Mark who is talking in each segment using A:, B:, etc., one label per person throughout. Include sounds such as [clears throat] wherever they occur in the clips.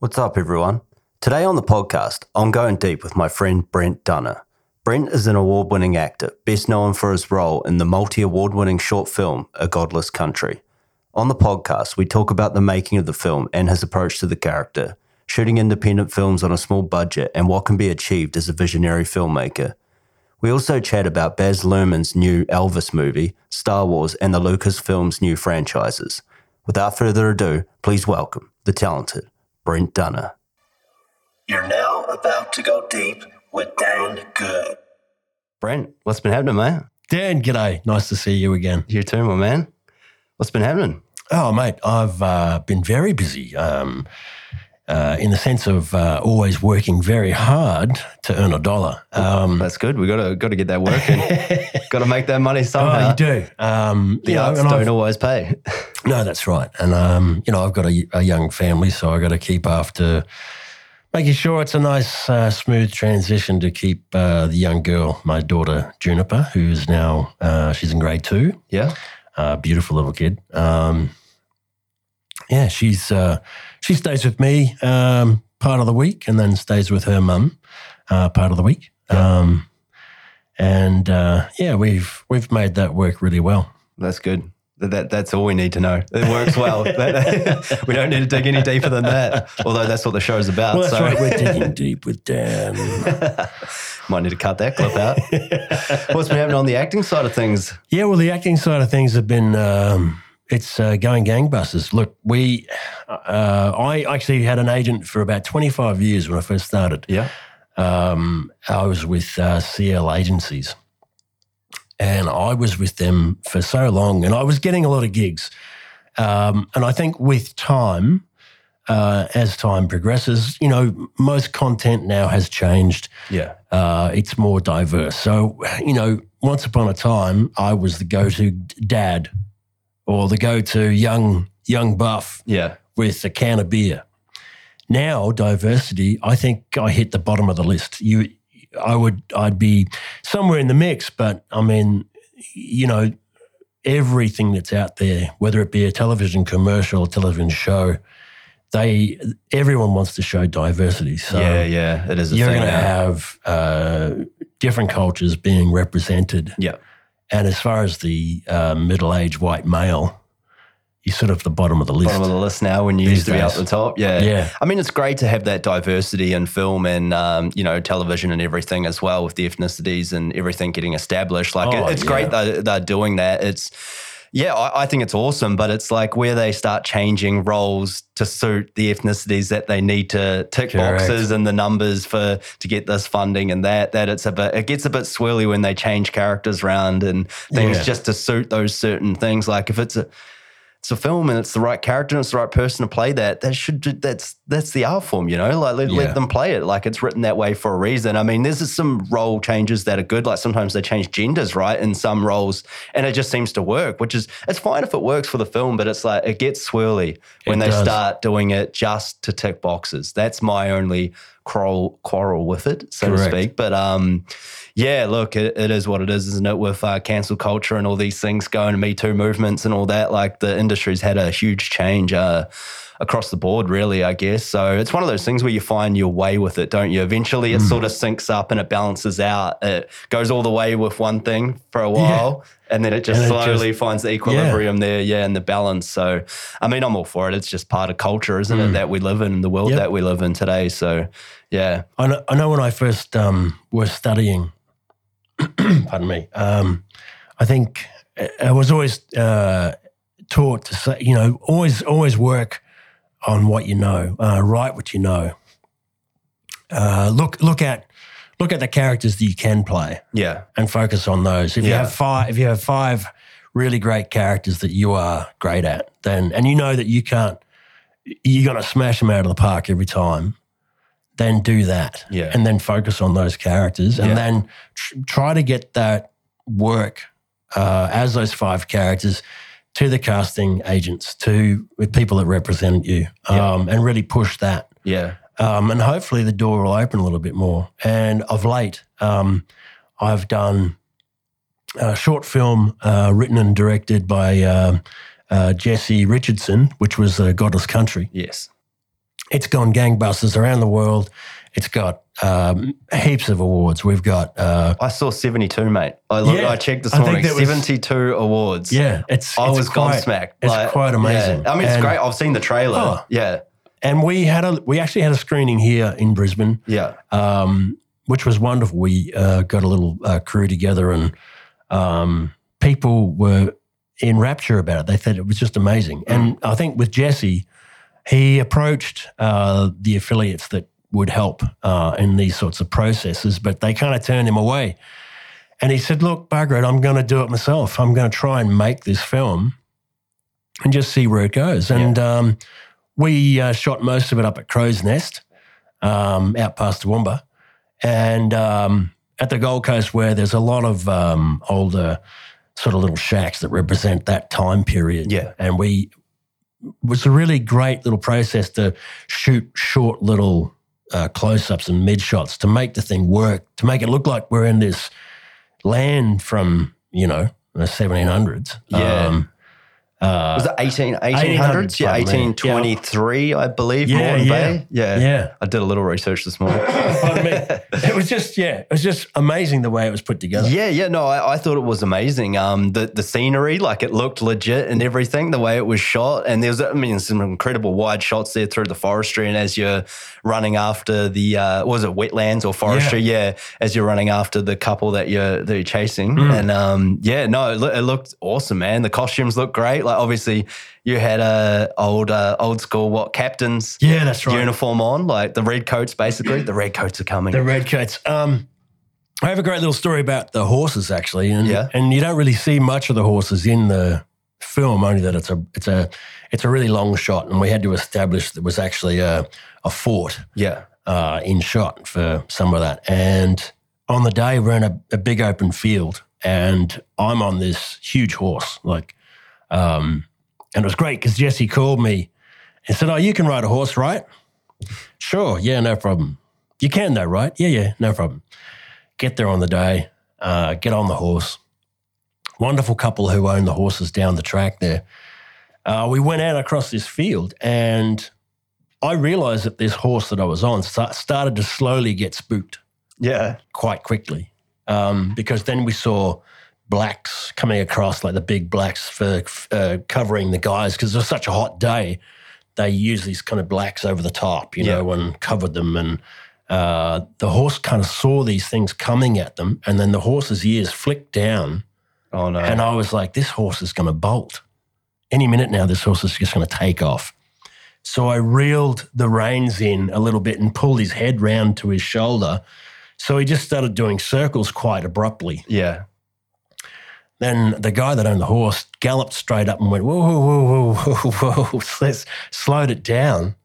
A: What's up, everyone? Today on the podcast, I'm going deep with my friend Brent Dunner. Brent is an award winning actor, best known for his role in the multi award winning short film A Godless Country. On the podcast, we talk about the making of the film and his approach to the character, shooting independent films on a small budget, and what can be achieved as a visionary filmmaker. We also chat about Baz Luhrmann's new Elvis movie, Star Wars, and the Lucasfilm's new franchises. Without further ado, please welcome the talented Brent Dunner.
B: You're now about to go deep with Dan Good.
A: Brent, what's been happening, mate?
C: Dan, g'day. Nice to see you again.
A: You too, my man. What's been happening?
C: Oh, mate, I've uh, been very busy um, uh, in the sense of uh, always working very hard to earn a dollar. Um,
A: That's good. We got to got to get that working. [laughs] got to make that money somehow.
C: oh, you do. Um,
A: The
C: you
A: arts
C: and
A: don't
C: I've-
A: always pay. [laughs]
C: No, that's right. And, um, you know, I've got a, a young family, so I've got to keep after making sure it's a nice, uh, smooth transition to keep uh, the young girl, my daughter Juniper, who's now, uh, she's in grade two.
A: yeah.
C: uh, beautiful little kid. Um, yeah, she's uh, she stays with me um, part of the week, and then stays with her mum uh, part of the week. Um, and uh, yeah, we've we've made that work really well.
A: That's good. That, that that's all we need to know. It works well. [laughs] [laughs] We don't need to dig any deeper than that. Although that's what the show's about.
C: Well, that's
A: so
C: right. We're [laughs] digging deep with Dan.
A: might need to cut that clip out. What's been happening on the acting side of things?
C: Yeah, well, the acting side of things have been um, it's uh, going gangbusters. Look, we uh, I actually had an agent for about twenty five years when I first started.
A: Yeah.
C: um, I was with uh, CL agencies, and I was with them for so long, and I was getting a lot of gigs. Um, and I think with time, uh, as time progresses, you know, most content now has changed.
A: Yeah.
C: Uh, it's more diverse. So, you know, once upon a time, I was the go-to dad or the go-to young young buff
A: Yeah.
C: with a can of beer. Now, diversity, I think I hit the bottom of the list. You, I would, I'd be somewhere in the mix, but I mean, you know, everything that's out there, whether it be a television commercial, a television show, they, everyone wants to show diversity. So
A: yeah. Yeah. It is. A
C: you're going to have uh, different cultures being represented.
A: Yeah.
C: And as far as the uh, middle-aged white male, you're sort of the bottom of the list.
A: bottom of the list now when you
C: These
A: used to be up the top. Yeah.
C: Yeah.
A: I mean, it's great to have that diversity in film and, um, you know, television and everything as well with the ethnicities and everything getting established. Like,
C: Oh,
A: it- it's
C: yeah.
A: great that they're doing that. It's, yeah, I, I think it's awesome, but it's like where they start changing roles to suit the ethnicities that they need to tick
C: Correct.
A: boxes and the numbers for to get this funding and that. That it's a bit, it gets a bit swirly when they change characters around and things
C: Yeah.
A: just to suit those certain things. Like if it's a it's a film and it's the right character and it's the right person to play that. That should that's that's the art form, you know. Like let,
C: Yeah.
A: let them play it. Like it's written that way for a reason. I mean, there's some role changes that are good. Like sometimes they change genders, right, in some roles, and it just seems to work. Which is it's fine if it works for the film, but it's like it gets swirly when
C: It
A: they
C: does.
A: start doing it just to tick boxes. That's my only quarrel quarrel with it, so
C: Correct.
A: to speak. But um, yeah, look, it, it is what it is, isn't it? With uh, cancel culture and all these things going, Me Too movements and all that, like the industry's had a huge change uh, across the board, really, I guess. So it's one of those things where you find your way with it, don't you? Eventually, it sort of syncs up and it balances out. It goes all the way with one thing for a while. And then it just
C: And it
A: slowly
C: just-
A: finds the equilibrium there, yeah, and the balance. So, I mean, I'm all for it. It's just part of culture, isn't it, that we live in, the world
C: Yep.
A: that we live in today. So, yeah,
C: I know, I know when I first um, was studying, [clears throat] pardon me, um, I think I was always uh, taught to say, you know, always always work on what you know, uh, write what you know. Uh, look look at look at the characters that you can play
A: yeah,
C: and focus on those. If you have five, if you have five really great characters that you are great at, then and you know that you can't, you're to smash them out of the park every time. Then do that,
A: Yeah.
C: and then focus on those characters, and
A: Yeah.
C: then tr- try to get that work uh, as those five characters to the casting agents, to with people that represent you,
A: Yeah.
C: um, and really push that
A: yeah,
C: um, and hopefully the door will open a little bit more. And of late, um, I've done a short film uh, written and directed by um uh, Jesse Richardson, which was uh, Godless Country.
A: yes,
C: it's gone gangbusters around the world. It's got um, heaps of awards. We've got uh,
A: I saw 72, mate. I, looked,
C: Yeah,
A: I checked this
C: I
A: morning. 72 awards.
C: yeah, it's
A: I
C: it's
A: was
C: quite,
A: gobsmacked.
C: It's
A: Like,
C: quite amazing.
A: yeah. I mean, it's
C: And-
A: great. I've seen the trailer.
C: Oh.
A: Yeah.
C: And we had a we actually had a screening here in Brisbane.
A: Yeah.
C: um, which was wonderful. We uh, got a little uh, crew together, and um, people were in rapture about it. They thought it was just amazing. And I think with Jesse, he approached uh, the affiliates that would help uh, in these sorts of processes, but they kind of turned him away. And he said, "Look, Margaret, I'm going to do it myself. I'm going to try and make this film, and just see where it goes." And um, we uh, shot most of it up at Crow's Nest, um, out past Toowoomba, and um, at the Gold Coast, where there's a lot of um, older sort of little shacks that represent that time period.
A: Yeah.
C: and we it was a really great little process to shoot short little uh, close-ups and mid shots to make the thing work, to make it look like we're in this land from you know the 1700s.
A: Yeah.
C: Uh,
A: Was it 18, 1800s?
C: 1800s,
A: Yeah,
C: probably.
A: 1823, I believe.
C: Yeah,
A: Moreton
C: yeah.
A: Bay. Yeah.
C: yeah.
A: I did a little research this morning. [laughs] [laughs]
C: It was just yeah, it was just amazing the way it was put together.
A: Yeah, yeah, no, I, I thought it was amazing. Um, the the scenery, like it looked legit and everything, the way it was shot, and there was, I mean, some incredible wide shots there through the forestry, and as you're running after the, uh, was it wetlands or forestry? Yeah. as you're running after the couple that you're that you're chasing,
C: Mm.
A: and um, yeah, no, it, it looked awesome, man. The costumes looked great. Like obviously, you had a old uh, old school what captains
C: Yeah, that's right.
A: uniform on, like the red coats, basically. the red coats are coming.
C: The redcoats. Um, I have a great little story about the horses actually, and
A: Yeah.
C: and you don't really see much of the horses in the film. Only that it's a it's a it's a really long shot, and we had to establish there was actually a a fort
A: yeah,
C: uh, in shot for some of that. And on the day, we're in a, a big open field, and I'm on this huge horse, like, um, and it was great because Jesse called me and said, "Oh, you can ride a horse, right?" Sure, yeah, no problem. You can though, right? Yeah, yeah, no problem. Get there on the day, uh, get on the horse. Wonderful couple who own the horses down the track there. Uh, we went out across this field and I realized that this horse that I was on sta- started to slowly get spooked
A: yeah,
C: quite quickly um, because then we saw blacks coming across, like the big blacks for uh, covering the guys because it was such a hot day. They used these kind of blacks over the top, you know, and covered them. And uh, the horse kind of saw these things coming at them, and then the horse's ears flicked down,
A: Oh no,
C: and I was like, "This horse is going to bolt any minute now. This horse is just going to take off." So I reeled the reins in a little bit and pulled his head round to his shoulder. So he just started doing circles quite abruptly.
A: yeah,
C: Then the guy that owned the horse galloped straight up and went, whoa, whoa, whoa, whoa, whoa, whoa, Let's- [laughs] slowed it down.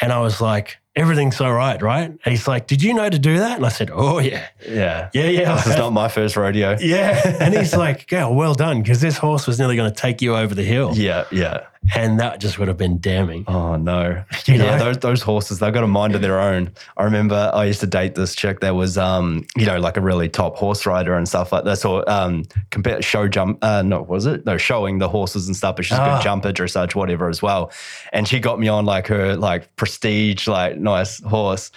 C: And I was like, everything's all right, right? And he's like, did you know to do that? And I said, oh, yeah.
A: yeah.
C: Yeah, yeah.
A: This is not my first rodeo.
C: yeah. And he's [laughs] like, yeah, well done, because this horse was nearly going to take you over the hill.
A: Yeah, yeah.
C: And that just would have been damning.
A: Oh no. [laughs]
C: You
A: yeah,
C: know?
A: those those horses, they've got a mind of their own. I remember I used to date this chick that was um, you know, like a really top horse rider and stuff like that. So um compare show jump uh no, was it? No, showing the horses and stuff, but she's a
C: Ah.
A: good jumper, dressage, whatever as well. And she got me on like her like prestige, like nice horse.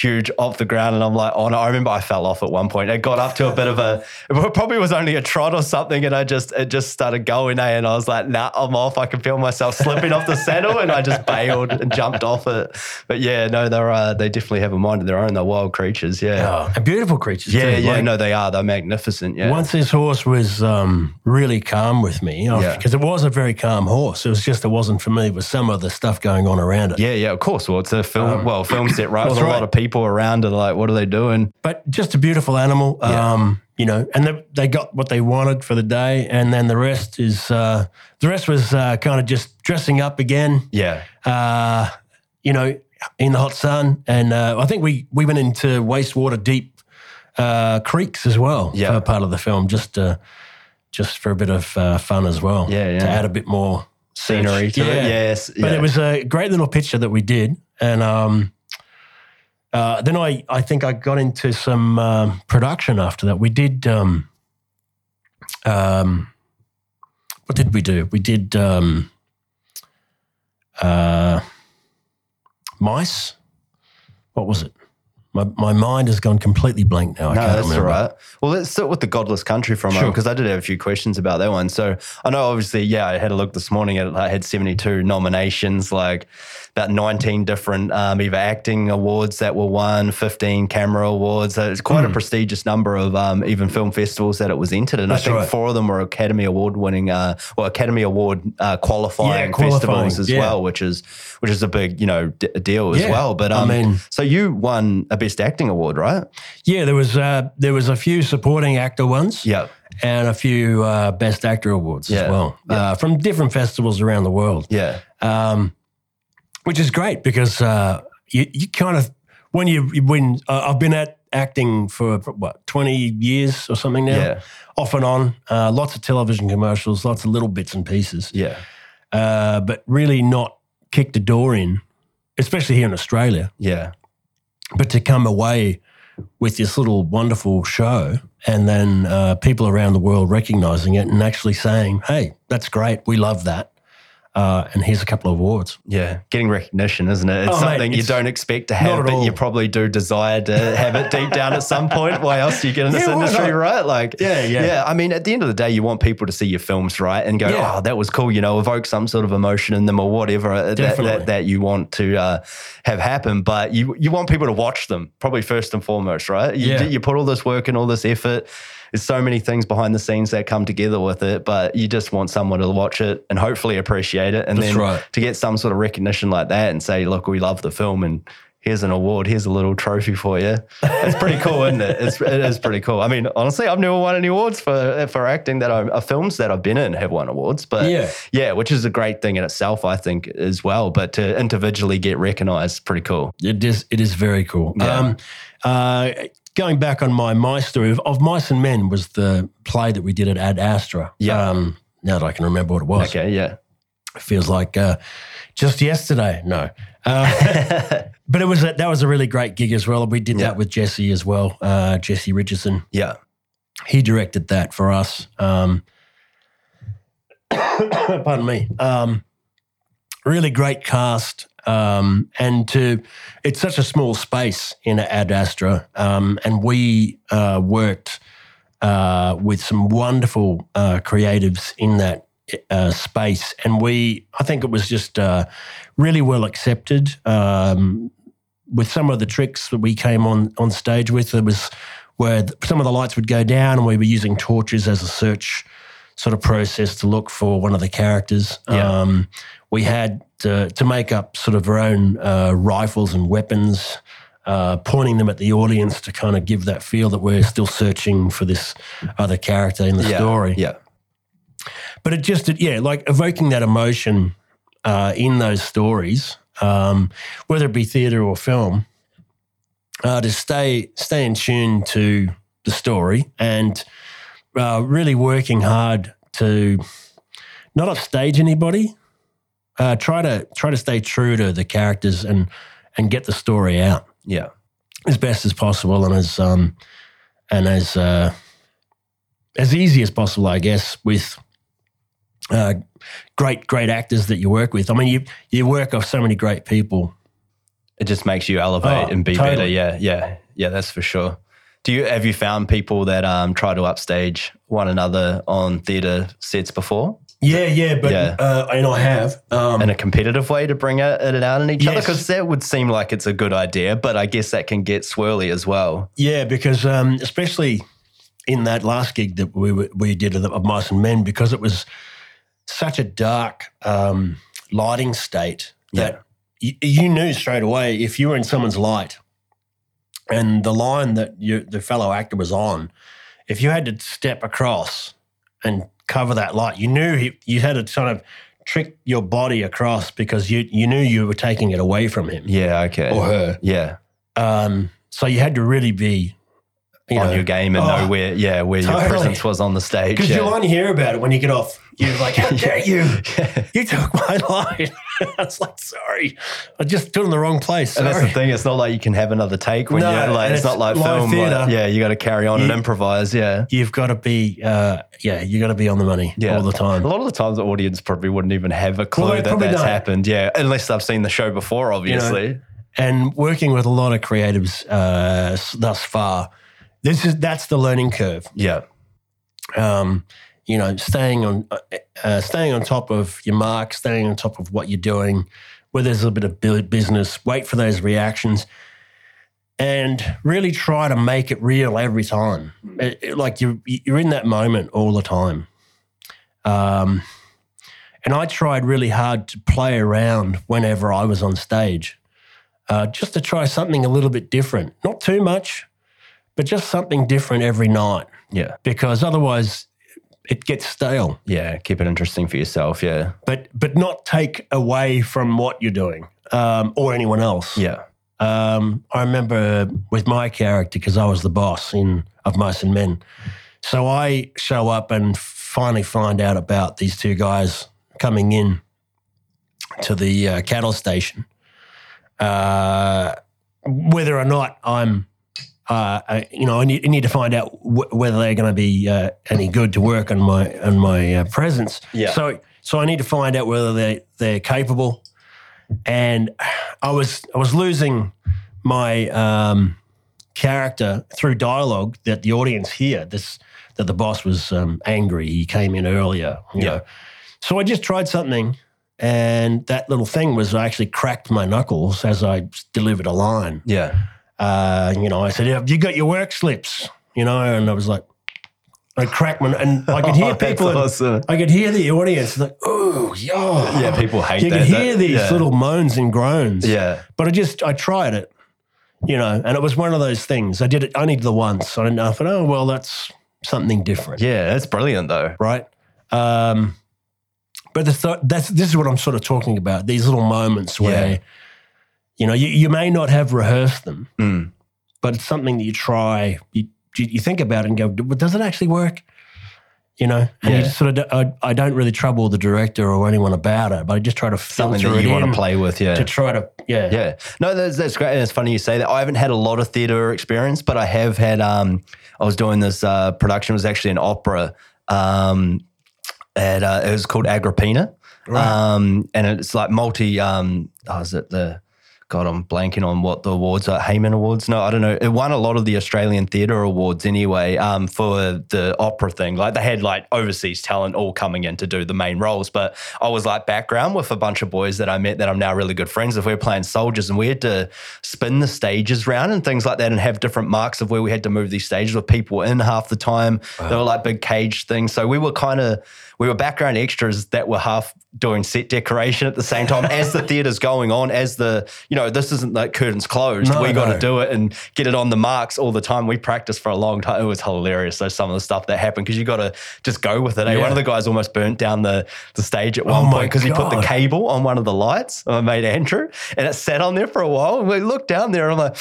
A: Huge off the ground, and I'm like, oh no! I remember I fell off at one point. It got up to a bit of a, it probably was only a trot or something, and I just it just started going, eh? And I was like, nah, I'm off. I can feel myself slipping off the saddle, and I just bailed and jumped off it. But yeah, no, they're uh, they definitely have a mind of their own. They're wild creatures. Yeah,
C: Oh, and beautiful creatures.
A: yeah,
C: too.
A: yeah.
C: Like,
A: no, they are. They're magnificent. Yeah,
C: Once this horse was um, really calm with me,
A: Yeah.
C: because it was a very calm horse. It was just it wasn't for familiar with some of the stuff going on around it.
A: yeah, yeah. Of course. Well, it's a film. well, film set, right? [clears throat] With a lot of people around, and like, what are they doing?
C: But just a beautiful animal.
A: Yeah.
C: Um, you know, and they, they got what they wanted for the day, and then the rest is uh, the rest was uh, kind of just dressing up again.
A: Yeah,
C: Uh, you know, in the hot sun, and uh, I think we we went into wastewater deep uh, creeks as well
A: Yeah.
C: for part of the film, just uh, just for a bit of uh, fun as well.
A: Yeah, yeah.
C: to add a bit more
A: scenery to it. Yes,
C: but
A: yeah.
C: it was a great little picture that we did, and um, uh, then I I think I got into some um, production after that. We did um, um, what did we do? We did um, uh, mice. What was it? My, my mind has gone completely blank now. I
A: No,
C: can't
A: that's all
C: remember.
A: right. Well, let's sit with the Godless Country for a moment
C: Sure.
A: because I did have a few questions about that one. So I know, obviously, yeah, I had a look this morning. At, I had 72 nominations, like about 19 different um, either acting awards that were won, 15 camera awards. So it's quite a prestigious number of um, even film festivals that it was entered. And
C: Hmm. That's
A: I think
C: right.
A: four of them were Academy Award winning, uh, well, Academy Award uh, qualifying,
C: Yeah, qualifying,
A: festivals as
C: yeah.
A: well, which is which is a big you know d- deal as
C: Yeah.
A: well. But
C: I
A: um,
C: mean-
A: so you won a Best Acting Award, right?
C: Yeah, there was uh, there was a few supporting actor ones.
A: Yeah.
C: and a few uh, best actor awards
A: Yeah,
C: as well uh, from different festivals around the world.
A: Yeah.
C: um, which is great because uh, you, you kind of when you when uh, I've been at acting for what twenty years or something now,
A: Yeah.
C: off and on, uh, lots of television commercials, lots of little bits and pieces,
A: Yeah.
C: uh, but really not kicked a door in, especially here in Australia.
A: Yeah.
C: But to come away with this little wonderful show and then uh, people around the world recognizing it and actually saying, "Hey, that's great, we love that." Uh, and here's a couple of awards.
A: Yeah, getting recognition, isn't it? It's
C: Oh, mate,
A: something you
C: it's
A: don't expect to have, but you probably do desire to have it deep down at some point. Why else do you get in this
C: Yeah,
A: industry, right? Like,
C: Yeah, yeah.
A: yeah. I mean, at the end of the day, you want people to see your films, right, and go,
C: Yeah.
A: "Oh, that was cool," you know, evoke some sort of emotion in them or whatever uh, that, that, that you want to uh, have happen. But you you want people to watch them, probably first and foremost, right? You,
C: Yeah.
A: you put all this work and all this effort. There's so many things behind the scenes that come together with it, but you just want someone to watch it and hopefully appreciate it, and
C: That's
A: then
C: right.
A: to get some sort of recognition like that and say, look, we love the film and here's an award, here's a little trophy for you. It's pretty cool, isn't it? It's, it is pretty cool. I mean, honestly, I've never won any awards for for acting that I'm, uh, films that I've been in have won awards, but
C: Yeah.
A: yeah, which is a great thing in itself, I think, as well. But to individually get recognized, pretty cool.
C: It is. It is very cool.
A: Yeah.
C: Um, uh, going back on my my story of, of Mice and Men was the play that we did at Ad Astra.
A: Yeah.
C: Um, now that I can remember what it was,
A: Okay, yeah.
C: it feels like uh, just yesterday. No. Uh, [laughs] but it was a, that was a really great gig as well. We did
A: Yeah.
C: that with Jesse as well. Uh, Jesse Richardson.
A: Yeah.
C: He directed that for us. Um, [coughs] pardon me. Um, really great cast. Um, and to it's such a small space in Ad Astra, um, and we uh, worked uh, with some wonderful uh, creatives in that uh, space, and we I think it was just uh, really well accepted. Um, with some of the tricks that we came on on stage with, there was where some of the lights would go down, and we were using torches as a search sort of process to look for one of the characters.
A: Yeah.
C: Um, we had to, to make up sort of our own uh, rifles and weapons, uh, pointing them at the audience to kind of give that feel that we're still searching for this other character in the
A: yeah.
C: story.
A: Yeah.
C: But it just, it, yeah, like evoking that emotion uh, in those stories, um, whether it be theatre or film, uh, to stay stay in tune to the story and uh, really working hard to not upstage anybody. Uh, try to try to stay true to the characters and and get the story out
A: Yeah.
C: as best as possible and as um and as uh, as easy as possible, I guess, with uh, great great actors that you work with. I mean, you you work with so many great people.
A: It just makes you elevate
C: Oh,
A: and be better. Yeah, yeah, yeah. That's for sure. Do you have you found people that um, try to upstage one another on theatre sets before
C: Yeah, yeah, but
A: Yeah.
C: Uh, and I have. Um,
A: in a competitive way to bring it, it out in each other? Because that would seem like it's a good idea, but I guess that can get swirly as well.
C: Yeah, because um, especially in that last gig that we we did of, of Mice and Men, because it was such a dark um, lighting state that you, you knew straight away if you were in someone's light and the line that you, the fellow actor was on, if you had to step across and cover that light, you knew he, you had to kind of trick your body across because you you knew you were taking it away from him
A: Yeah, okay.
C: or her.
A: Yeah,
C: Um, so you had to really be you
A: on
C: know,
A: your game and
C: oh,
A: know where, yeah, where your presence was on the stage.
C: Because
A: yeah.
C: you'll only hear about it when you get off. You're like, how [laughs] dare you? [laughs] You took my [laughs] line. [laughs] I was like, sorry. I just put it in the wrong place.
A: And that's the thing. It's not like you can have another take when
C: No,
A: you're like.
C: and
A: It's, not like film. like- yeah, you got to carry on and improvise. Yeah,
C: You've got to be, uh, yeah, you got to be on the money
A: yeah,
C: all the time.
A: A lot of the times, the audience probably wouldn't even have a clue
C: Well,
A: that that's
C: don't.
A: happened. Yeah, unless they've seen the show before, obviously.
C: and working with a lot of creatives uh, thus far, this is that's the learning curve.
A: Yeah.
C: Um, you know, staying on uh, uh, staying on top of your mark, staying on top of what you're doing, where there's a little bit of business. Wait for those reactions, and really try to make it real every time. It- it- like you're you're in that moment all the time. Um, and I tried really hard to play around whenever I was on stage, uh, just to try something a little bit different. Not too much, but just something different every night
A: Yeah.
C: because otherwise it gets stale.
A: Yeah. Keep it interesting for yourself. Yeah.
C: But but not take away from what you're doing um, or anyone else.
A: Yeah.
C: Um, I remember with my character because I was the boss in of Mice and Men, so I show up and finally find out about these two guys coming in to the uh, cattle station. Uh, whether or not I'm, uh, I, you know, I need, I need to find out wh- whether they're going to be uh, any good to work on my on my uh, presence.
A: Yeah.
C: So so I need to find out whether they they're capable. And I was I was losing my um, character through dialogue that the audience hear. This that the boss was um, angry. He came in earlier. you
A: Yeah.
C: know. So I just tried something, and that little thing was I actually cracked my knuckles as I delivered a line.
A: Yeah.
C: Uh, you know, I said, "Have you got your work slips?" You know, and I was like, I cracked my, and I could hear [laughs]
A: Oh,
C: people.
A: awesome.
C: I could hear the audience like, "Oh, yeah,
A: Yeah. People hate
C: You
A: that.
C: could hear
A: That-
C: these
A: yeah.
C: little moans and groans.
A: Yeah.
C: But I just I tried it, you know, and it was one of those things. I did it only the once. I, I thought, oh well, that's something different,
A: Yeah. That's brilliant though.
C: right? Um, but the th- that's this is what I'm sort of talking about. These little moments where,
A: Yeah.
C: You know, you, you may not have rehearsed them,
A: Mm.
C: but it's something that you try. You you, you think about it and go, "But does it actually work? You know, and you
A: Yeah.
C: just sort of. I, I don't really trouble the director or anyone about it, but I just try to
A: Something that you want to play with. Yeah.
C: to try to yeah
A: Yeah, no, that's, that's great. And it's funny you say that. I haven't had a lot of theatre experience, but I have had. Um, I was doing this uh, production. It was actually an opera. Um, at uh, it was called Agrippina, um, and it's like multi. Um, oh, is it the? God, I'm blanking on what the awards are. Helpmann Awards? No, I don't know. It won a lot of the Australian Theatre Awards anyway um, for the opera thing. Like they had like overseas talent all coming in to do the main roles, but I was like background with a bunch of boys that I met that I'm now really good friends with. We were playing soldiers and we had to spin the stages round and things like that and have different marks of where we had to move these stages with people in half the time. They were like big cage things. So we were kind of we were background extras that were half doing set decoration at the same time as the [laughs] theatre's going on, as the, you know, this isn't like curtains closed.
C: No,
A: we got
C: no.
A: to do it and get it on the marks all the time. We practiced for a long time. It was hilarious. So some of the stuff that happened because you got to just go with it. eh?
C: Yeah.
A: One of the guys almost burnt down the, the stage at
C: Oh
A: one
C: my
A: point because he put the cable on one of the lights. I made Andrew and it sat on there for a while. And we looked down there and I'm like,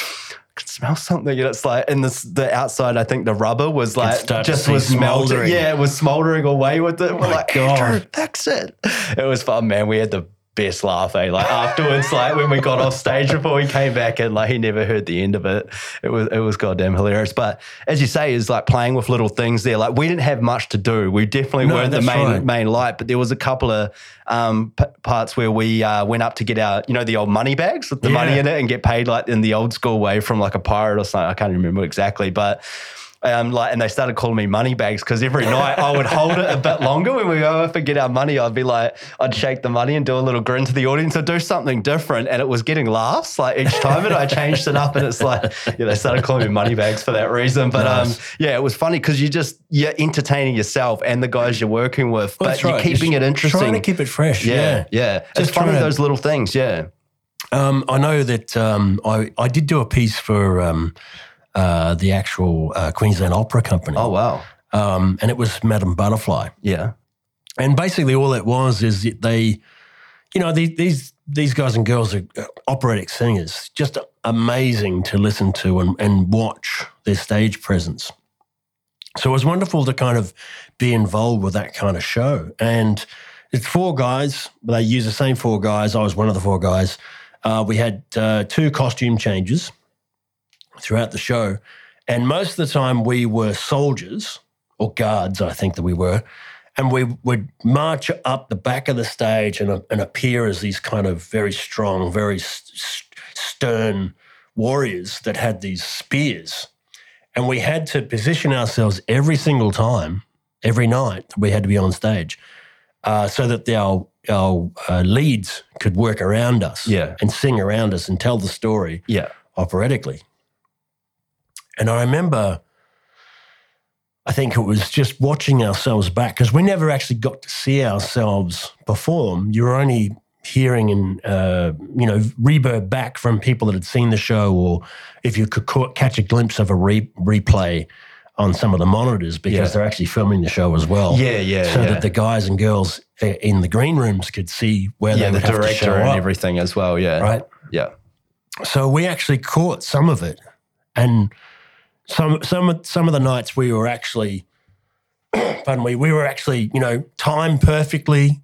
A: can smell something. And it's like, in this, the outside, I think the rubber was like, just was smoldering. Yeah, it was smoldering away with it. We're like,
C: God.
A: Andrew, fix it. It was fun, man. We had the best laugh, eh? Like afterwards, like when we got off stage before we came back and like he never heard the end of it. It was it was goddamn hilarious. But as you say, is like playing with little things there. Like we didn't have much to do. We definitely
C: No,
A: weren't the main
C: right.
A: main light, but there was a couple of um, p- parts where we uh, went up to get our, you know, the old money bags with the
C: Yeah.
A: money in it and get paid like in the old school way from like a pirate or something. I can't remember exactly, but. Um, like, and they started calling me money bags because every night I would hold it a bit longer when we go and get our money. I'd be like, I'd shake the money and do a little grin to the audience or do something different, and it was getting laughs like each time. And I changed it up, and it's like, yeah, they started calling me money bags for that reason. But um, yeah, it was funny because you just you're entertaining yourself and the guys you're working with,
C: Well,
A: but
C: that's
A: you're
C: right.
A: keeping
C: Just
A: it interesting.
C: Trying to keep it fresh.
A: yeah,
C: Yeah.
A: yeah, It's
C: Just
A: funny
C: to-
A: those little things. Yeah,
C: Um, I know that um, I, I did do a piece for um, uh, the actual uh, Queensland Opera Company.
A: Oh wow.
C: Um, and it was Madame Butterfly.
A: Yeah.
C: And basically, all it was is that they, you know, these these these guys and girls are uh, operatic singers, just amazing to listen to and, and watch their stage presence. So it was wonderful to kind of be involved with that kind of show. And it's four guys. They use the same four guys. I was one of the four guys. Uh, we had uh, two costume changes throughout the show. And most of the time, we were soldiers or guards, I think that we were. And we would march up the back of the stage and, and appear as these kind of very strong, very s- s- stern warriors that had these spears. And we had to position ourselves every single time, every night we had to be on stage, uh, so that our, our uh, leads could work around us
A: Yeah.
C: and sing around us and tell the story
A: Yeah.
C: operatically. And I remember, I think it was just watching ourselves back because we never actually got to see ourselves perform. You were only hearing and, uh, you know, reverb back from people that had seen the show, or if you could ca- catch a glimpse of a re- replay on some of the monitors because
A: Yeah.
C: they're actually filming the show as well.
A: Yeah, yeah,
C: So
A: yeah.
C: that the guys and girls uh, in the green rooms could see where
A: Yeah,
C: they
A: the
C: would have to
A: director
C: show
A: and
C: up,
A: everything as well. Yeah.
C: right?
A: Yeah.
C: So we actually caught some of it, and some some of- some of the nights we were actually, [clears throat] pardon me, we were actually you know timed perfectly,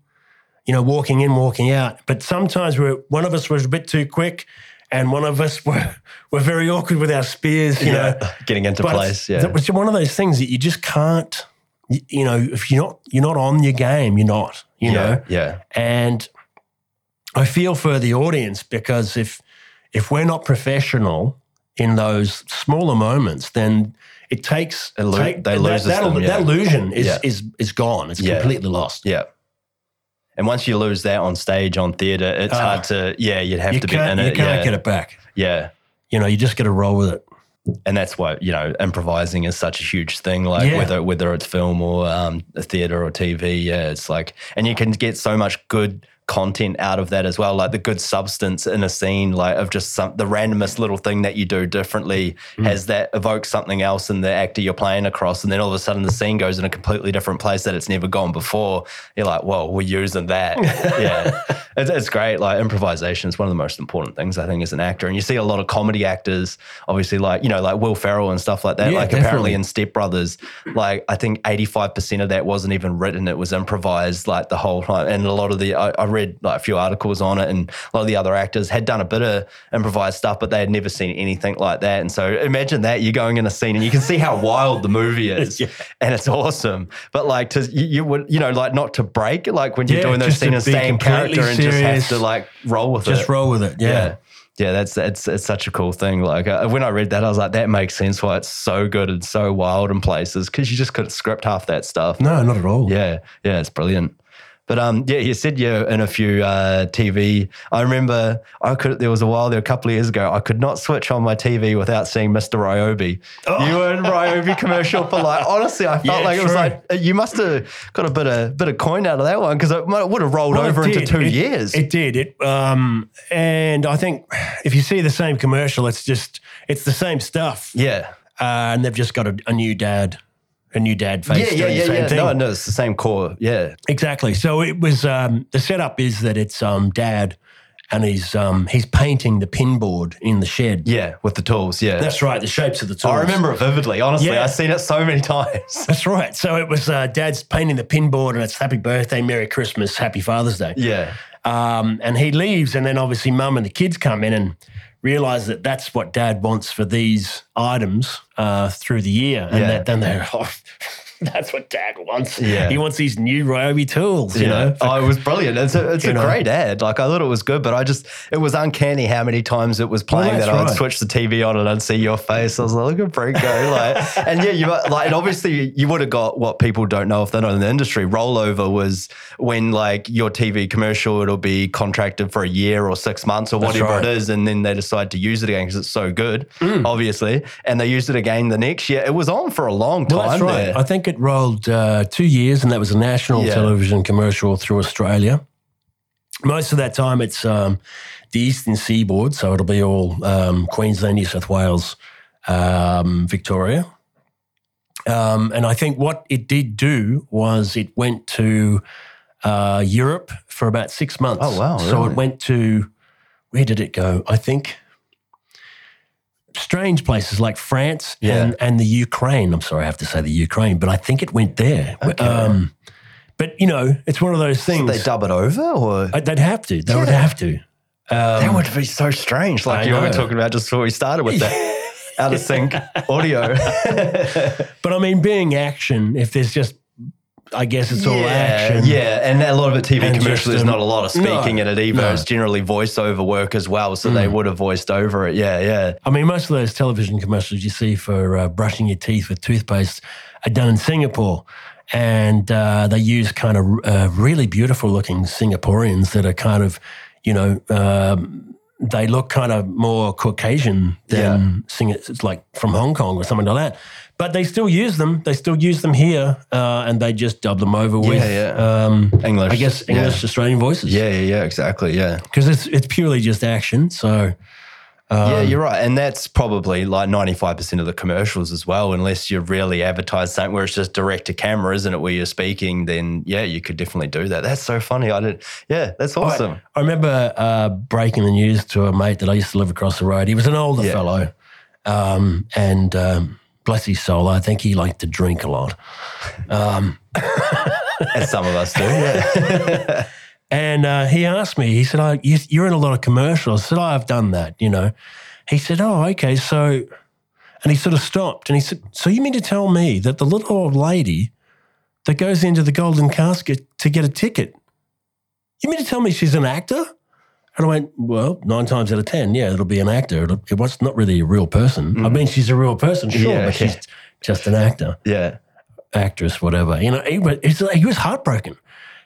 C: you know walking in, walking out. But sometimes we were, one of us was a bit too quick, and one of us [laughs] were were very awkward with our spears, you know. [laughs]
A: Getting into
C: But
A: place. Yeah.
C: it's one of those things that you just can't, you, you know, if you're not you're not on your game, you're not, you know.
A: Yeah.
C: And I feel for the audience because if if we're not professional in those smaller moments, then it takes
A: It lo-
C: take-
A: they
C: that,
A: loses
C: that'll-
A: them, yeah.
C: that illusion is
A: Yeah.
C: is is gone. It's
A: Yeah.
C: completely lost.
A: Yeah. And once you lose that on stage on theatre, it's
C: Ah.
A: hard to. Yeah, you'd have
C: You
A: to be in
C: you can't get it back.
A: Yeah.
C: You know, you just got to roll with it.
A: and that's why you know improvising is such a huge thing like whether whether it's film or um, theater or tv yeah it's like and you can get so much good content out of that as well like the good substance in a scene like of just some the randomest little thing that you do differently
C: Mm.
A: has that evokes something else in the actor you're playing across and then all of a sudden the scene goes in a completely different place that it's never gone before you're like whoa we're using that [laughs] yeah it's, it's great like improvisation is one of the most important things i think as an actor and you see a lot of comedy actors obviously like you know like will ferrell and stuff like that
C: Yeah,
A: like
C: definitely.
A: apparently in step brothers like i think 85% of that wasn't even written it was improvised like the whole time and a lot of the i, I read like a few articles on it and a lot of the other actors had done a bit of improvised stuff but they had never seen anything like that and so imagine that you're going in a scene and you can see how wild the movie [laughs] is
C: Yeah.
A: and it's awesome but like to you, you would you know like not to break like when you're
C: Yeah,
A: doing those scenes
C: be
A: stay in
C: completely
A: character and just have to like roll with
C: Just
A: it just
C: roll with it. Yeah.
A: yeah. Yeah, that's it's it's such a cool thing. Like uh, when I read that, I was like, that makes sense why it's so good and so wild in places because you just couldn't script half that stuff.
C: No, not at all.
A: Yeah, yeah, it's brilliant. But um, yeah, you said you're in a few uh, TV. I remember I could. There was a while there, a couple of years ago, I could not switch on my TV without seeing Mr. Ryobi. You were in Ryobi commercial for like. Honestly, I felt
C: Oh. Yeah,
A: like it was like uh, you must have got a bit of bit of coin out of that one because it might- would have rolled
C: Well,
A: over into two
C: It-
A: years.
C: It did. It um, and I think if you see the same commercial, it's just it's the same stuff.
A: yeah.
C: Uh, and they've just got a, a new dad, a new dad face
A: Yeah, yeah, yeah,
C: the same
A: yeah.
C: thing.
A: No, no, it's the same core. Yeah,
C: Exactly. So it was um, the setup is that it's um, dad, and he's um, he's painting the pinboard in the shed.
A: yeah, with the tools. Yeah,
C: That's right. The shapes of the tools.
A: I remember it vividly. Honestly,
C: Yeah.
A: I've seen it so many [laughs] times.
C: That's right. So it was uh, dad's painting the pinboard, and it's Happy Birthday, Merry Christmas, Happy Father's Day.
A: yeah,
C: Um, and he leaves, and then obviously mum and the kids come in and realize that that's what dad wants for these items uh, through the year. And
A: Yeah.
C: that, then they're, [laughs] oh, [laughs] that's what dad wants.
A: Yeah.
C: He wants these new Ryobi tools, you
A: yeah.
C: know?
A: oh, it was brilliant. It's a, it's a
C: know.
A: great ad. Like I thought it was good, but I just it was uncanny how many times it was playing
C: that's
A: that I would switch the TV on and I'd see your face. I was like, look at Brinko. Like, and yeah, you like, and obviously you would have got what people don't know if they're not in the industry. Rollover was when like your TV commercial it'll be contracted for a year or six months or whatever
C: right.
A: it is, and then they decide to use it again because it's so good, mm. obviously, and they used it again the next year. It was on for a long time.
C: Well, that's right. I think it rolled uh, two years, and that was a national
A: Yeah.
C: television commercial through Australia. Most of that time, it's um, the eastern seaboard, so it'll be all um, Queensland, New South Wales, um, Victoria. Um, and I think what it did do was it went to uh, Europe for about six months.
A: Oh, wow,
C: So
A: really?
C: it went to where did it go? I think strange places like France
A: Yeah.
C: and, and the Ukraine. I'm sorry, I have to say the Ukraine, but I think it went there. Um, but you know, it's one of those things.
A: they dub it over, or
C: Uh, They'd have to. They would have to. Um,
A: that would be so strange. Like
C: I
A: you were talking about just before we started with that [laughs] out of sync [laughs] audio.
C: But I mean, being action, if there's just I guess it's all action.
A: Yeah, and a lot of it TV
C: And
A: commercial. There's
C: um,
A: not a lot of speaking
C: no,
A: in it either.
C: no.
A: It's generally voiceover work as well, so they would have voiced over it. Yeah, yeah.
C: I mean, most of those television commercials you see for uh, brushing your teeth with toothpaste are done in Singapore. And uh, they use kind of uh, really beautiful looking Singaporeans that are kind of, you know, um, they look kind of more Caucasian than Sing- it's like from Hong Kong or something like that. But they still use them. They still use them here, uh, and they just dub them over with,
A: yeah.
C: Um,
A: English.
C: I guess,
A: yeah.
C: English Australian voices.
A: Yeah, yeah, yeah, exactly. Yeah.
C: because it's it's purely just action. So
A: yeah,
C: Um,
A: you're right. And that's probably like 95% of the commercials as well. Unless you're really advertise something where it's just direct to camera, isn't it? Where you're speaking, then yeah, you could definitely do that. That's so funny. I did. Yeah, that's awesome.
C: I, I remember uh, breaking the news to a mate that I used to live across the road. He was an older
A: Yeah.
C: fellow, um, and um, bless his soul, I think he liked to drink a lot. [laughs]
A: As some of us do. Yeah. [laughs]
C: And uh, he asked me, he said, oh, you, You're in a lot of commercials. I said, oh, I've done that, you know. He said, Oh, okay. So, and he sort of stopped and he said, So you mean to tell me that the little old lady that goes into the golden casket to get a ticket, you mean to tell me she's an actor? And I went, Well, nine times out of 10, yeah, it'll be an actor. It'll, it was not really a real person. I mm-hmm. mean, she's a real person, sure,
A: Yeah,
C: but
A: yeah.
C: she's just an actor
A: yeah.
C: actress, whatever. You know, he was, it's like, he was heartbroken.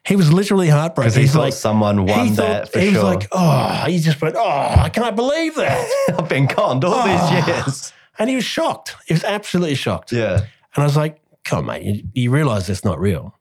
C: He was literally heartbroken.
A: Because he
C: He's
A: thought
C: like,
A: someone won
C: he
A: that
C: thought,
A: for
C: he
A: sure.
C: was like, oh, he just went, oh, I can't believe that. [laughs]
A: I've been conned all
C: Oh.
A: these ah. years.
C: and he was shocked. He was absolutely shocked.
A: Yeah.
C: And I was like, come on, mate, you, you realize that's not real.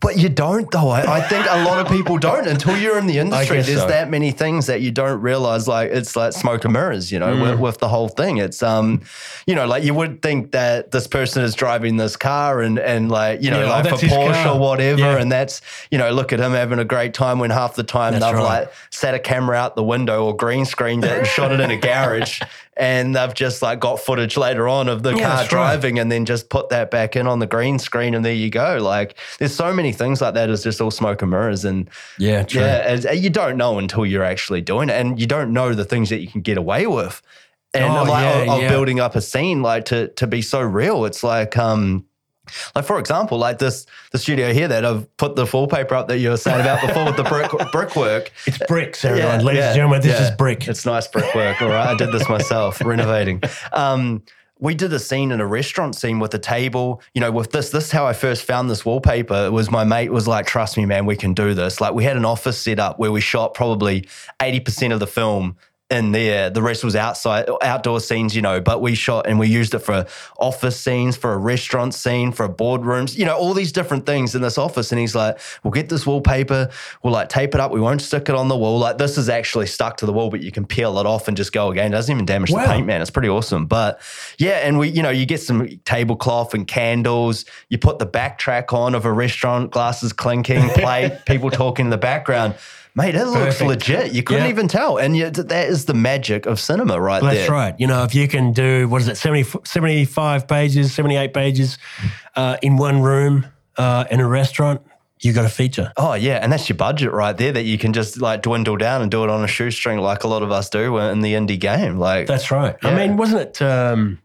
A: But you don't, though. I, I think a lot of people don't until you're in the industry. There's
C: so.
A: that many things that you don't realize. Like it's like smoke and mirrors, you know,
C: Mm.
A: with, with the whole thing. It's um, you know, like you would think that this person is driving this car and and like you know,
C: Yeah, oh,
A: like for Porsche
C: car.
A: or whatever,
C: Yeah.
A: and that's you know, look at him having a great time when half the time
C: That's
A: they've
C: right.
A: like set a camera out the window or green screened it and shot it in a garage, [laughs] and they've just like got footage later on of the
C: Yeah,
A: car
C: that's right.
A: driving and then just put that back in on the green screen and there you go. Like there's so many things like that. It's just all smoke and mirrors and
C: Yeah, true.
A: yeah, as- you don't know until you're actually doing it, and you don't know the things that you can get away with. And
C: Oh,
A: like
C: yeah,
A: of, of
C: yeah.
A: building up a scene like to to be so real. It's like um like for example, like this the studio here that I've put the wallpaper up that you were saying about before with the brick [laughs] brickwork.
C: It's bricks, everyone.
A: Yeah,
C: Ladies
A: yeah,
C: and gentlemen, this
A: yeah.
C: is brick.
A: It's nice brickwork. All right. I did this myself, [laughs] renovating. Um, we did a scene in a restaurant scene with a table, you know, with this. This is how I first found this wallpaper. It was my mate was like, trust me, man, we can do this. Like we had an office set up where we shot probably 80% of the film in there. Uh, the rest was outside, outdoor scenes, you know, but we shot and we used it for office scenes, for a restaurant scene, for boardrooms, you know, all these different things in this office. And he's like, we'll get this wallpaper, we'll like tape it up, we won't stick it on the wall. Like this is actually stuck to the wall, but you can peel it off and just go again. It doesn't even damage
C: Wow.
A: the paint, man. It's pretty awesome. But yeah, and we, you know, you get some tablecloth and candles, you put the backtrack on of a restaurant, glasses clinking, plate, [laughs] people talking in the background. Mate, it looks
C: Perfect.
A: legit. You couldn't
C: Yeah.
A: even tell. And that is the magic of cinema right
C: That's
A: there.
C: right. You know, if you can do, what is it, 70, 75 pages, 78 pages uh, in one room uh, in a restaurant, you got a feature.
A: Oh yeah, and that's your budget right there that you can just like dwindle down and do it on a shoestring like a lot of us do in the indie game. Like
C: That's right. I mean, wasn't it, um,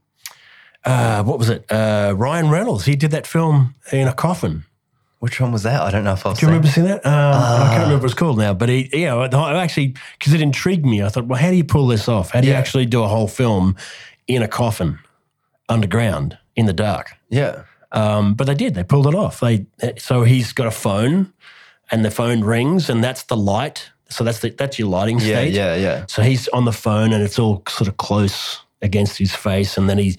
C: uh, what was it? Uh, Ryan Reynolds, he did that film in a coffin.
A: Which one was that? I don't know if I've
C: Do you
A: seen.
C: remember seeing that? Um, I can't remember what it's called now, but he, yeah, I actually, because it intrigued me. I thought, well, how do you pull this off? How do you actually do a whole film in a coffin underground in the dark?
A: Yeah.
C: Um, but they did. They pulled it off. They so he's got a phone, and the phone rings, and that's the light. So that's the, that's your lighting
A: Yeah,
C: state.
A: yeah, yeah.
C: So he's on the phone, and it's all sort of close against his face, and then he.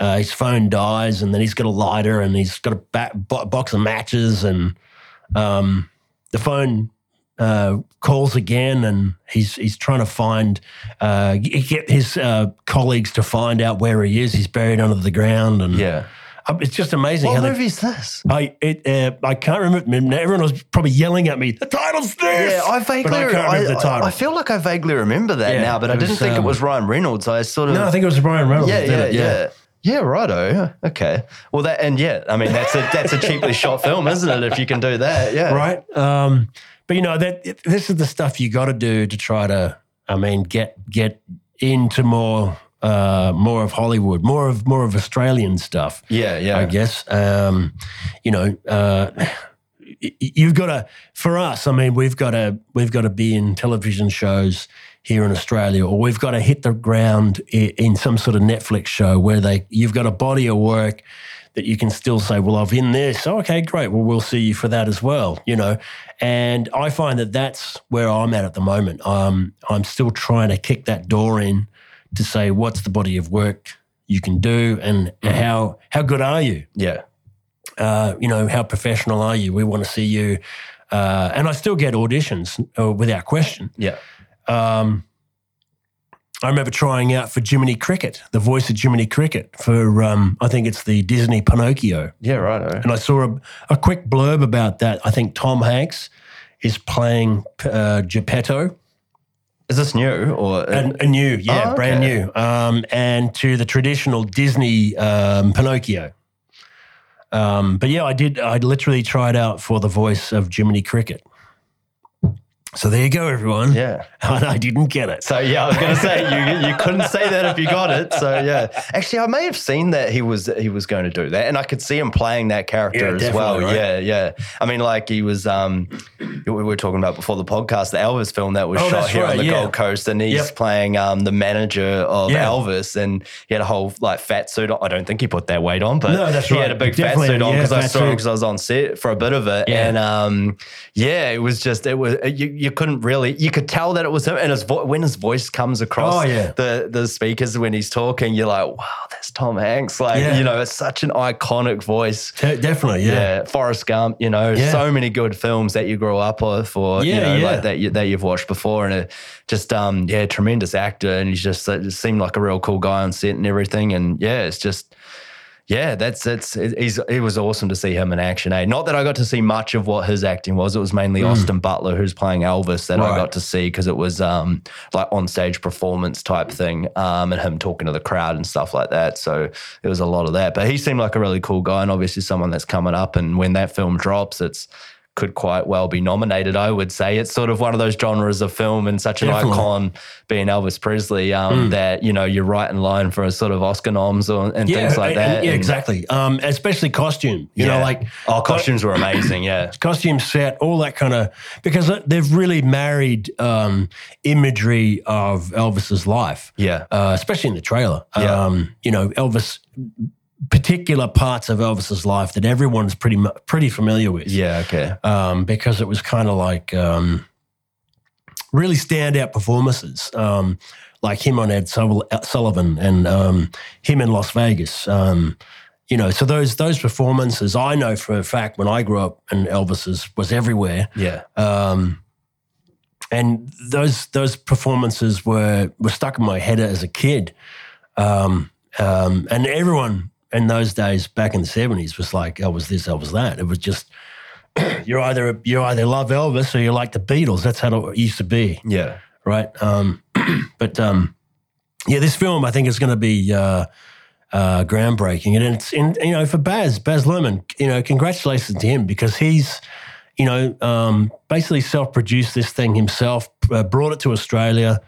C: Uh, his phone dies, and then he's got a lighter, and he's got a ba- bo- box of matches, and um, the phone uh, calls again, and he's he's trying to find uh, get his uh, colleagues to find out where he is. He's buried under the ground, and
A: Yeah.
C: uh, it's just amazing
A: What
C: how they
A: movie is this?
C: I it uh, I can't remember. Everyone was probably yelling at me. The title's this.
A: Yeah, I vaguely.
C: But I can't remember the title.
A: I feel like I vaguely remember that
C: Yeah,
A: now, but I didn't
C: was,
A: think it
C: um,
A: was Ryan Reynolds. I sort of.
C: no, I think it was Brian Reynolds.
A: yeah,
C: that did
A: yeah,
C: it,
A: yeah, yeah. righto. Okay. Well, that and yeah, I mean that's a that's a cheaply [laughs] shot film, isn't it? If you can do that, yeah.
C: right. Um, but you know that this is the stuff you got to do to try to. I mean, get get into more uh, more of Hollywood, more of more of Australian stuff.
A: Yeah, yeah.
C: I guess. Um, you know, uh, you've got to. For us, I mean, we've got to we've got to be in television shows here in Australia, or we've got to hit the ground in some sort of Netflix show where they you've got a body of work that you can still say, well, I've in this. Oh, okay, great. Well, we'll see you for that as well. You know, and I find that that's where I'm at at the moment. Um, I'm still trying to kick that door in to say what's the body of work you can do and how how good are you
A: Yeah.
C: uh, you know, how professional are you? We want to see you. Uh, and I still get auditions uh, without question.
A: Yeah.
C: Um, I remember trying out for Jiminy Cricket, the voice of Jiminy Cricket for, um, I think it's the Disney Pinocchio.
A: Yeah, right.
C: And I saw a, a quick blurb about that. I think Tom Hanks is playing uh, Geppetto.
A: Is this new or
C: And a new, yeah,
A: Oh,
C: brand new. Um, and to the traditional Disney um, Pinocchio. Um, but yeah, I did. I literally tried out for the voice of Jiminy Cricket. So there you go, everyone.
A: Yeah. [laughs]
C: And I didn't get it.
A: So yeah, I was going to say you you [laughs] couldn't say that if you got it. So yeah, actually, I may have seen that he was he was going to do that, and I could see him playing that character
C: Yeah,
A: as well.
C: right?
A: Yeah, yeah. I mean, like he was. um We were talking about before the podcast, the Elvis film that was
C: Oh,
A: shot here on the
C: yeah.
A: Gold Coast, and he's
C: Yep.
A: playing um the manager of
C: Yeah.
A: Elvis, and he had a whole like fat suit. on. I don't think he put that weight on, but
C: No, that's
A: he
C: right.
A: had a big
C: Definitely,
A: fat suit on because I saw him because I was on set for a bit of it,
C: Yeah.
A: and um yeah, it was just it was you, you couldn't really you could tell that it was him, and his vo- when his voice comes across
C: Oh, yeah.
A: the the speakers when he's talking, you're like, wow, that's Tom Hanks. Like
C: Yeah.
A: you know, it's such an iconic voice.
C: Te- definitely, yeah.
A: Yeah, Forrest Gump. You know, so many good films that you grew up with, or you know,
C: yeah.
A: like that you, that you've watched before, and it just um yeah, tremendous actor, and he's just it just seemed like a real cool guy on set and everything, and yeah, it's just. Yeah, that's it's it, he's it was awesome to see him in action. Eh? Not that I got to see much of what his acting was. It was mainly Austin Butler who's playing Elvis that I
C: Mm.
A: Got to see because it was um like on stage performance type thing, um and him talking to the crowd and stuff like that. So it was a lot of that. But he seemed like a really cool guy and obviously someone that's coming up. And when that film drops, it's could quite well be nominated. I would say it's sort of one of those genres of film and such an
C: Definitely.
A: icon being Elvis Presley um, that you know you're right in line for a sort of Oscar noms or, and things like
C: and- and-
A: that.
C: yeah,
A: And-
C: exactly. Um, especially costume. You know, like
A: oh, costumes were amazing. Yeah, [clears throat]
C: costume set, all that kind of because they've really married um, imagery of Elvis's life,
A: yeah,
C: uh, especially in the trailer.
A: Yeah.
C: Um, you know, Elvis, particular parts of Elvis's life that everyone's pretty pretty familiar with.
A: yeah. Okay,
C: um, because it was kind of like um, really standout performances, um, like him on Ed Sullivan and um, him in Las Vegas. Um, you know, so those those performances, I know for a fact when I grew up and Elvis's was everywhere.
A: yeah,
C: Um, and those those performances were were stuck in my head as a kid. Um, um, and everyone in those days back in the seventies was like, Elvis this, Elvis that. It was just [clears throat] you're either you either love Elvis or you like the Beatles. That's how it used to be,
A: yeah.
C: right? Um, [clears throat] but um, yeah, this film I think is going to be uh, uh, groundbreaking, and it's in you know for Baz Baz Luhrmann, you know, congratulations to him because he's you know um, basically self-produced this thing himself, uh, brought it to Australia.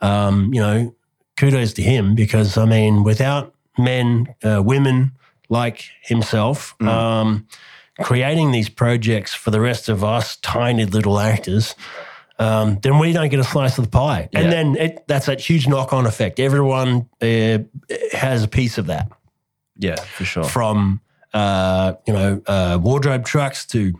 C: Um, you know, kudos to him because I mean, without men, uh, women like himself. Um, creating these projects for the rest of us tiny little actors, um, then we don't get a slice of the pie.
A: Yeah.
C: And then it, that's that huge knock on effect. Everyone uh, has a piece of that
A: Yeah, for sure.
C: from, uh, you know, uh, wardrobe trucks to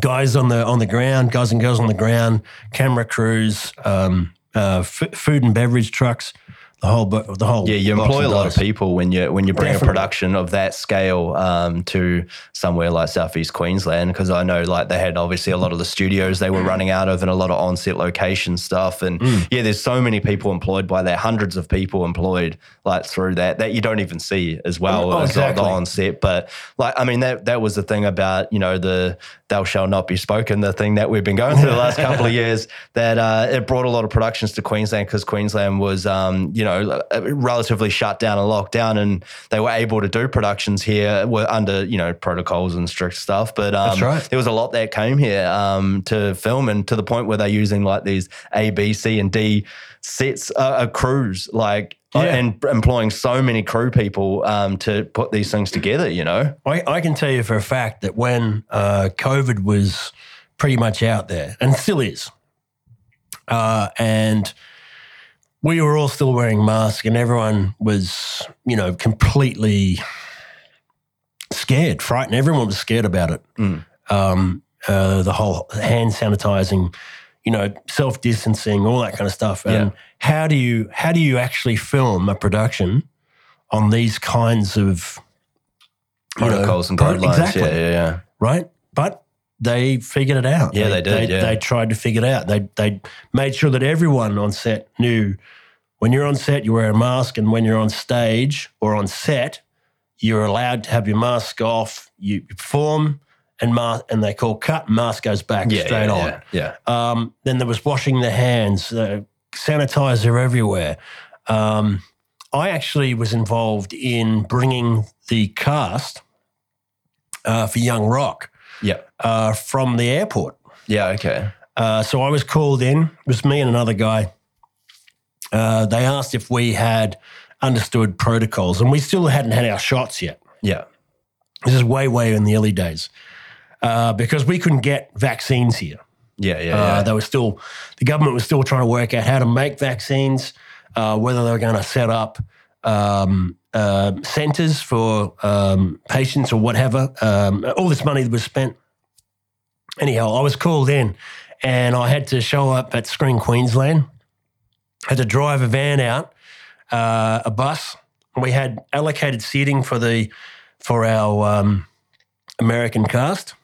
C: guys on the on the ground, guys and girls on the ground, camera crews, um, uh, f- food and beverage trucks, the whole, bo- the whole.
A: Yeah, you employ a lot of people when you when you bring
C: Definitely.
A: a production of that scale um, to somewhere like southeast Queensland because I know like they had obviously a lot of the studios they were running out of and a lot of on-set location stuff and
C: Mm.
A: yeah, there's so many people employed by that, hundreds of people employed like through that that you don't even see as well
C: Oh,
A: as the-
C: exactly.
A: the on-set. But like I mean that that was the thing about you know the thou shall not be spoken the thing that we've been going through the last couple of [laughs] years that uh, it brought a lot of productions to Queensland because Queensland was um, you know relatively shut down and locked down and they were able to do productions here were under you know protocols and strict stuff but um,
C: That's right.
A: there was a lot that came here um, to film and to the point where they're using like these A B C and D sets uh, uh, crews like uh,
C: Yeah.
A: and employing so many crew people um, to put these things together. You know,
C: I, I can tell you for a fact that when uh, COVID was pretty much out there, and still is, uh, and we were all still wearing masks, and everyone was, you know, completely scared, frightened. Everyone was scared about it.
A: Mm.
C: Um, uh, the whole hand sanitizing, you know, self distancing, all that kind of stuff. And
A: Yeah.
C: how do you how do you actually film a production on these kinds of you know,
A: protocols and guidelines.
C: Exactly.
A: Yeah, yeah, yeah.
C: right? But they figured it out.
A: Yeah, they did,
C: They,
A: yeah.
C: they tried to figure it out. They they made sure that everyone on set knew when you're on set, you wear a mask, and when you're on stage or on set, you're allowed to have your mask off. You perform, and mask, and they call cut. Mask goes back
A: Yeah,
C: straight
A: yeah,
C: on.
A: Yeah, yeah.
C: Um, then there was washing the hands, uh, sanitizer everywhere. Um, I actually was involved in bringing the cast uh, for Young Rock
A: Yeah.
C: Uh, from the airport.
A: Yeah, okay.
C: Uh, so I was called in. It was me and another guy. Uh, they asked if we had understood protocols, and we still hadn't had our shots yet.
A: Yeah.
C: This is way, way in the early days uh, because we couldn't get vaccines here.
A: Yeah, yeah,
C: Uh,
A: yeah.
C: they were still, the government was still trying to work out how to make vaccines, uh, whether they were going to set up um, uh, centres for um, patients or whatever. Um, all this money that was spent. Anyhow, I was called in and I had to show up at Screen Queensland, had to drive a van out, uh, a bus. We had allocated seating for the for our um, American cast.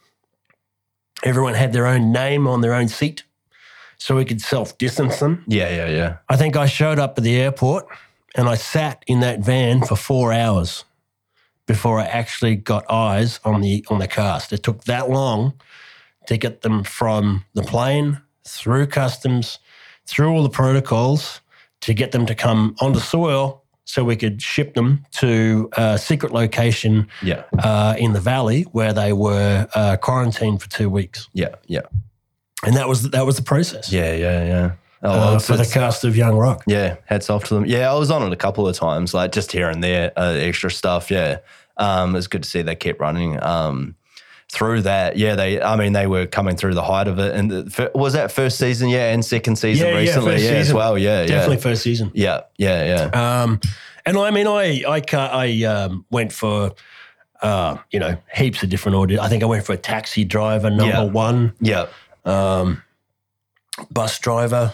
C: Everyone had their own name on their own seat so we could self distance them.
A: yeah, yeah, yeah.
C: I think I showed up at the airport and I sat in that van for four hours before I actually got eyes on the on the cast. It took that long to get them from the plane through customs, through all the protocols to get them to come onto soil so we could ship them to a secret location
A: Yeah.
C: uh, in the valley where they were uh, quarantined for two weeks,
A: Yeah, yeah.
C: and that was that was the process
A: Yeah, yeah, yeah. Oh,
C: uh,
A: well,
C: for the cast of Young Rock.
A: Yeah, hats off to them. Yeah, I was on it a couple of times, like just here and there, uh, extra stuff. Yeah, um, it's good to see they kept running um, through that. Yeah, they. I mean, they were coming through the height of it, and the, was that first season? Yeah, and second season
C: Yeah, yeah,
A: recently.
C: first
A: Yeah, as well. Yeah,
C: Definitely
A: yeah,
C: first season.
A: yeah, yeah, yeah.
C: Um, and I mean, I, I, I um, went for uh, you know heaps of different audio. I think I went for a taxi driver number
A: Yeah.
C: one,
A: yeah.
C: um, bus driver.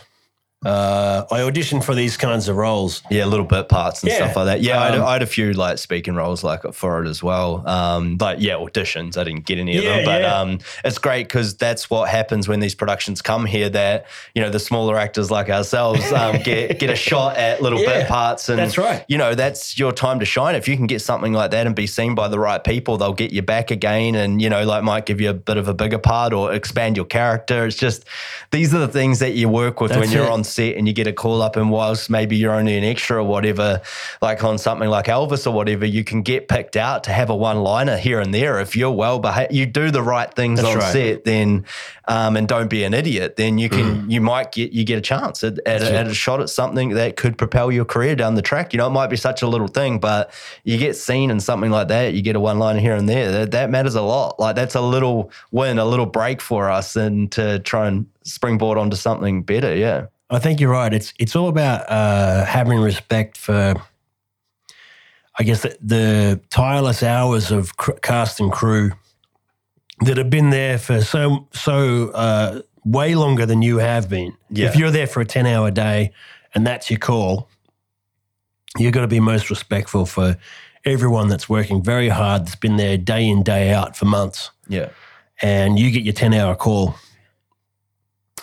C: Uh, I auditioned for these kinds of roles.
A: Yeah, little bit parts and
C: Yeah.
A: stuff like that. Yeah, I, had,
C: Um,
A: I had a few like speaking roles like for it as well. Um, but yeah, auditions. I didn't get any of
C: Yeah,
A: them, but
C: yeah.
A: um, it's great because that's what happens when these productions come here. That you know the smaller actors like ourselves um, [laughs] get get a shot at little bit parts, and
C: that's right.
A: You know that's your time to shine. If you can get something like that and be seen by the right people, they'll get you back again, and you know like might give you a bit of a bigger part or expand your character. It's just these are the things that you work with when
C: That's
A: you're
C: it.
A: on set and you get a call up and whilst maybe you're only an extra or whatever like on something like elvis or whatever you can get picked out to have a one liner here and there. If you're well behaved you do the right things
C: That's
A: on
C: right.
A: set then um, and don't be an idiot then you can you might get you get a chance at, at, a,
C: Mm.
A: at a shot at something that could propel your career down the track. You know it might be such a little thing but you get seen in something like that you get a one liner here and there that, that matters a lot. Like that's a little win a little break for us and to try and springboard onto something better yeah
C: I think you're right. It's it's all about uh, having respect for, I guess, the, the tireless hours of cr- cast and crew that have been there for so so uh, way longer than you have been.
A: Yeah.
C: If you're there for a ten hour day and that's your call, you've got to be most respectful for everyone that's working very hard. That's been there day in day out for months
A: yeah
C: and you get your 10 hour call.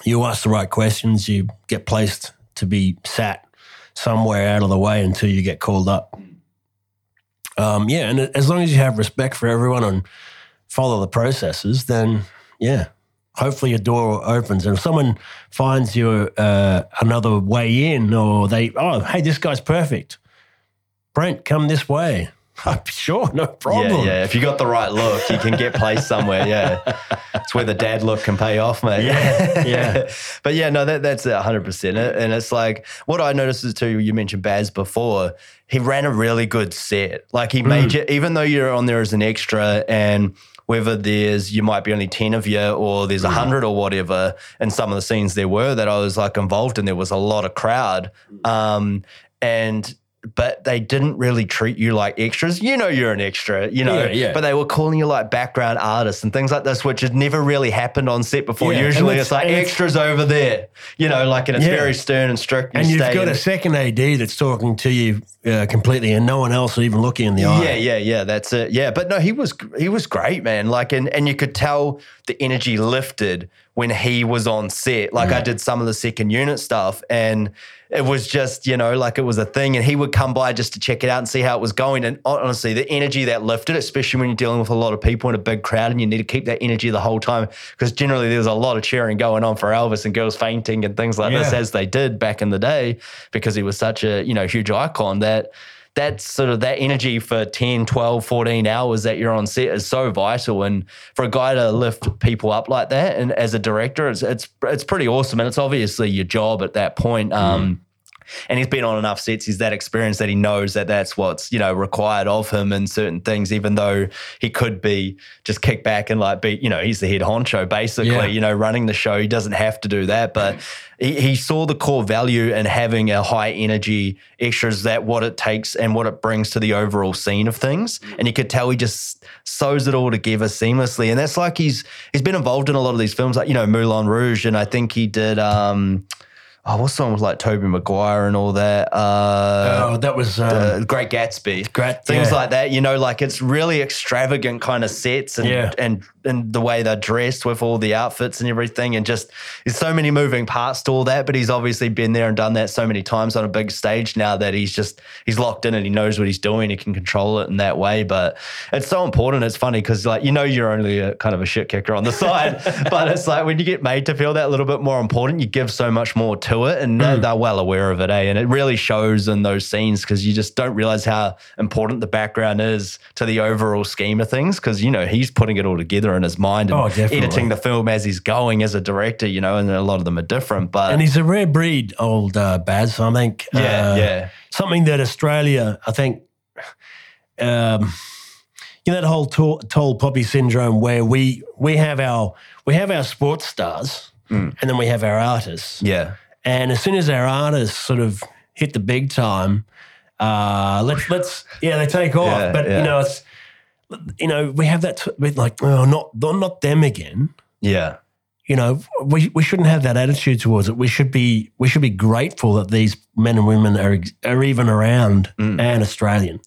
C: You ask the right questions, you get placed to be sat somewhere out of the way until you get called up. Um, yeah, and as long as you have respect for everyone and follow the processes, then yeah, hopefully your door opens. And if someone finds you uh, another way in, or they, oh, hey, this guy's perfect, Brent, come this way. [laughs] sure, no problem.
A: Yeah, yeah. If you got the right look, you can get placed somewhere. Yeah, it's where the dad look can pay off, mate.
C: Yeah, [laughs] yeah.
A: but yeah, no, that, that's hundred percent. And it's like what I noticed is too. You mentioned Baz before. He ran a really good set. Like he mm. made you, even though you're on there as an extra, and whether there's you might be only ten of you or there's a mm. hundred or whatever. And some of the scenes there were that I was like involved in, there was a lot of crowd. Mm. Um, and but they didn't really treat you like extras. You know, you're an extra, you know,
C: Yeah, yeah.
A: but they were calling you like background artists and things like this, which had never really happened on set before.
C: Yeah,
A: Usually
C: it's-
A: it's like
C: and it's-
A: extras over there, you know, like, and it's very stern and strict. You
C: And you've got a second AD that's talking to you uh, completely, and no one else is even looking in the eye.
A: Yeah, yeah, yeah. That's it. Yeah, but no, he was he was great, man. Like, and and you could tell the energy lifted when he was on set. Like, I did some of the second unit stuff, and it was just you know like it was a thing. And he would come by just to check it out and see how it was going. And honestly, the energy that lifted, especially when you're dealing with a lot of people in a big crowd, and you need to keep that energy the whole time because generally there's a lot of cheering going on for Elvis and girls fainting and things like this as they did back in the day because he was such a you know huge icon that that's sort of that energy for 10 12 14 hours that you're on set is so vital. And for a guy to lift people up like that and as a director it's it's, it's pretty awesome. And it's obviously your job at that point. Um and he's been on enough sets. He's that experienced that he knows that that's what's you know required of him in certain things. Even though he could be just kick back and like be, you know, he's the head honcho basically.
C: Yeah.
A: You know, running the show. He doesn't have to do that, but he, he saw the core value in having a high energy extras. That what it takes and what it brings to the overall scene of things. And you could tell he just sews it all together seamlessly. And that's like he's he's been involved in a lot of these films, like you know Moulin Rouge, and I think he did. um Oh, what song was like Tobey Maguire and all that? Uh,
C: Oh, that was um,
A: uh, Great Gatsby,
C: Great-
A: things
C: yeah.
A: like that. You know, like it's really extravagant kind of sets and
C: Yeah.
A: and and the way they're dressed with all the outfits and everything, and just there's so many moving parts to all that. But he's obviously been there and done that so many times on a big stage now that he's just he's locked in and he knows what he's doing. He can control it in that way. But it's so important. It's funny because like you know you're only a kind of a shit kicker on the [laughs] side, but it's like when you get made to feel that little bit more important, you give so much more to it, and they're- they're well aware of it, eh? And it really shows in those scenes because you just don't realize how important the background is to the overall scheme of things. Because you know he's putting it all together in his mind and
C: Oh,
A: editing the film as he's going as a director. You know, and a lot of them are different, but
C: and he's a rare breed, old uh, Baz. I think.
A: yeah,
C: Uh,
A: yeah,
C: Something that Australia, I think, um, you know, that whole tall, tall poppy syndrome, where we we have our we have our sports stars, and then we have our artists.
A: yeah,
C: And as soon as our artists sort of hit the big time, uh, let's let's yeah, they take off.
A: Yeah,
C: but
A: yeah.
C: you know, it's you know, we have that t- with like, oh, not not them again.
A: yeah.
C: You know, we we shouldn't have that attitude towards it. We should be we should be grateful that these men and women are are even around
A: Mm.
C: and Australian.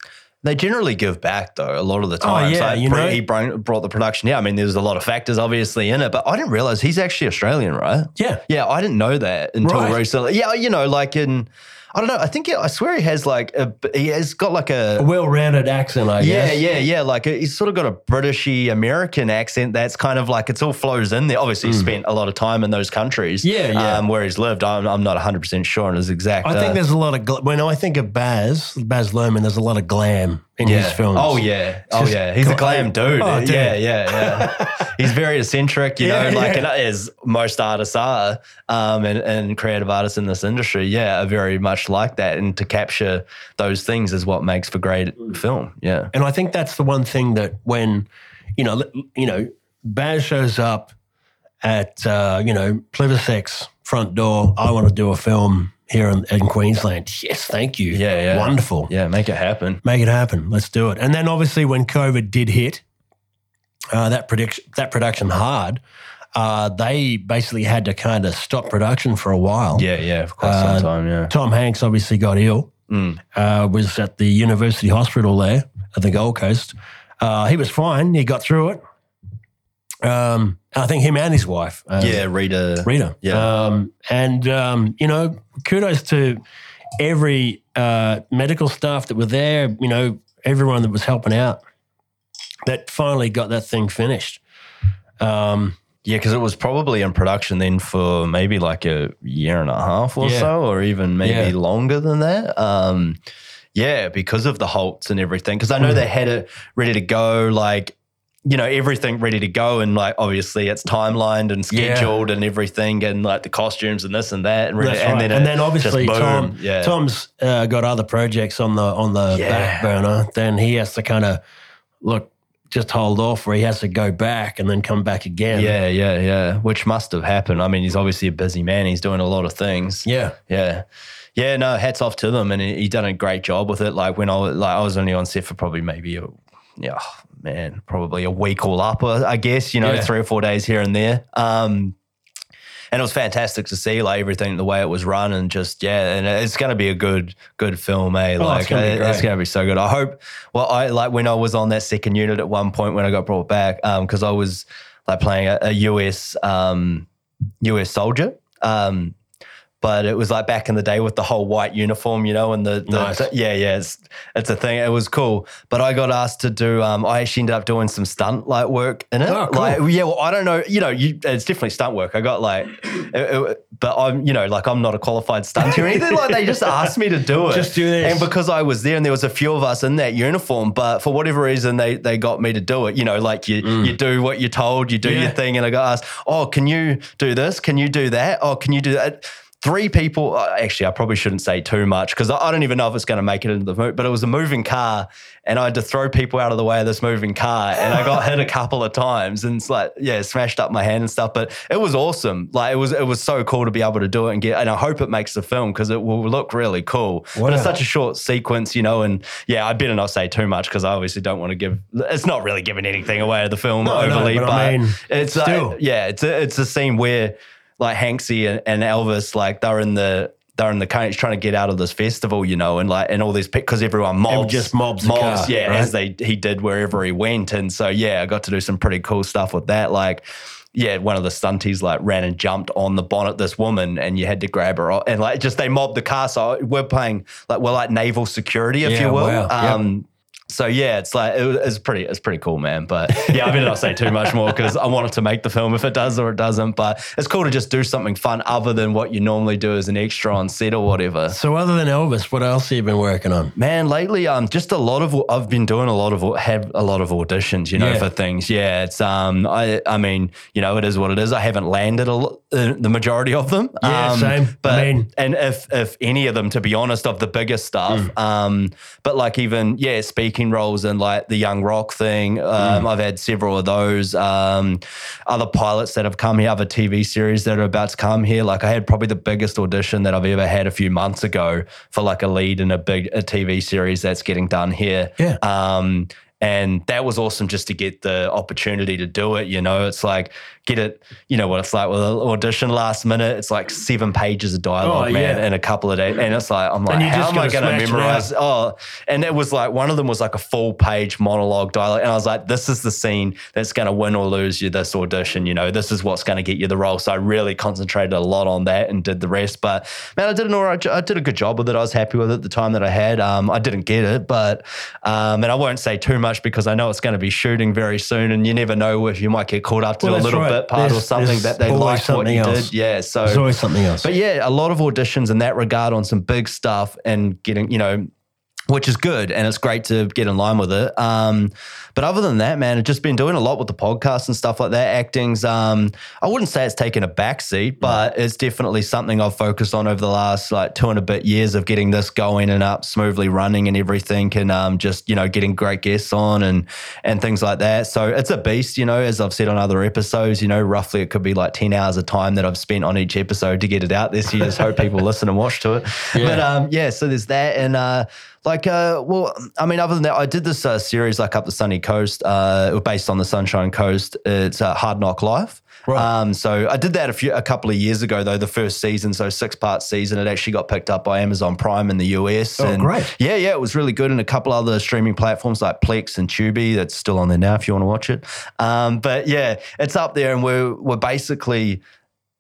A: They generally give back though a lot of the oh, time.
C: Oh, yeah,
A: like,
C: you know-
A: he brought, brought the production. Yeah, I mean, there's a lot of factors obviously in it, but I didn't realize he's actually Australian, right?
C: Yeah,
A: Yeah, I didn't know that until
C: Right.
A: recently. Yeah, you know, like in, I don't know. I think I swear he has like a, he has got like
C: a
A: a.
C: well-rounded accent, I
A: Yeah,
C: guess.
A: yeah, yeah. Yeah. Like a, he's sort of got a Britishy American accent that's kind of like it's all flows in there. Obviously, he spent a lot of time in those countries.
C: Hmm. Yeah, yeah.
A: Um, where he's lived. I'm, I'm not 100 percent sure on his exact.
C: I
A: uh,
C: think there's a lot of gl- when I think of Baz Baz Luhrmann, there's a lot of glam in
A: yeah.
C: his films.
A: Oh yeah. Oh yeah. He's a glam dude.
C: Oh, dude.
A: Yeah, yeah, yeah. [laughs] He's very eccentric, you
C: Yeah,
A: know, like
C: yeah.
A: as most artists are, um, and, and creative artists in this industry, yeah, are very much like that. And to capture those things is what makes for great film. Yeah.
C: And I think that's the one thing that when, you know, you know, Baz shows up at uh, you know Pliversex front door. I want to do a film here in, in Queensland. Yes, thank you.
A: Yeah, yeah.
C: wonderful.
A: Yeah, make it happen.
C: Make it happen. Let's do it. And then obviously when COVID did hit, uh, that prediction that production hard. Uh, they basically had to kind of stop production for a while.
A: Yeah, yeah, for quite
C: Uh,
A: some time, yeah.
C: Tom Hanks obviously got ill.
A: Mm.
C: Uh, was at the University Hospital there at the Gold Coast. Uh, he was fine. He got through it. Um, I think him and his wife. uh,
A: Yeah, Rita.
C: Rita.
A: Yeah.
C: Um, and, um, you know, kudos to every uh, medical staff that were there, you know, everyone that was helping out that finally got that thing finished. Um,
A: Yeah, because it was probably in production then for maybe like a year and a half or
C: Yeah.
A: so, or even maybe
C: Yeah.
A: longer than that. Um, Yeah, because of the halts and everything. Because I know
C: Mm.
A: they had it ready to go, like you know everything ready to go, and like obviously it's timelined and
C: Yeah.
A: scheduled and everything, and like the costumes and this and that, and, ready,
C: That's
A: and then
C: and then obviously. Tom
A: yeah,
C: Tom's uh, got other projects on the on the
A: Yeah.
C: back burner. Then he has to kind of look, just hold off, where he has to go back and then come back again.
A: yeah, yeah, yeah. Which must have happened. I mean, he's obviously a busy man. He's doing a lot of things.
C: yeah.
A: Yeah. Yeah, no, hats off to them, and he, he done a great job with it. Like when I was like, I was only on set for probably maybe a, yeah, man, probably a week all up, I guess. You know,
C: Yeah.
A: three or four days here and there. Um, and it was fantastic to see like everything the way it was run, and just yeah, and it's going to be a good good film, eh?
C: Oh, it's
A: like
C: gonna be
A: uh, it's to be so good. I hope. Well, I like when I was on that second unit at one point when I got brought back, um, because I was like playing a, a US um, US soldier. Um, but it was like back in the day with the whole white uniform, you know, and the, the
C: Nice.
A: yeah, yeah, it's it's a thing. It was cool. But I got asked to do. Um, I actually ended up doing some stunt like work in it.
C: Oh, cool.
A: Like, yeah, well, I don't know. You know, you, it's definitely stunt work. I got like, it- it- but I'm, you know, like I'm not a qualified stunt or anything. like they just asked me to do it.
C: Just do this.
A: And because I was there, and there was a few of us in that uniform, but for whatever reason, they they got me to do it. You know, like you you do what you're told, you do
C: Mm. Yeah.
A: your thing, and I got asked, oh, can you do this? Can you do that? Oh, can you do that? Three people, uh, actually, I probably shouldn't say too much because I I don't even know if it's going to make it into the movie, but it was a moving car and I had to throw people out of the way of this moving car and I got hit a couple of times and it's like, yeah, smashed up my hand and stuff, but it was awesome. Like it was, it was so cool to be able to do it and get, and I hope it makes the film because it will look really cool. But it's such a short sequence, you know, and yeah, I better not say too much because I obviously don't want to give, it's not really giving anything away of the film
C: No, no,
A: overly,
C: but
A: but,
C: I mean,
A: it's
C: still.
A: like, yeah, it's a, it's a scene where like Hanksy and, and Elvis, like they're in the they're in the cage trying to get out of this festival, you know, and like and all these because everyone mobs
C: just mobs the car,
A: yeah,
C: right?
A: as they he did wherever he went, and so yeah, I got to do some pretty cool stuff with that, like. Yeah, one of the stunties like ran and jumped on the bonnet this woman, and you had to grab her, off- and like just they mobbed the car. So we're playing like we're like naval security, if
C: Yeah,
A: you will.
C: wow. Yep.
A: Um, So yeah, it's like it was, it's pretty it's pretty cool, man. But yeah, I better not say too much more because I wanted to make the film if it does or it doesn't. But it's cool to just do something fun other than what you normally do as an extra on set or whatever.
C: So other than Elvis, what else have you been working on?
A: Man, lately, um, just a lot of I've been doing a lot of have a lot of auditions, you know,
C: Yeah.
A: for things. Yeah, it's um, I I mean, you know, it is what it is. I haven't landed a, uh, the majority of them.
C: Yeah,
A: um,
C: same. I
A: But
C: mean-
A: and if if any of them, to be honest, of the bigger stuff,
C: Mm.
A: um, but like even yeah, speaking roles and like the Young Rock thing, um,
C: Mm.
A: I've had several of those. Um, other pilots that have come here, other TV series that are about to come here. Like I had probably the biggest audition that I've ever had a few months ago for like a lead in a big a TV series that's getting done here.
C: Yeah.
A: Um, and that was awesome just to get the opportunity to do it. You know, it's like get it. You know what it's like with an audition last minute. It's like seven pages of dialogue,
C: Oh,
A: man,
C: yeah.
A: in a couple of days. And it's like I'm like, how am I going to memorize? Oh, and it was like one of them was like a full page monologue dialogue, and I was like, this is the scene that's going to win or lose you this audition. You know, this is what's going to get you the role. So I really concentrated a lot on that and did the rest. But man, I did an all right. I did a good job with it. I was happy with it the time that I had. Um, I didn't get it, but um, and I won't say too much because I know it's going to be shooting very soon, and you never know if you might get caught up to
C: Well,
A: a little
C: right.
A: bit part or something that they liked what you
C: else.
A: did. Yeah, so
C: There's always something else.
A: but yeah, a lot of auditions in that regard on some big stuff and getting, you know, which is good and it's great to get in line with it. Um, but other than that, man, I've just been doing a lot with the podcast and stuff like that. Acting's, um, I wouldn't say it's taken a backseat, but it's definitely something I've focused on over the last like two and a bit years of getting this going and up smoothly running and everything and um, just, you know, getting great guests on and, and things like that. So it's a beast, you know, as I've said on other episodes, you know, roughly it could be like 10 hours of time that I've spent on each episode to get it out there. So you just hope people listen and watch to it. But um, yeah, so there's that. And, uh, like, uh, well, I mean, other than that, I did this uh, series like up the sunny coast, uh, based on the Sunshine Coast. It's uh, Hard Knock Life.
C: Right.
A: Um, so I did that a few, a couple of years ago, though. The first season, so six part season, it actually got picked up by Amazon Prime in the US.
C: Oh,
A: and
C: great.
A: Yeah, yeah, it was really good, and a couple other streaming platforms like Plex and Tubi. That's still on there now if you want to watch it. Um, but yeah, it's up there, and we're we're basically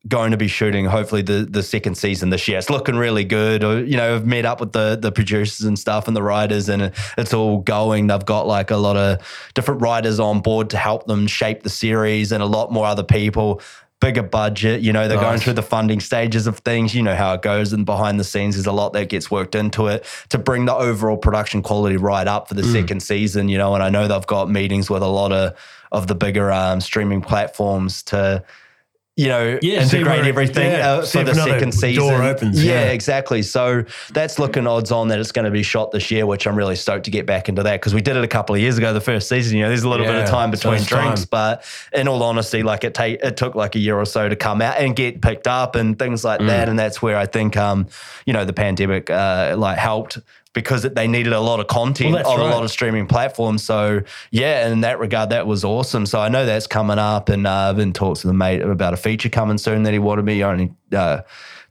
A: going to be shooting hopefully the the second season this year. It's looking really good. Uh, You know, I've met up with the the producers and stuff and the writers, and it's all going. They've got like a lot of different writers on board to help them shape the series, and a lot more other people. bigger budget. You know, they're going through the funding stages of things. You know how it goes, and behind the scenes, there's a lot that gets worked into it to bring the overall production quality right up for the
C: Mm.
A: second season. You know, and I know they've got meetings with a lot of of the bigger um, streaming platforms to. You know,
C: Yeah,
A: integrate everything
C: yeah,
A: uh, for the second season.
C: door opens,
A: yeah,
C: yeah.
A: exactly. So that's looking odds on that it's going to be shot this year, which I'm really stoked to get back into that because we did it a couple of years ago, the first season. You know, there's a little bit of time between drinks,
C: time.
A: but in all honesty, like it take it took like a year or so to come out and get picked up and things like
C: Mm.
A: that. And that's where I think, um, you know, the pandemic uh, like helped. Because they needed a lot of content
C: Well,
A: on a lot of streaming platforms. So, yeah, in that regard, that was awesome. So, I know that's coming up. And uh, I've been talking to the mate about a feature coming soon that he wanted me. I only uh,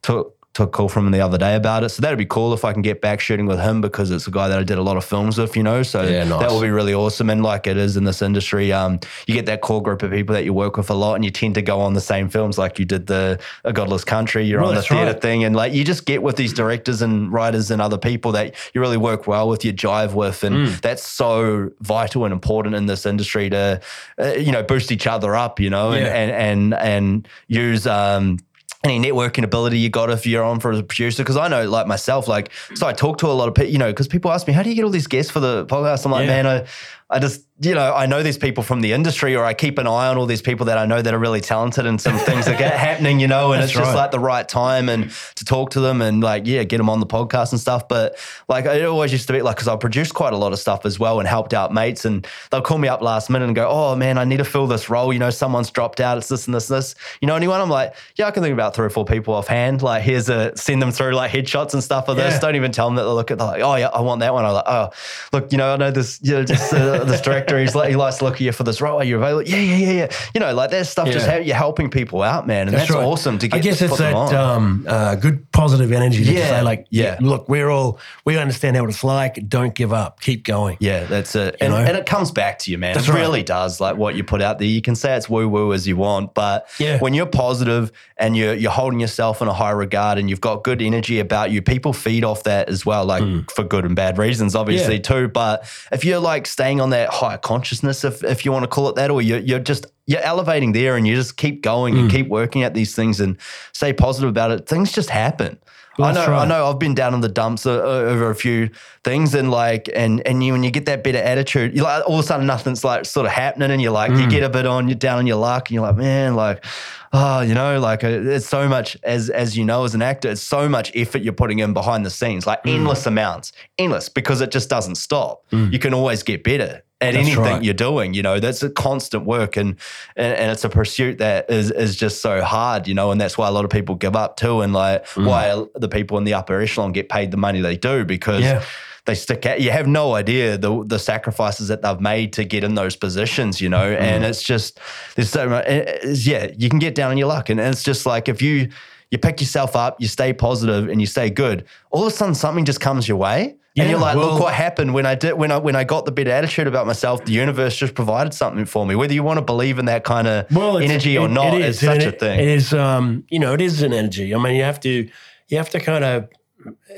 A: took took a call from him the other day about it. So that'd be cool if I can get back shooting with him because it's a guy that I did a lot of films with, you know. So
C: Yeah, nice.
A: that will be really awesome. And like it is in this industry, um, you get that core group of people that you work with a lot and you tend to go on the same films like you did the A Godless Country, you're on the theatre
C: right.
A: thing. And like you just get with these directors and writers and other people that you really work well with, you jive with. And
C: Mm.
A: that's so vital and important in this industry to, uh, you know, boost each other up, you know, and, and, and, and use, um, any networking ability you got if you're on for as a producer. Because I know, like myself, like, so I talk to a lot of people, you know, because people ask me, how do you get all these guests for the podcast? I'm like,
C: Yeah.
A: man, I, I just, you know, I know these people from the industry, or I keep an eye on all these people that I know that are really talented and some things that get [laughs] happening, you know, and
C: That's
A: it's just like the right time and to talk to them and like, yeah, get them on the podcast and stuff. But like, it always used to be like, because I produced quite a lot of stuff as well and helped out mates, and they'll call me up last minute and go, oh man, I need to fill this role. You know, someone's dropped out. It's this and this, and this. You know, anyone? I'm like, yeah, I can think about three or four people offhand. Like, here's a send them through like headshots and stuff of this.
C: Yeah.
A: Don't even tell them that they look at. Like, oh yeah, I want that one. I'm like, oh, look, you know, I know this, you know, just uh, this director. He's like, he likes to look at you for this role. Are you available? Yeah, yeah, yeah, yeah. You know, like that stuff. Just how you're helping people out, man, and that's,
C: right.
A: awesome to get.
C: I guess it's that
A: on.
C: um, uh, good positive energy to
A: Yeah,
C: say, like,
A: yeah.
C: look, we're all we understand how it's like. Don't give up. Keep going.
A: Yeah, that's it. And, and it comes back to you, man.
C: That's
A: it
C: right.
A: really does. Like what you put out there. You can say it's woo woo as you want, but
C: Yeah.
A: when you're positive and you're you're holding yourself in a high regard and you've got good energy about you, people feed off that as well, like for good and bad reasons, obviously.
C: Yeah.
A: too. But if you're like staying on that higher consciousness, if if you want to call it that, or you're you're just you're elevating there and you just keep going
C: Hmm.
A: and keep working at these things and stay positive about it, things just happen.
C: Well,
A: I know,
C: that's
A: I know. I've been down in the dumps uh, over a few things, and like, and and you when you get that bit of attitude, you like all of a sudden nothing's like sort of happening, and you're like,
C: Mm.
A: you get a bit on, you're down on your luck, and you're like, man, like, oh, you know, like uh, it's so much as as you know as an actor, it's so much effort you're putting in behind the scenes, like
C: Mm.
A: endless amounts, endless because it just doesn't stop. You can always get better. At
C: That's
A: anything
C: right.
A: you're doing, you know, that's a constant work and, and and it's a pursuit that is is just so hard, you know, and that's why a lot of people give up too, and like
C: Mm.
A: why the people in the upper echelon get paid the money they do because
C: Yeah.
A: they stick out. You have no idea the the sacrifices that they've made to get in those positions, you know, and it's just there's so much. Yeah, you can get down on your luck, and it's just like if you you pick yourself up, you stay positive, and you stay good. All of a sudden, something just comes your way. And you're like, look what happened when I did when I when I got the bit of attitude about myself. The universe just provided something for me. Whether you want to believe in that kind of
C: it's-
A: energy or
C: it-
A: not,
C: it
A: it's
C: is, and
A: such a thing.
C: It is, um, you know, it is an energy. I mean, you have to, you have to kind of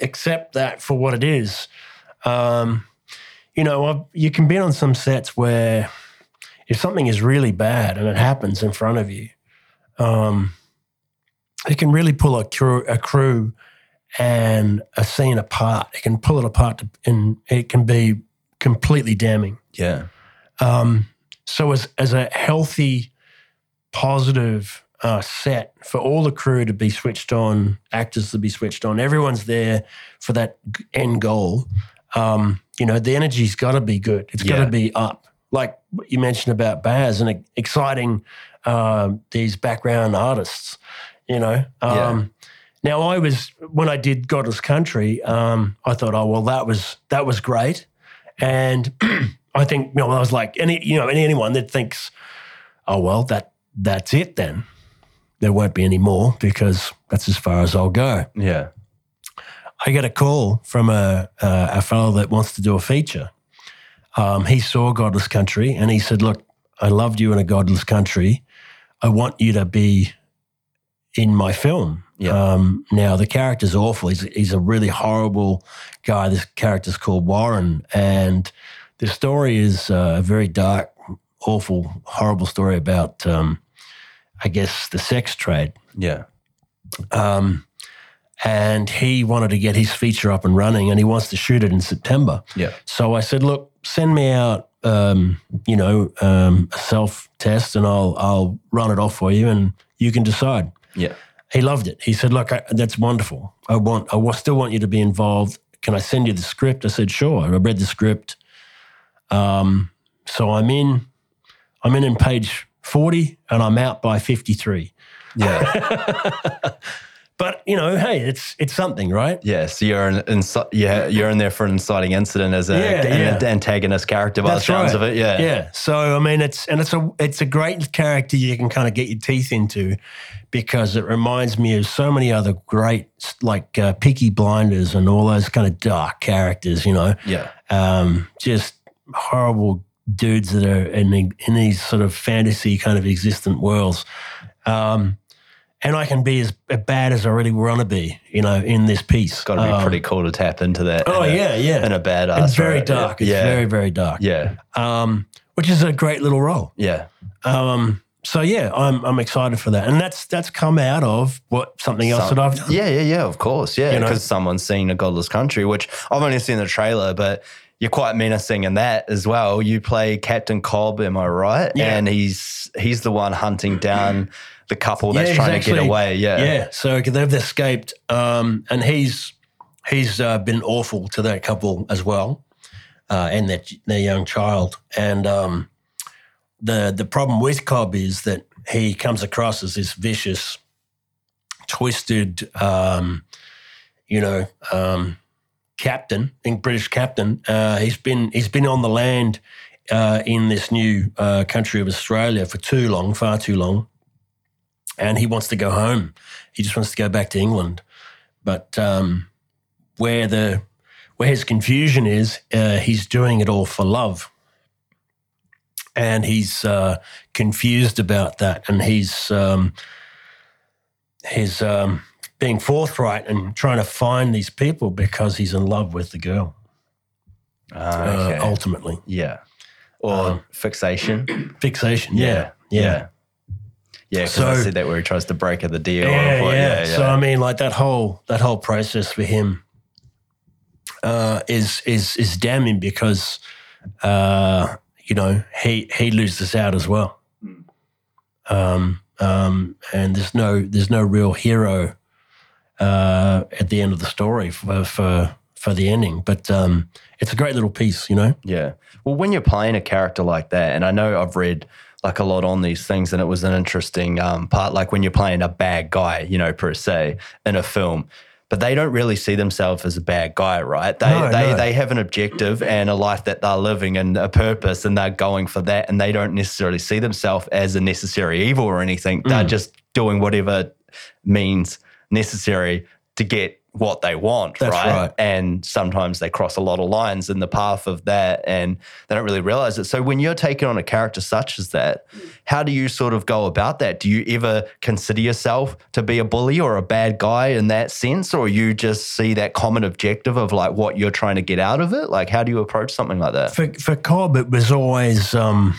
C: accept that for what it is. Um, you know, I've, you can be on some sets where if something is really bad and it happens in front of you, um, it can really pull a crew, a crew and a scene apart. It can pull it apart, to, and it can be completely damning.
A: yeah,
C: Um, so as as a healthy, positive uh, set for all the crew to be switched on, actors to be switched on, everyone's there for that end goal. Um, you know, the energy's got to be good. It's got to be up. Like you mentioned about Baz and exciting um, these background artists. You know, um,
A: Yeah.
C: Now I was when I did Godless Country. Um, I thought, oh well, that was that was great, and [clears throat] I think you know I was like any you know any, anyone that thinks, oh well, that that's it then. There won't be any more because that's as far as I'll go.
A: yeah,
C: I get a call from a a, a fellow that wants to do a feature. Um, he saw Godless Country and he said, "Look, I loved you in a Godless Country. I want you to be in my film."
A: Yeah.
C: Um, now the character's awful. He's he's a really horrible guy. This character's called Warren, and the story is uh, a very dark, awful, horrible story about um, I guess, the sex trade.
A: Yeah.
C: Um, and he wanted to get his feature up and running, and he wants to shoot it in September.
A: Yeah.
C: So I said, look, send me out, um, you know, um, a self test, and I'll I'll run it off for you, and you can decide.
A: Yeah.
C: He loved it. He said, look, I, that's wonderful. I want, I still want you to be involved. Can I send you the script? I said, sure. I read the script. Um, so I'm in, I'm in in page 40, and I'm out by 53.
A: Yeah. [laughs]
C: But you know, hey, it's it's something, right?
A: yeah. So you're an yeah, you're in there for an inciting incident as a,
C: Yeah,
A: an
C: yeah.
A: antagonist character by the sounds of it. Yeah.
C: yeah. So I mean, it's and it's a it's a great character you can kind of get your teeth into because it reminds me of so many other great like uh, Peaky Blinders and all those kind of dark characters. You know,
A: Yeah.
C: um, just horrible dudes that are in the, in these sort of fantasy kind of existent worlds. Um, and I can be as bad as I really want to be, you know, in this piece.
A: It's got to be
C: Um,
A: pretty cool to tap into that.
C: Oh
A: in a,
C: yeah, yeah.
A: And a badass.
C: it's very
A: right?
C: dark. It's
A: yeah.
C: very very dark.
A: Yeah.
C: Um, which is a great little role.
A: Yeah.
C: Um, so yeah, I'm I'm excited for that, and that's that's come out of what something else
A: Some-
C: that I've done.
A: Yeah, yeah, yeah, of course. Yeah,
C: You know?
A: because someone's seen A Godless Country, which I've only seen the trailer, but you're quite menacing in that as well. You play Captain Cobb, am I right?
C: Yeah.
A: And he's he's the one hunting down the couple that's
C: Yeah,
A: trying
C: he's
A: to get away. Yeah.
C: Yeah, so they've escaped, um, and he's he's uh, been awful to that couple as well, uh, and their their young child. And um, the the problem with Cobb is that he comes across as this vicious, twisted, um, you know, um, captain, in British captain. Uh, he's been he's been on the land uh, in this new uh, country of Australia for too long, far too long and he wants to go home. He just wants to go back to England. But um, where the where his confusion is, uh, he's doing it all for love, and he's uh, confused about that, and he's um, he's um, being forthright and trying to find these people because he's in love with the girl.
A: Ah,
C: Uh,
A: okay.
C: ultimately,
A: yeah. Or
C: Um,
A: fixation. [clears throat]
C: fixation. Yeah, yeah.
A: Yeah. Yeah, because
C: So-
A: I see that where he tries to break the deal.
C: Yeah,
A: or what-
C: yeah. So I mean, like that whole that whole process for him uh, is is is damning because uh, you know he he loses out as well. Um, um, and there's no there's no real hero uh, at the end of the story for for for the ending, but um, it's a great little piece, you know.
A: Yeah. Well, when you're playing a character like that, and I know I've read like a lot on these things, and it was an interesting um, part, like when you're playing a bad guy, you know, per se, in a film. But they don't really see themselves as a bad guy, right? They
C: No,
A: they
C: no.
A: they have an objective and a life that they're living and a purpose, and they're going for that. And they don't necessarily see themselves as a necessary evil or anything. They're
C: Mm.
A: just doing whatever means necessary to get what they want,
C: That's right.
A: and sometimes they cross a lot of lines in the path of that and they don't really realize it. So when you're taking on a character such as that, how do you sort of go about that? Do you ever consider yourself to be a bully or a bad guy in that sense or you just see that common objective of like what you're trying to get out of it? Like how do you approach something like that?
C: For for Cobb, it was always um,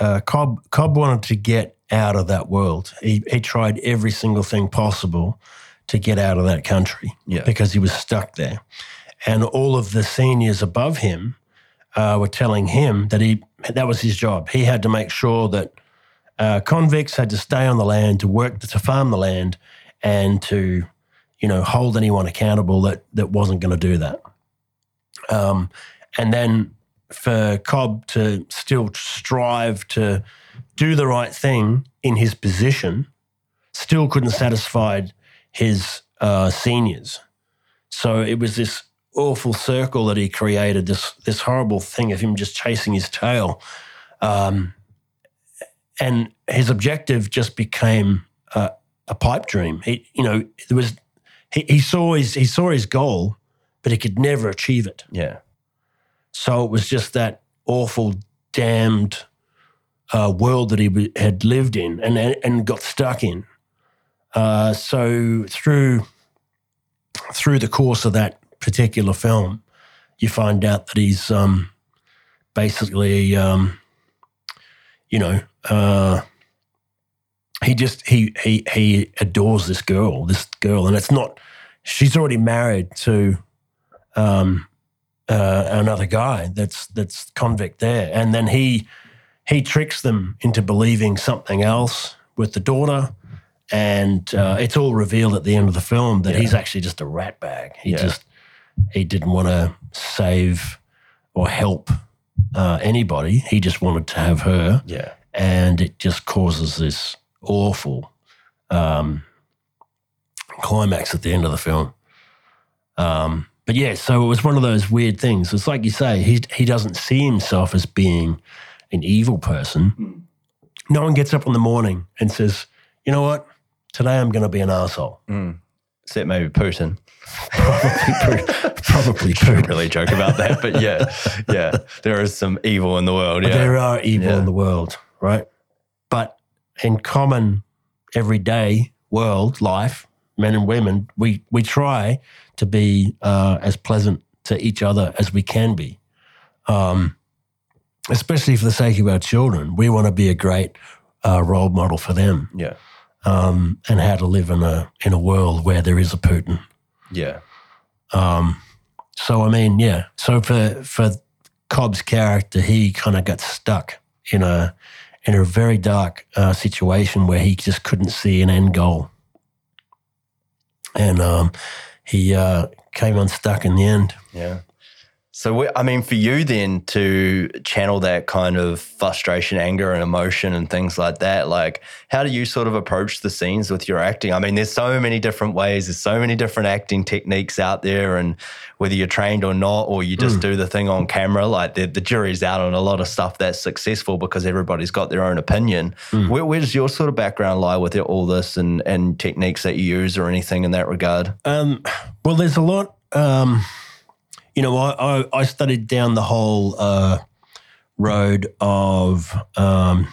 C: uh, Cobb. Cobb wanted to get out of that world. He he tried every single thing possible to get out of that country
A: Yeah.
C: because he was stuck there, and all of the seniors above him uh, were telling him that he that was his job. He had to make sure that uh, convicts had to stay on the land to work to farm the land and to you know hold anyone accountable that that wasn't going to do that. Um, and then for Cobb to still strive to do the right thing in his position, still couldn't satisfy his uh, seniors. So it was this awful circle that he created, this this horrible thing of him just chasing his tail. Um, and his objective just became a, a pipe dream. He, you know, there was he, he saw his he saw his goal, but he could never achieve it.
A: Yeah.
C: So it was just that awful, damned uh, world that he had lived in and and got stuck in. Uh, so through through the course of that particular film, you find out that he's um, basically, um, you know, uh, he just he he he adores this girl, this girl, and it's not. She's already married to um, uh, another guy that's that's convict there, and then he he tricks them into believing something else with the daughter, and uh, it's all revealed at the end of the film that he's actually just a rat bag. He
A: Yeah.
C: just he didn't want to save or help uh, anybody. He just wanted to have her
A: Yeah.
C: and it just causes this awful um, climax at the end of the film. Um, but yeah, so it was one of those weird things. It's like you say, he he doesn't see himself as being an evil person. No one gets up in the morning and says, "You know what? Today I'm going to be an asshole."
A: Except maybe Putin.
C: Probably
A: I
C: true.
A: don't really joke about that, but yeah, yeah, there is some evil in the world. Yeah,
C: There are evil
A: Yeah.
C: in the world, right? But in common everyday world life, men and women, we we try to be uh, as pleasant to each other as we can be. Um, especially for the sake of our children, we want to be a great uh, role model for them,
A: yeah,
C: um, and how to live in a in a world where there is a Putin.
A: yeah,
C: Um, so I mean, yeah. So for for Cobb's character, he kind of got stuck in a in a very dark uh, situation where he just couldn't see an end goal, and um, he uh, came unstuck in the end.
A: yeah. So, I mean, for you then to channel that kind of frustration, anger, and emotion and things like that, like, how do you sort of approach the scenes with your acting? I mean, there's so many different ways, there's so many different acting techniques out there, and whether you're trained or not, or you just do the thing on camera, like the, the jury's out on a lot of stuff that's successful because everybody's got their own opinion. Where, where does your sort of background lie with all this and, and techniques that you use or anything in that regard?
C: Um, well, there's a lot. Um, you know, I, I, I studied down the whole uh, road of um,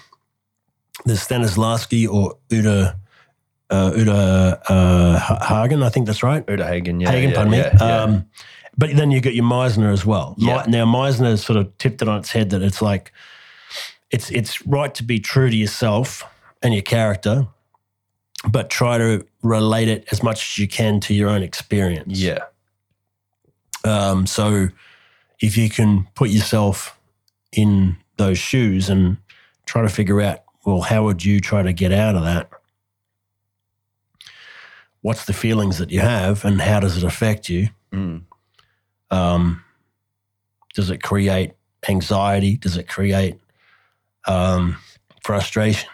C: the Stanislavski or Uta uh, Uta uh, Hagen. I think that's right.
A: Uta Hagen, yeah.
C: Hagen,
A: yeah,
C: pardon
A: yeah,
C: me.
A: yeah.
C: Um, but then you got your Meisner as well.
A: Yeah.
C: Now Meisner sort of tipped it on its head that it's like it's it's right to be true to yourself and your character, but try to relate it as much as you can to your own experience.
A: yeah.
C: Um, so if you can put yourself in those shoes and try to figure out, well, how would you try to get out of that? What's the feelings that you have and how does it affect you?
A: Mm.
C: Um, does it create anxiety? Does it create um, frustration?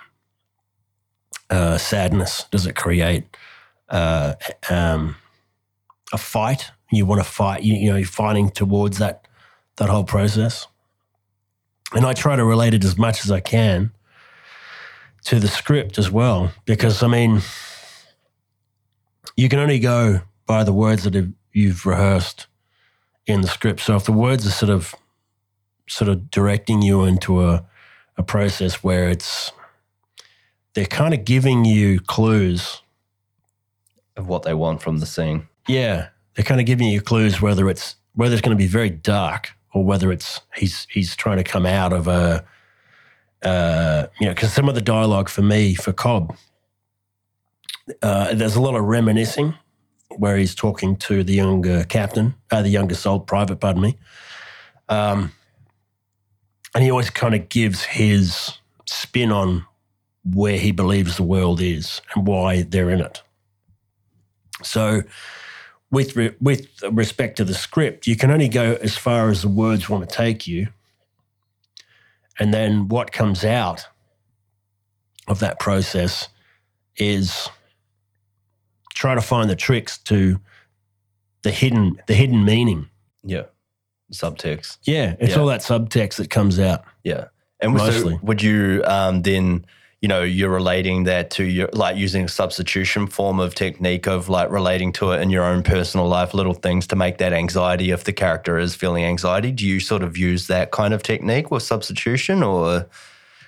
C: Uh, sadness? Does it create uh, um, a fight? You want to fight? You, you know, you're fighting towards that that whole process. And I try to relate it as much as I can to the script as well, because I mean, you can only go by the words that have, you've rehearsed in the script. So if the words are sort of sort of directing you into a a process where it's they're kind of giving you clues.
A: Of what they want from the scene.
C: Yeah, they're kind of giving you clues whether it's whether it's going to be very dark or whether it's he's he's trying to come out of a uh, you know because some of the dialogue for me for Cobb uh, there's a lot of reminiscing where he's talking to the younger captain, uh, the younger soul private, pardon me. Um, and he always kind of gives his spin on where he believes the world is and why they're in it. So, with re- with respect to the script, you can only go as far as the words want to take you, and then what comes out of that process is try to find the tricks to the hidden the hidden meaning.
A: Yeah. Subtext.
C: Yeah, it's
A: Yeah.
C: all that subtext that comes out.
A: Yeah. And so
C: Mostly.
A: would you um, then, you know, you're relating that to your, like using a substitution form of technique of like relating to it in your own personal life, little things to make that anxiety if the character is feeling anxiety. Do you sort of use that kind of technique with substitution or?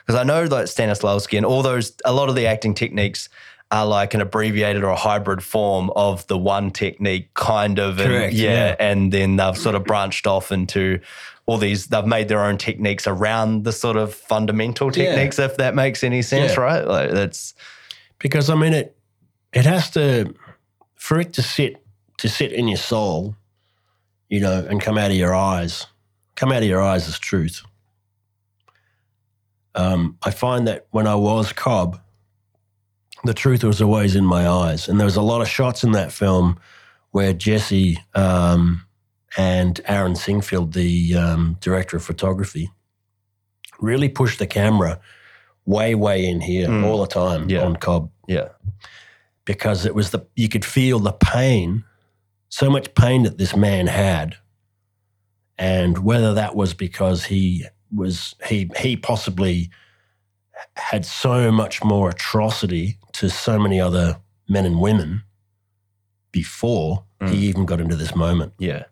A: Because I know that Stanislavski and all those, a lot of the acting techniques are like an abbreviated or a hybrid form of the one technique, kind of. and- yeah,
C: yeah.
A: And then they've sort of branched off into all these, they've made their own techniques around the sort of fundamental
C: Yeah.
A: techniques, if that makes any sense,
C: Yeah.
A: right? Like that's,
C: because I mean it it has to for it to sit to sit in your soul, you know, and come out of your eyes. Come out of your eyes as truth. Um, I find that when I was Cobb, the truth was always in my eyes, and there was a lot of shots in that film where Jesse um, and Aaron Singfield, the um, director of photography, really pushed the camera way, way in here
A: Mm.
C: all the time
A: Yeah.
C: on Cobb
A: Yeah.
C: because it was the you could feel the pain, so much pain that this man had, and whether that was because he was he he possibly had so much more atrocity to so many other men and women before
A: Mm.
C: he even got into this moment.
A: Yeah.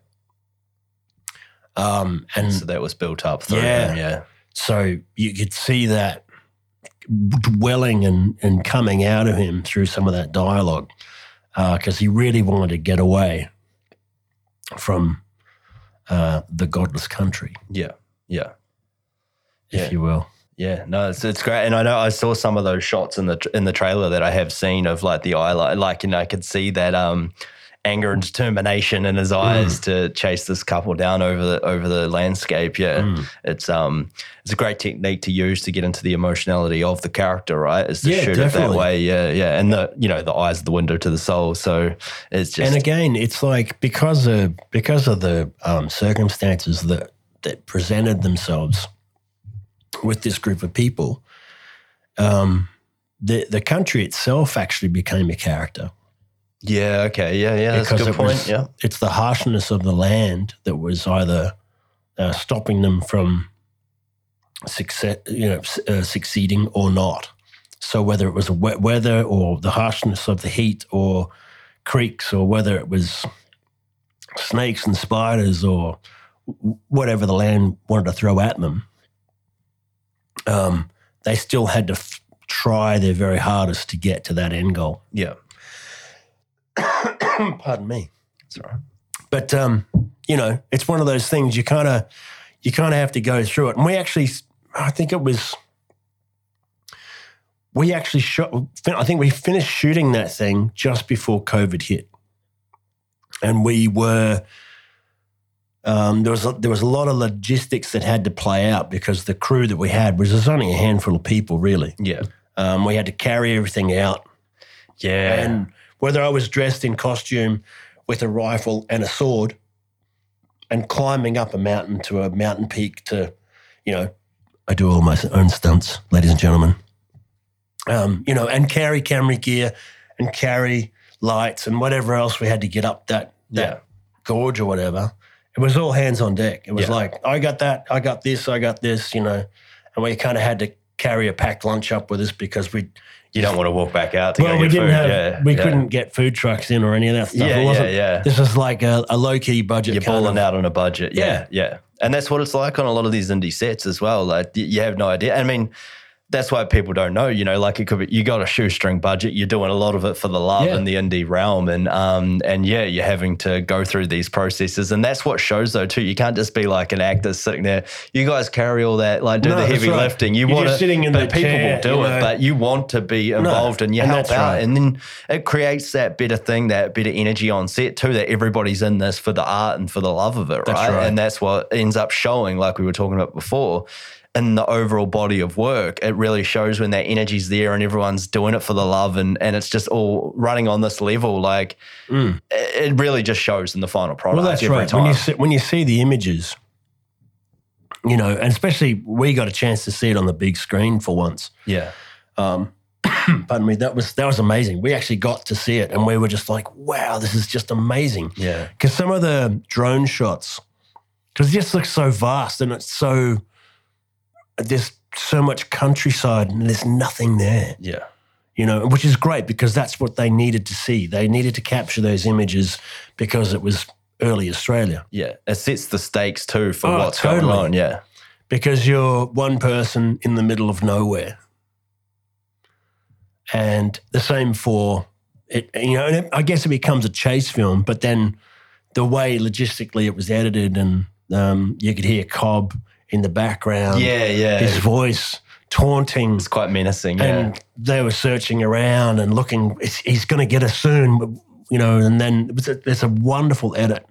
C: Um, and
A: So that was built up through
C: Yeah.
A: him. Yeah.
C: So you could see that dwelling and, and coming out of him through some of that dialogue because he really wanted to get away from uh, the godless country,
A: Yeah. Yeah.
C: if
A: Yeah.
C: you will.
A: Yeah, no, it's, it's great, and I know I saw some of those shots in the in the trailer that I have seen of like the eye, like, like you know, I could see that um, anger and determination in his eyes to chase this couple down over the over the landscape. Yeah,
C: Mm.
A: it's um, it's a great technique to use to get into the emotionality of the character, right? Is to
C: Yeah,
A: shoot it that
C: definitely.
A: way. Yeah, yeah, and the you know the eyes are the window to the soul, so it's just
C: and again, it's like because of because of the um, circumstances that that presented themselves with this group of people, um, the the country itself actually became a character.
A: Yeah, okay, yeah, yeah, that's a good point.
C: was-
A: yeah,
C: it's the harshness of the land that was either uh, stopping them from success, you know, uh, succeeding or not. So whether it was wet weather or the harshness of the heat or creeks or whether it was snakes and spiders or whatever the land wanted to throw at them, um, they still had to f- try their very hardest to get to that end goal.
A: yeah, [coughs]
C: Pardon me.
A: right.
C: But um, you know, it's one of those things you kind of you kind of have to go through it. And we actually, I think it was, we actually shot. I think we finished shooting that thing just before COVID hit, and we were. Um, there was a, there was a lot of logistics that had to play out because the crew that we had was there's only a handful of people really.
A: Yeah,
C: Um, we had to carry everything out
A: yeah,
C: and whether I was dressed in costume with a rifle and a sword and climbing up a mountain to a mountain peak to, you know, I do all my own stunts, ladies and gentlemen. Um, you know, and carry camera gear and carry lights and whatever else we had to get up that, that
A: yeah,
C: gorge or whatever. It was all hands on deck. It was
A: Yeah.
C: like, I got that, I got this, I got this, you know, and we kind of had to carry a packed lunch up with us because we
A: you don't want to walk back out to
C: well,
A: go
C: we
A: get
C: didn't
A: food.
C: have,
A: yeah,
C: we
A: yeah.
C: couldn't get food trucks in or any of that stuff.
A: Yeah,
C: it
A: yeah,
C: wasn't,
A: yeah.
C: This was like a, a low key budget.
A: You're balling
C: of-
A: out on a budget. Yeah, yeah, And that's what it's like on a lot of these indie sets as well. Like you have no idea. I mean, that's why people don't know. You know, like it could be you got a shoestring budget. You're doing a lot of it for the love
C: Yeah.
A: in the indie realm, and um and yeah, you're having to go through these processes, and that's what shows though too. You can't just be like an actor sitting there. You guys carry all that, like do
C: No,
A: the heavy
C: right.
A: lifting. You
C: You're
A: want
C: just sitting in
A: but
C: the
A: people
C: chair,
A: will do
C: you
A: it, but you want to be involved and you
C: and
A: help out,
C: right.
A: and then it creates that better thing, that better energy on set too. That everybody's in this for the art and for the love of it, right?
C: right.
A: And that's what ends up showing, like we were talking about before, in the overall body of work. It really shows when that energy's there and everyone's doing it for the love and, and it's just all running on this level. Like
C: Mm.
A: it really just shows in the final product
C: Well, that's
A: every
C: right.
A: time.
C: When you see, when you see the images, you know, and especially we got a chance to see it on the big screen for once.
A: yeah.
C: Um, [coughs] pardon me, that was that was amazing. We actually got to see it, and we were just like, "Wow, this is just amazing."
A: Yeah.
C: Because some of the drone shots, because it just looks so vast and it's so there's so much countryside and there's nothing there,
A: Yeah.
C: you know, which is great because that's what they needed to see. They needed to capture those images because it was early Australia.
A: Yeah. It sets the stakes too for
C: Oh,
A: what's
C: totally.
A: going on. Yeah.
C: because you're one person in the middle of nowhere. And the same for it, you know, and it, I guess it becomes a chase film, but then the way logistically it was edited and um, you could hear Cobb in the background,
A: Yeah. Yeah.
C: his voice taunting.
A: It's quite menacing. Yeah.
C: and they were searching around and looking. He's going to get us soon, you know. And then a, there's a wonderful edit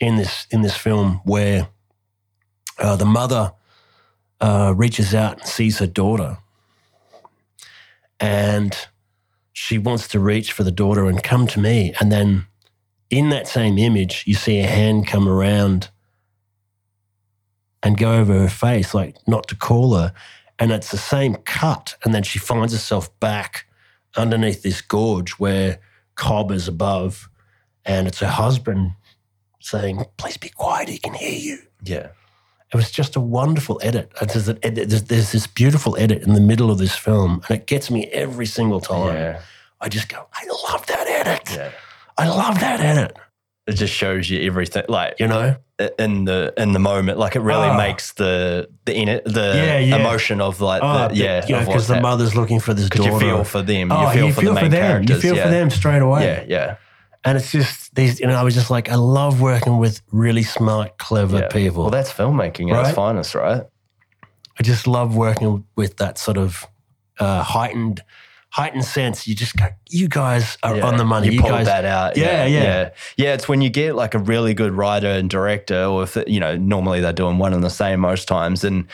C: in this in this film where uh, the mother uh, reaches out and sees her daughter, and she wants to reach for the daughter and come to me, and then in that same image, you see a hand come around and go over her face, like not to call her. And it's the same cut. And then she finds herself back underneath this gorge where Cobb is above. And it's her husband saying, Please be quiet, he can hear you.
A: yeah.
C: It was just a wonderful edit. There's, a- there's, there's this beautiful edit in the middle of this film, and it gets me every single time.
A: Yeah.
C: I just go, I love that edit.
A: Yeah.
C: I love that edit.
A: It just shows you everything, like
C: You know?
A: in the in the moment. Like it really
C: Oh.
A: makes the the in it, the
C: Yeah, yeah.
A: emotion of like
C: Oh,
A: the, yeah,
C: you because the mother's looking for this daughter.
A: you feel for them,
C: oh,
A: you ah, feel for the main
C: them. You feel
A: yeah.
C: for them straight away.
A: Yeah, yeah,
C: And it's just these, you know, I was just like, I love working with really smart, clever people.
A: Well, that's filmmaking at its
C: Right?
A: finest, right?
C: I just love working with that sort of uh, heightened, heightened sense. You just go, you guys are
A: Yeah.
C: on the money.
A: You,
C: You,
A: pulled
C: guys,
A: that out.
C: Yeah, yeah.
A: yeah, yeah. It's when you get like a really good writer and director, or if it, you know, normally they're doing one and the same most times, and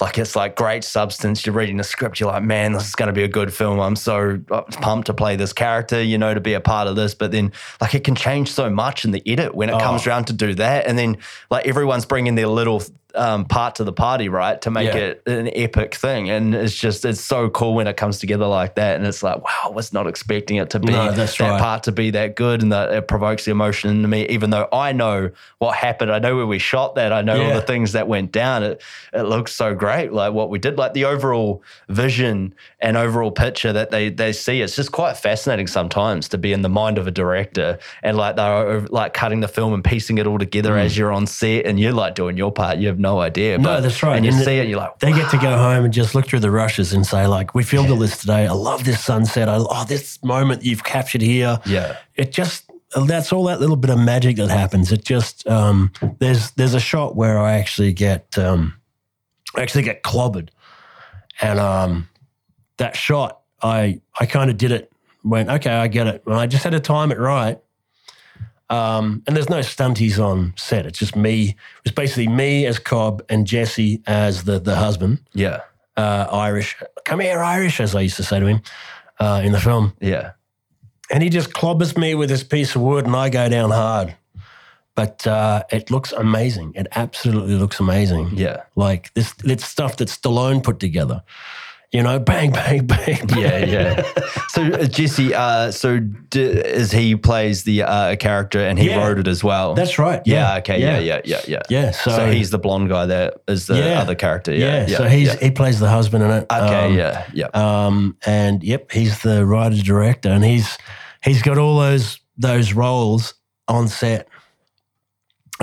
A: like it's like great substance. You're reading the script, you're like, man, this is going to be a good film. I'm so uh, pumped to play this character, you know, to be a part of this. But then, like, it can change so much in the edit when it comes
C: Oh.
A: around to do that, and then like everyone's bringing their little um, part to the party, right, to make
C: Yeah.
A: it an epic thing. And it's just it's so cool when it comes together like that. And it's like, wow, I was not expecting it to be
C: No,
A: that
C: right.
A: part to be that good and that it provokes the emotion into me, even though I know what happened. I know where we shot that. I know all the things that went down. It it looks so great. Like what we did, like the overall vision and overall picture that they they see. It's just quite fascinating sometimes to be in the mind of a director and like they're like cutting the film and piecing it all together as you're on set and you're like doing your part. You have no idea.
C: Mm. No, that's right.
A: And you
C: And
A: see it you're like,
C: They get to go home and just look through the rushes and say, like, we filmed all this today. I love this sunset. I, oh, this moment you've captured here.
A: yeah.
C: It just that's all that little bit of magic that happens. It just um, there's there's a shot where I actually get um, I actually get clobbered, and um, that shot I I kind of did it. Went okay, I get it. And I just had to time it right. Um, and there's no stunties on set. It's just me. It's basically me as Cobb and Jesse as the the husband,
A: Yeah.
C: uh, Irish. Come here, Irish, as I used to say to him uh, in the film.
A: Yeah.
C: And he just clobbers me with this piece of wood, and I go down hard. But uh, it looks amazing. It absolutely looks amazing.
A: Yeah.
C: Like this, it's stuff that Stallone put together. You know, bang, bang, [laughs] bang. bang.
A: Yeah, yeah. so uh, Jesse, uh, so d- is he plays the uh, character and he
C: Yeah.
A: wrote it as well?
C: That's right.
A: yeah, Okay. Yeah. Yeah. Yeah. Yeah.
C: Yeah. So,
A: So, he's the blonde guy that is the
C: Yeah.
A: other character.
C: yeah.
A: Yeah. yeah
C: so he's
A: yeah.
C: he plays the husband in it.
A: okay.
C: Um,
A: yeah. Yeah.
C: Um, and yep, he's the writer director, and he's he's got all those those roles on set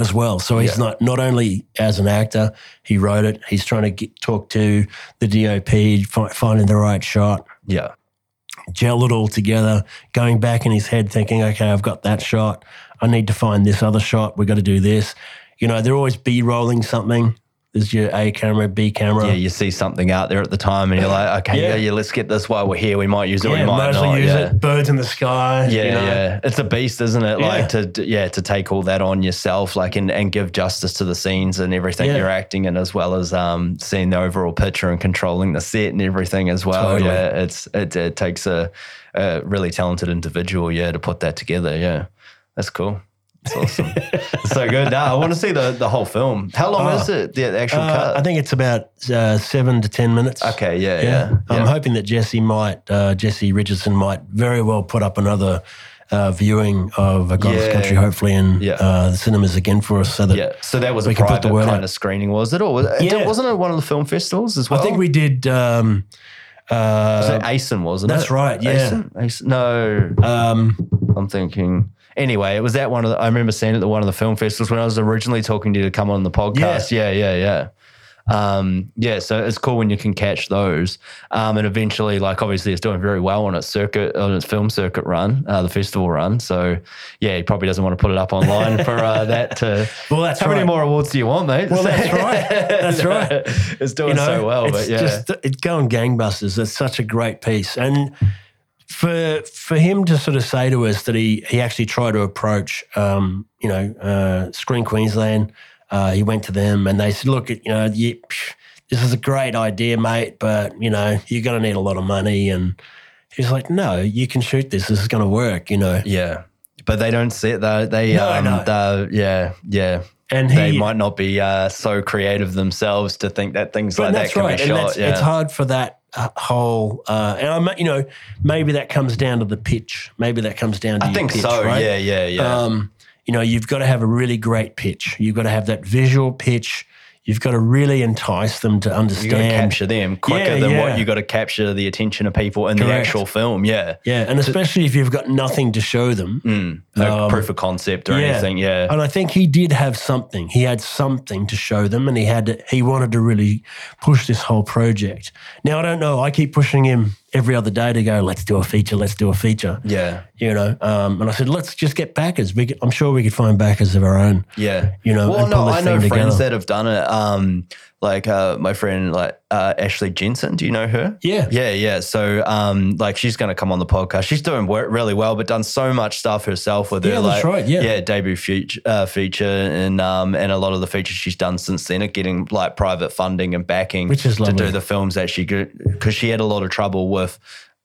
C: as well. So he's
A: Yeah.
C: not not only as an actor, he wrote it. He's trying to get, talk to the DOP, fi- finding the right shot,
A: yeah.
C: gel it all together, going back in his head, thinking, okay, I've got that shot. I need to find this other shot. We've got to do this. You know, they're always B rolling something. There's your A camera, B camera.
A: Yeah, you see something out there at the time, and you're like, okay, yeah,
C: Yeah.
A: yeah, let's get this while we're here. We might use it, we
C: Yeah,
A: might
C: might
A: not.
C: use
A: yeah.
C: it. Birds in the sky.
A: Yeah,
C: you know?
A: yeah, it's a beast, isn't it? Like to yeah to take all that on yourself, like and, and give justice to the scenes and everything you're acting in, as well as um seeing the overall picture and controlling the set and everything as well.
C: Totally.
A: Yeah, it's it, it takes a, a really talented individual, yeah, to put that together. Yeah, that's cool. That's awesome. [laughs] so good. Now I want to see the the whole film. How long
C: Oh.
A: is it? The actual
C: Uh,
A: cut?
C: I think it's about uh, seven to ten minutes.
A: okay. Yeah.
C: Yeah.
A: Yeah.
C: I'm
A: yeah.
C: hoping that Jesse might, uh, Jesse Richardson might very well put up another uh, viewing of A Godless
A: Yeah.
C: Country, hopefully in uh, the cinemas again for us, so that
A: Yeah, so that was
C: We
A: a
C: can put
A: private
C: the word
A: kind
C: out.
A: of screening, was it? Or was it,
C: Yeah.
A: wasn't it one of the film festivals as well?
C: I think we did. Um, uh,
A: So ASIN, wasn't it?
C: that's right, yeah.
A: No,
C: um,
A: I'm thinking. Anyway, it was that one of the, I remember seeing it at one of the film festivals when I was originally talking to you to come on the podcast. Yeah, yeah, yeah. Um, yeah, so it's cool when you can catch those. Um, and eventually, like obviously, it's doing very well on its circuit, on its film circuit run, uh, the festival run. So yeah, he probably doesn't want to put it up online for uh, [laughs] that. To
C: Well, that's
A: how many more awards do you want, mate?
C: Well, that's right. That's right. [laughs]
A: it's doing so well,
C: it's
A: but yeah,
C: just it's going gangbusters. It's such a great piece, and for for him to sort of say to us that he he actually tried to approach, um, you know, uh, Screen Queensland. Uh, he went to them and they said, "Look, you know, you, this is a great idea, mate, but you know, you're going to need a lot of money." And he's like, "No, you can shoot this. This is going to work." You know,
A: yeah. But they don't see it though. They,
C: No,
A: um,
C: no.
A: yeah, yeah.
C: and
A: they
C: he
A: might not be uh, so creative themselves to think that things like that can
C: right.
A: be
C: and
A: shot.
C: that's,
A: yeah.
C: It's hard for that whole, uh, and I'm, you know, maybe that comes down to the pitch. Maybe that comes down to
A: I think
C: pitch,
A: so.
C: right?
A: Yeah, yeah, yeah.
C: Um, you know, you've got to have a really great pitch. You've got to have that visual pitch. You've got to really entice them to
A: you
C: understand.
A: capture them quicker
C: Yeah,
A: than
C: yeah.
A: what you got to capture the attention of people in the actual film. Yeah.
C: yeah, and especially if you've got nothing to show them.
A: Mm. No
C: Um,
A: proof of concept or anything. Yeah.
C: And I think he did have something. He had something to show them, and he had to, he wanted to really push this whole project. Now I don't know. I keep pushing him every other day to go. Let's do a feature. Let's do a feature.
A: Yeah.
C: You know, um, and I said, let's just get backers. We could, I'm sure we could find backers of our own.
A: Yeah.
C: You know,
A: well,
C: and
A: no, I know friends
C: together.
A: that have done it. Um, like uh, my friend, like uh, Ashley Jensen. Do you know her?
C: Yeah.
A: Yeah, yeah. So, um, like, she's going to come on the podcast. She's doing work really well, but done so much stuff herself with
C: Yeah,
A: her. like,
C: right, yeah.
A: yeah, debut feature, uh, feature, and um, and a lot of the features she's done since then are getting like private funding and backing,
C: Which is
A: to do the films that she because she had a lot of trouble with.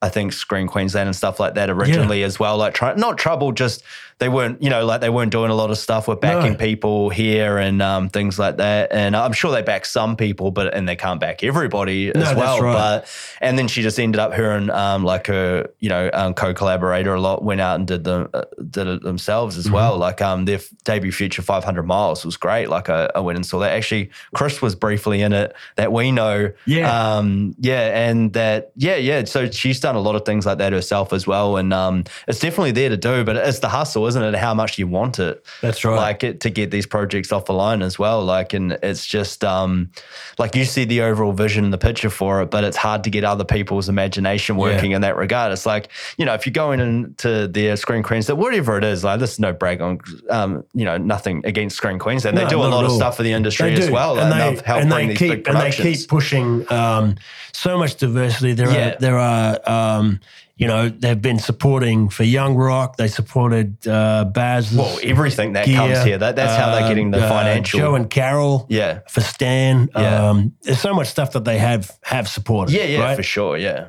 A: I think Screen Queensland and stuff like that originally as well. Like, try, not trouble, just they weren't, you know, like they weren't doing a lot of stuff with backing
C: No.
A: people here and um, things like that. And I'm sure they back some people, but and they can't back everybody as
C: that's
A: well.
C: right.
A: But and then she just ended up her and um, like her, you know, um, co-collaborator a lot went out and did the uh, did it themselves
C: Mm-hmm.
A: as well. Like um, their debut feature 500 Miles was great. Like I, I went and saw that. Actually, Chris was briefly in it that we know.
C: Yeah.
A: Um, yeah, and that yeah, yeah. So she's done a lot of things like that herself as well, and um, it's definitely there to do. But it's the hustle, isn't it? How much you want it
C: That's right.
A: like it, to get these projects off the line as well. Like, and it's just um, like you see the overall vision and the picture for it, but it's hard to get other people's imagination working in that regard. It's like you know, if you're going into their Screen Queensland, whatever it is, like this is no brag on, um, you know, nothing against Screen Queensland. They
C: No,
A: do a lot of stuff for the industry as well,
C: and
A: and,
C: they, and
A: bring
C: they
A: these
C: keep and they keep pushing um, so much diversity. There
A: Yeah.
C: are there are um, you know they've been supporting for Young Rock. They supported uh, Baz.
A: well, everything that comes here, that, that's how they're getting the financial.
C: Joe and Carol.
A: yeah.
C: For Stan,
A: Yeah.
C: um, there's so much stuff that they have have supported.
A: Yeah, yeah,
C: right?
A: for sure. Yeah.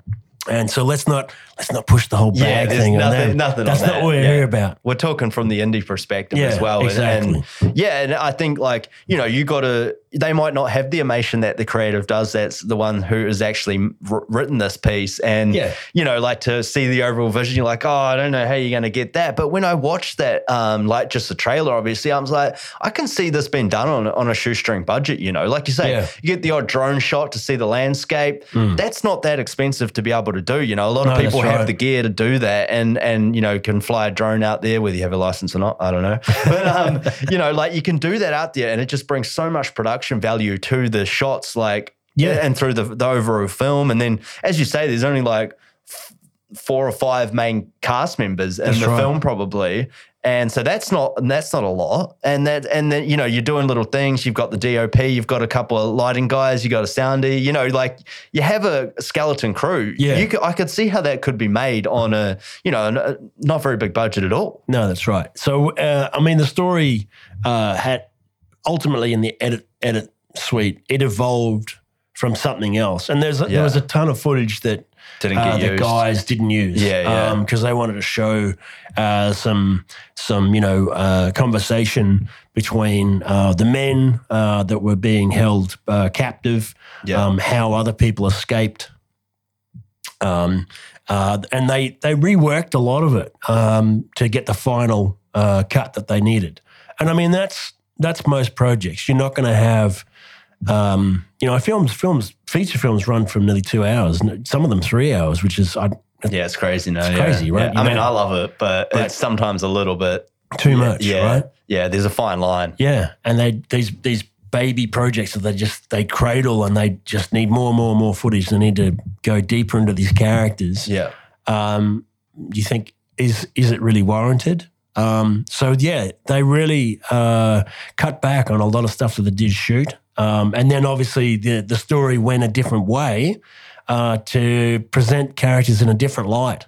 C: And so let's not let's not push the whole
A: Yeah,
C: bag
A: there's
C: thing on
A: nothing-
C: them.
A: nothing on
C: That's not
A: that,
C: what we're
A: yeah.
C: here about.
A: we're talking from the indie perspective
C: Yeah,
A: as well. And-
C: exactly.
A: And, yeah, and I think like, you know, you got to, they might not have the emotion that the creative does. That's the one who has actually wr- written this piece. And,
C: Yeah.
A: you know, like to see the overall vision, you're like, oh, I don't know how you're going to get that. But when I watched that, um, like just the trailer, obviously, I was like, I can see this being done on, on a shoestring budget, you know, like you say,
C: Yeah.
A: you get the odd drone shot to see the landscape. That's not that expensive to be able to do. You know, a lot
C: No,
A: of people
C: that's
A: have the gear to do that and and you know can fly a drone out there whether you have a license or not i don't know but [laughs] um you know like you can do that out there and it just brings so much production value to the shots like
C: Yeah.
A: and through the, the overall film and then as you say there's only like four or five main cast members in
C: That's
A: the
C: right.
A: film probably and so that's not that's not a lot and that and then you know you're doing little things you've got the dop you've got a couple of lighting guys you got a soundy you know like you have a skeleton crew
C: Yeah.
A: you could, i could see how that could be made on a you know a not very big budget at all
C: No, that's right. So, uh, I mean, the story uh, had ultimately in the edit edit suite, it evolved from something else, and there's a,
A: Yeah.
C: there was a ton of footage that
A: Didn't
C: uh, the
A: used.
C: guys didn't use.
A: Yeah, yeah.
C: because they wanted to show uh, some some you know uh, conversation between uh, the men uh, that were being held uh, captive,
A: Yeah.
C: um, how other people escaped. Um, uh, and they they reworked a lot of it um, to get the final uh, cut that they needed. And I mean that's that's most projects. You're not going to have, um, you know, films films feature films run from nearly two hours. Some of them three hours, which is I,
A: yeah it's crazy no
C: It's
A: yeah.
C: crazy, right?
A: Yeah. i mean i love it but,
C: But-
A: it's sometimes a little bit
C: too much,
A: yeah
C: right?
A: yeah there's a fine line
C: Yeah, and they these these baby projects that they just they cradle and they just need more and more and more footage. They need to go deeper into these characters.
A: Yeah.
C: Um, do you think is is it really warranted? Um, so yeah, they really uh, cut back on a lot of stuff that they did shoot, um, and then obviously the the story went a different way uh, to present characters in a different light,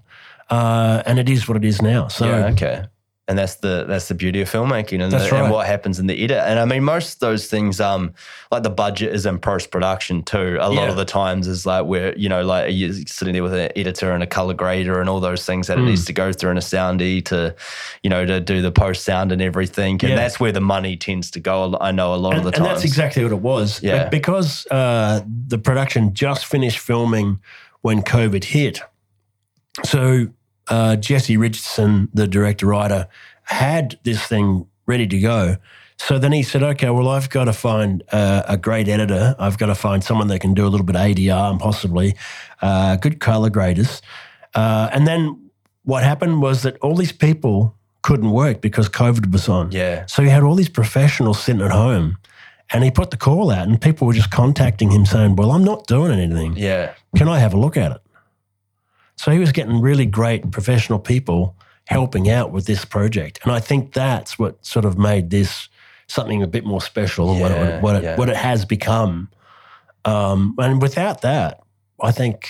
C: uh, and it is what it is now. So
A: yeah, okay. And that's the that's the beauty of filmmaking and, the, and what happens in the edit. And I mean, most of those things, um, like the budget is in post production too. A lot
C: Yeah.
A: of the times is like where you know, like you're sitting there with an editor and a color grader and all those things that it
C: Mm.
A: needs to go through and a soundy to, you know, to do the post sound and everything. And
C: Yeah.
A: that's where the money tends to go. I know a lot
C: and,
A: of the
C: and
A: time.
C: that's exactly what it was.
A: Yeah.
C: But because uh, the production just finished filming when COVID hit, so uh, Jesse Richardson, the director writer, had this thing ready to go. So then he said, "Okay, well, I've got to find uh, a great editor. I've got to find someone that can do a little bit of ADR and possibly uh, good color graders." Uh, and then what happened was that all these people couldn't work because COVID was on.
A: yeah.
C: So he had all these professionals sitting at home and he put the call out and people were just contacting him saying, Well, I'm not doing anything.
A: Yeah.
C: Can I have a look at it? So he was getting really great professional people helping out with this project. And I think that's what sort of made this something a bit more special than what, it, what, it,
A: yeah.
C: what it has become. Um, and without that, I think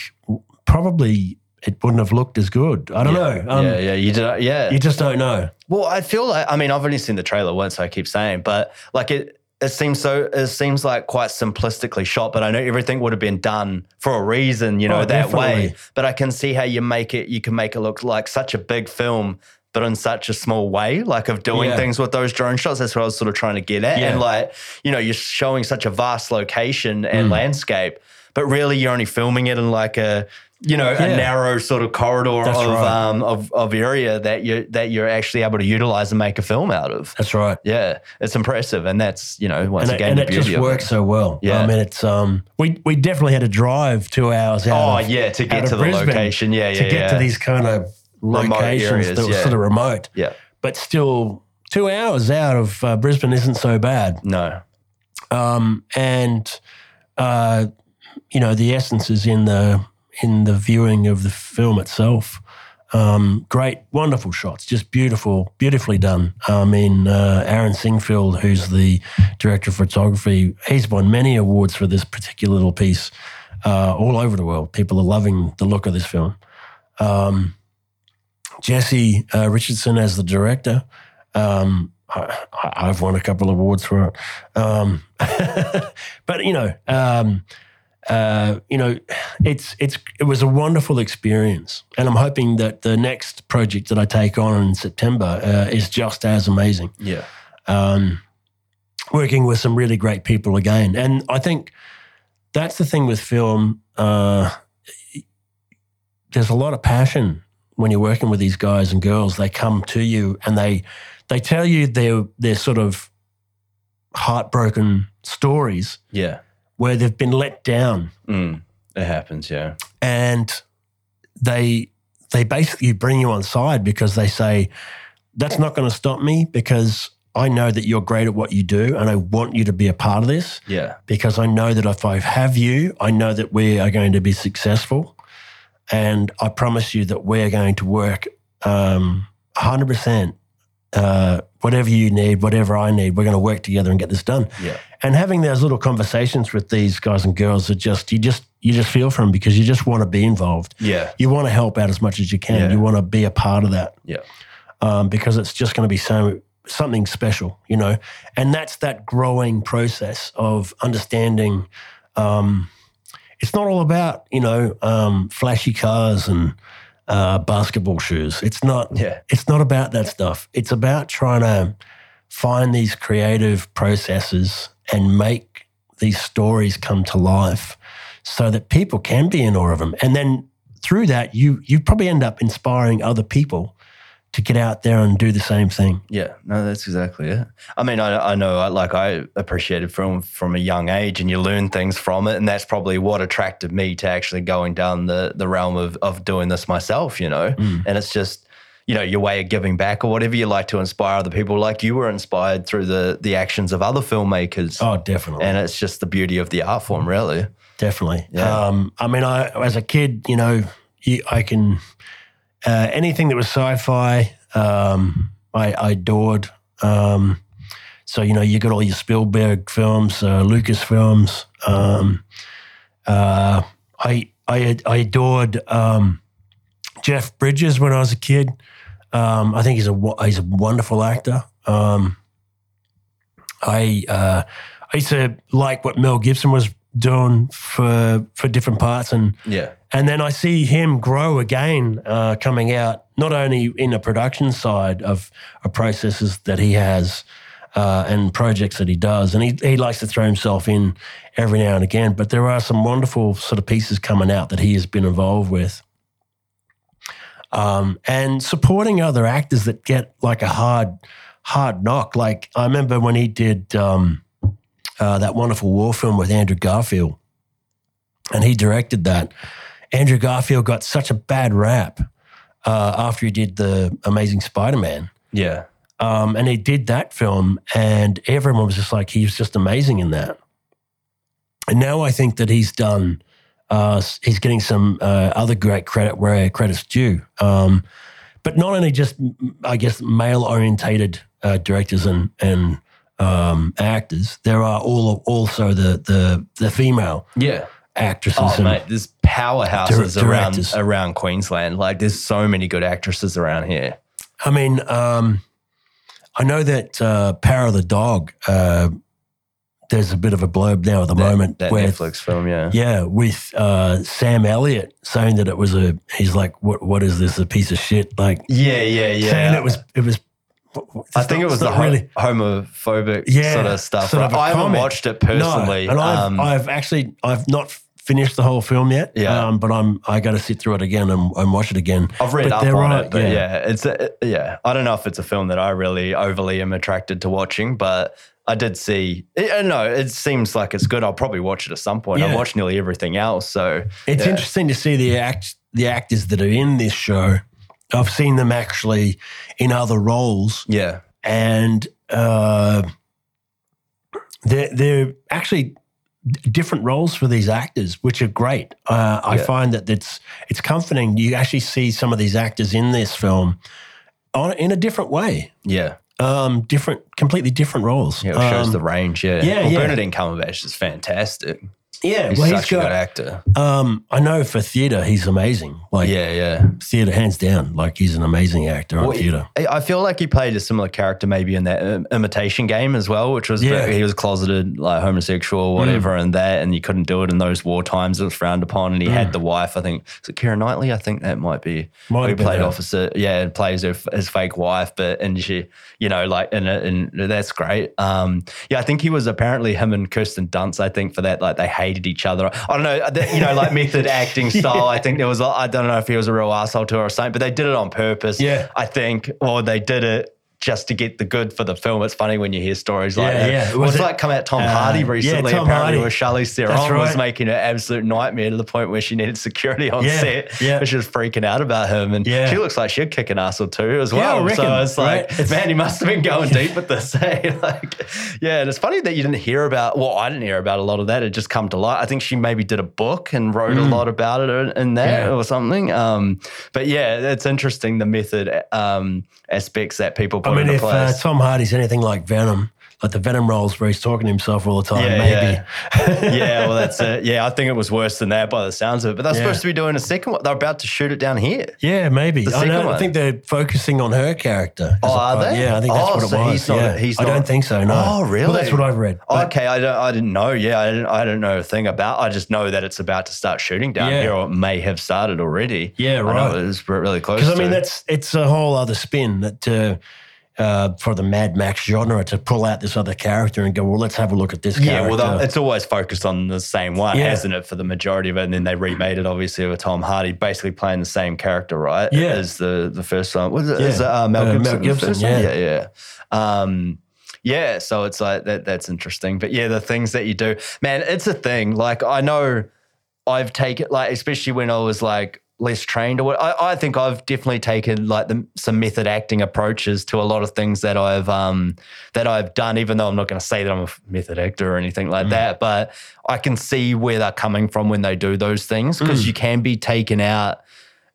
C: probably it wouldn't have looked as good. I don't
A: yeah.
C: know. Um,
A: yeah, yeah, you did. Yeah,
C: You just don't know.
A: Well, I feel like I mean I've only seen the trailer once, so I keep saying, but like it it seems so it seems like quite simplistically shot, but I know everything would have been done for a reason, you know,
C: Oh,
A: that way. But I can see how you make it you can make it look like such a big film, but in such a small way, like of doing
C: Yeah.
A: things with those drone shots. That's what I was sort of trying to get at.
C: Yeah.
A: And like, you know, you're showing such a vast location and
C: Mm.
A: landscape, but really you're only filming it in like a you know, a narrow sort of corridor
C: That's
A: of
C: right.
A: um, of of area that you that you're actually able to utilize and make a film out of.
C: That's right.
A: Yeah, it's impressive, and that's you know once
C: and it,
A: again
C: and
A: the
C: it just works
A: it.
C: so well.
A: Yeah.
C: I mean, it's um, we we definitely had to drive two hours out.
A: Oh
C: of-
A: yeah, to get to the
C: Brisbane
A: location. Yeah, yeah,
C: to get
A: yeah.
C: to these kind of locations
A: areas,
C: that were
A: yeah.
C: sort of remote.
A: Yeah,
C: But still, two hours out of uh, Brisbane isn't so bad.
A: no,
C: Um, and uh, you know, the essence is in the in the viewing of the film itself. Um, great, wonderful shots, just beautiful, beautifully done. I mean, uh, Aaron Singfield, who's the director of photography, he's won many awards for this particular little piece uh, all over the world. People are loving the look of this film. Um, Jesse uh, Richardson as the director. Um, I, I've won a couple of awards for it. Um, [laughs] but you know, um, uh, you know, it's it's it was a wonderful experience, and I'm hoping that the next project that I take on in September uh, is just as amazing.
A: yeah,
C: Um, working with some really great people again, and I think that's the thing with film. Uh, there's a lot of passion when you're working with these guys and girls. They come to you and they they tell you their their sort of heartbroken stories
A: yeah.
C: Where they've been let down
A: Mm, it happens. Yeah,
C: and they they basically bring you on side because they say that's not going to stop me because I know that you're great at what you do and I want you to be a part of this
A: yeah,
C: because I know that if I have you, I know that we are going to be successful. And I promise you that we're going to work um, 100%. Uh, whatever you need, whatever I need, we're going to work together and get this done.
A: yeah,
C: And having those little conversations with these guys and girls are just you just you just feel for them because you just want to be involved.
A: yeah,
C: You want to help out as much as you can.
A: Yeah.
C: You want to be a part of that
A: yeah,
C: um, because it's just going to be so something special, you know. And that's that growing process of understanding. Um, it's not all about you know um, flashy cars and uh, basketball shoes. It's not.
A: yeah,
C: It's not about that stuff. It's about trying to find these creative processes and make these stories come to life so that people can be in awe of them. And then through that, you you probably end up inspiring other people to get out there and do the same thing.
A: yeah. No, that's exactly it. I mean, I, I know, I, like, I appreciated film from a young age, and you learn things from it, and that's probably what attracted me to actually going down the the realm of of doing this myself. You know,
C: Mm.
A: and it's just you know your way of giving back or whatever you like to inspire other people like you were inspired through the the actions of other filmmakers
C: Oh, definitely.
A: and it's just the beauty of the art form really
C: Definitely.
A: Yeah.
C: Um, I mean, I as a kid, you know, you, I can uh, anything that was sci-fi, um, I, I adored. Um, so you know, you got all your Spielberg films, uh, Lucas films. Um, uh, I I I adored um, Jeff Bridges when I was a kid. Um, I think he's a he's a wonderful actor. Um, I uh, I used to like what Mel Gibson was doing for for different parts, and
A: yeah
C: and then I see him grow again, uh, coming out not only in the production side of, of processes that he has uh, and projects that he does, and he, he likes to throw himself in every now and again. But there are some wonderful sort of pieces coming out that he has been involved with. Um, and supporting other actors that get like a hard, hard knock. Like I remember when he did um, uh, that wonderful war film with Andrew Garfield, and he directed that. Andrew Garfield got such a bad rap uh, after he did the Amazing Spider-Man.
A: yeah
C: Um, and he did that film, and everyone was just like, he was just amazing in that. And now I think that he's done, uh, he's getting some uh, other great credit where credit's due. Um, but not only just, I guess, male orientated uh, directors and, and um, actors, there are all also the, the, the female
A: yeah
C: actresses.
A: Oh
C: and,
A: mate, there's powerhouses
C: Dir-
A: around around Queensland. Like there's so many good actresses around here.
C: I mean, um, I know that uh, Power of the Dog. Uh, there's a bit of a blurb now at the
A: That-
C: moment
A: that
C: where,
A: Netflix film, yeah.
C: yeah, with uh, Sam Elliott saying that it was a. He's like, what? What is this? A piece of shit? Like
A: Yeah, yeah, yeah.
C: saying it was. It was.
A: I think it was the
C: really.
A: homophobic
C: Yeah,
A: sort of stuff.
C: sort of a
A: I haven't
C: comment.
A: watched it personally.
C: No, and I've,
A: um,
C: I've actually I've not finished the whole film yet.
A: Yeah.
C: um, but I'm I got to sit through it again and, and watch it again.
A: I've read
C: but
A: up on
C: are-
A: it, but yeah, it's a, yeah. I don't know if it's a film that I really overly am attracted to watching, but I did see. I no, it seems like it's good. I'll probably watch it at some point. I
C: Yeah.
A: watched nearly everything else, so
C: It's
A: yeah.
C: interesting to see the act the actors that are in this show. I've seen them actually in other roles,
A: Yeah,
C: and uh, they're they're actually different roles for these actors, which are great. Uh, I
A: Yeah.
C: find that it's it's comforting. You actually see some of these actors in this film on in a different way,
A: yeah,
C: um, different, completely different roles.
A: yeah. It shows
C: Um,
A: the range. Yeah,
C: yeah,
A: Well,
C: yeah.
A: Benedict Cumberbatch is fantastic.
C: Yeah.
A: He's
C: well,
A: such
C: he's
A: a good actor.
C: Um, I know for theatre, he's amazing. Like
A: Yeah, yeah.
C: theatre, hands down. Like he's an amazing actor on theatre.
A: I feel like he played a similar character maybe in that um, imitation game as well, which was
C: Yeah. Mm.
A: he was closeted like homosexual or whatever, and that, and you couldn't do it in those war times. It was frowned upon, and he had the wife. I think is it Keira Knightley? I think that might be.
C: Might
A: he played officer, yeah, and plays her, his fake wife, but and she, you know, like and and that's great. Um, yeah, I think he was apparently him and Kirsten Dunst. I think for that, like they hated each other. I don't know, you know, like method [laughs] acting style. I think there was, I don't know if he was a real asshole to her or something, but they did it on purpose.
C: Yeah.
A: I think, or they did it just to get the good for the film. It's funny when you hear stories like
C: Yeah,
A: that.
C: yeah.
A: It
C: Was it-
A: like come out Tom
C: uh,
A: Hardy
C: yeah,
A: recently,
C: Tom
A: apparently,
C: Hardy.
A: where Charlize Theron
C: That's
A: was making an absolute nightmare to the point where she needed security on
C: Yeah,
A: set.
C: yeah.
A: She was freaking out about him. And
C: Yeah.
A: she looks like she'd kick an ass or two as
C: Yeah, I
A: well.
C: reckon,
A: so it's like,
C: right?
A: Man, he must have been going deep with this. [laughs] eh? like, yeah, and it's funny that you didn't hear about, well, I didn't hear about a lot of that. It just come to light. I think she maybe did a book and wrote a lot about it in- that
C: Mm. Yeah.
A: or something. Um, but yeah, it's interesting the method um, aspects that people put
C: I mean, if uh. Tom Hardy's anything like Venom, like the Venom roles where he's talking to himself all the time,
A: Yeah,
C: maybe. [laughs]
A: yeah, well, that's it. Yeah, I think it was worse than that by the sounds of it. But they're
C: Yeah.
A: supposed to be doing a second one. They're about to shoot it down here.
C: Yeah, maybe.
A: The
C: I, know, I think they're focusing on her character.
A: Oh, are they?
C: Yeah, I think that's
A: Oh,
C: what it
A: so
C: was.
A: he's not-
C: yeah.
A: he's
C: I
A: not-
C: don't think so. No.
A: Oh, really?
C: Well, that's what I've read. But-
A: okay, I don't, I didn't know. Yeah, I didn't, I didn't know a thing about. I just know that it's about to start shooting down
C: Yeah.
A: here, or it may have started already.
C: Yeah, right.
A: it was really close.
C: Because I mean, that's it's a whole other spin that uh, uh, for the Mad Max genre to pull out this other character and go, well, let's have a look at this
A: yeah.
C: character.
A: Well, it's always focused on the same one,
C: Yeah.
A: hasn't it, for the majority of it? And then they remade it, obviously, with Tom Hardy basically playing the same character, right?
C: Yeah.
A: as the the first one. Was it?
C: Yeah.
A: Is it uh, Mel
C: Uh,
A: Gibson?
C: Mel
A: the
C: Gibson, yeah.
A: yeah, yeah. Um, yeah, so it's like that. That's interesting. But yeah, the things that you do, man, it's a thing. Like I know I've taken like, especially when I was like less trained or what. I, I think I've definitely taken like the, some method acting approaches to a lot of things that I've um that I've done. Even though I'm not going to say that I'm a method actor or anything like that, but I can see where they're coming from when they do those things because you can be taken out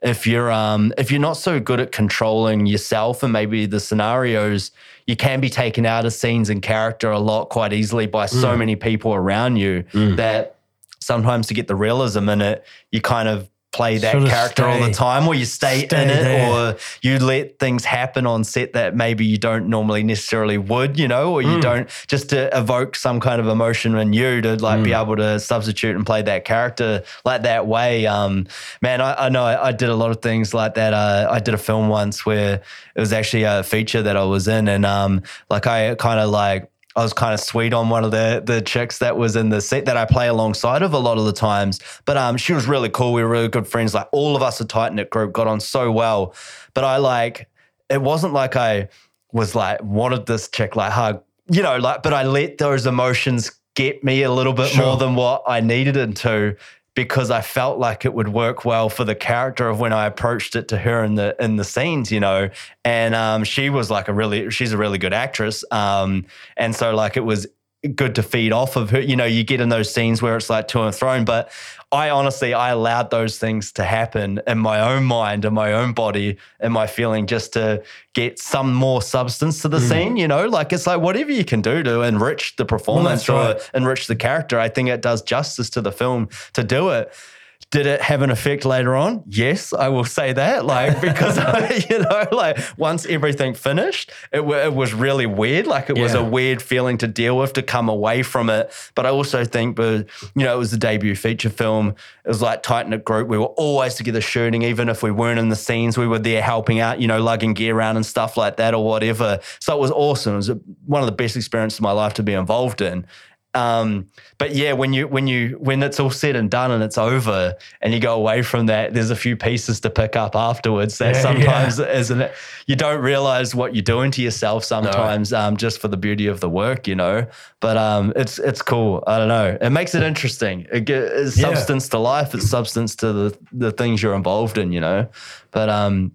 A: if you're um if you're not so good at controlling yourself and maybe the scenarios you can be taken out of scenes and character a lot quite easily by so many people around you that sometimes to get the realism in it you kind of play that
C: Sort of
A: character all the time or you stay,
C: stay
A: in it
C: there.
A: or you let things happen on set that maybe you don't normally necessarily would you know or you
C: Mm.
A: don't just to evoke some kind of emotion in you to like
C: Mm.
A: be able to substitute and play that character like that way um man i, I know I, I did a lot of things like that uh, i did a film once where it was actually a feature that i was in and um like i kind of like I was kind of sweet on one of the the chicks that was in the set that I play alongside of a lot of the times. But um, she was really cool. We were really good friends. Like all of us, a tight knit group, got on so well. But I like it wasn't like I was like wanted this chick like hug, you know, like. But I let those emotions get me a little bit
C: Sure.
A: more than what I needed it to. Because I felt like it would work well for the character of when I approached it to her in the in the scenes, you know, and um, she was like a really she's a really good actress, um, and so like it was good to feed off of her. You know, you get in those scenes where it's like to and thrown, but I honestly I allowed those things to happen in my own mind, in my own body, in my feeling, just to get some more substance to the
C: Mm.
A: scene. You know, like it's like whatever you can do to enrich the performance or
C: right.
A: enrich the character. I think it does justice to the film to do it. Did it have an effect later on? Yes, I will say that. Like because [laughs] you know, like once everything finished, it, wa- it was really weird. Like it was a weird feeling to deal with to come away from it. But I also think, but you know, it was the debut feature film. It was like tight knit group. We were always together shooting, even if we weren't in the scenes. We were there helping out, you know, lugging gear around and stuff like that or whatever. So it was awesome. It was one of the best experiences of my life to be involved in. Um, but yeah, when you when you when it's all said and done and it's over and you go away from that, there's a few pieces to pick up afterwards that
C: Yeah,
A: sometimes isn't it? You don't realize what you're doing to yourself sometimes, um, just for the beauty of the work, you know. But um, it's it's cool. I don't know. It makes it interesting. It
C: Yeah.
A: substance to life. It's substance to the the things you're involved in, you know. But um,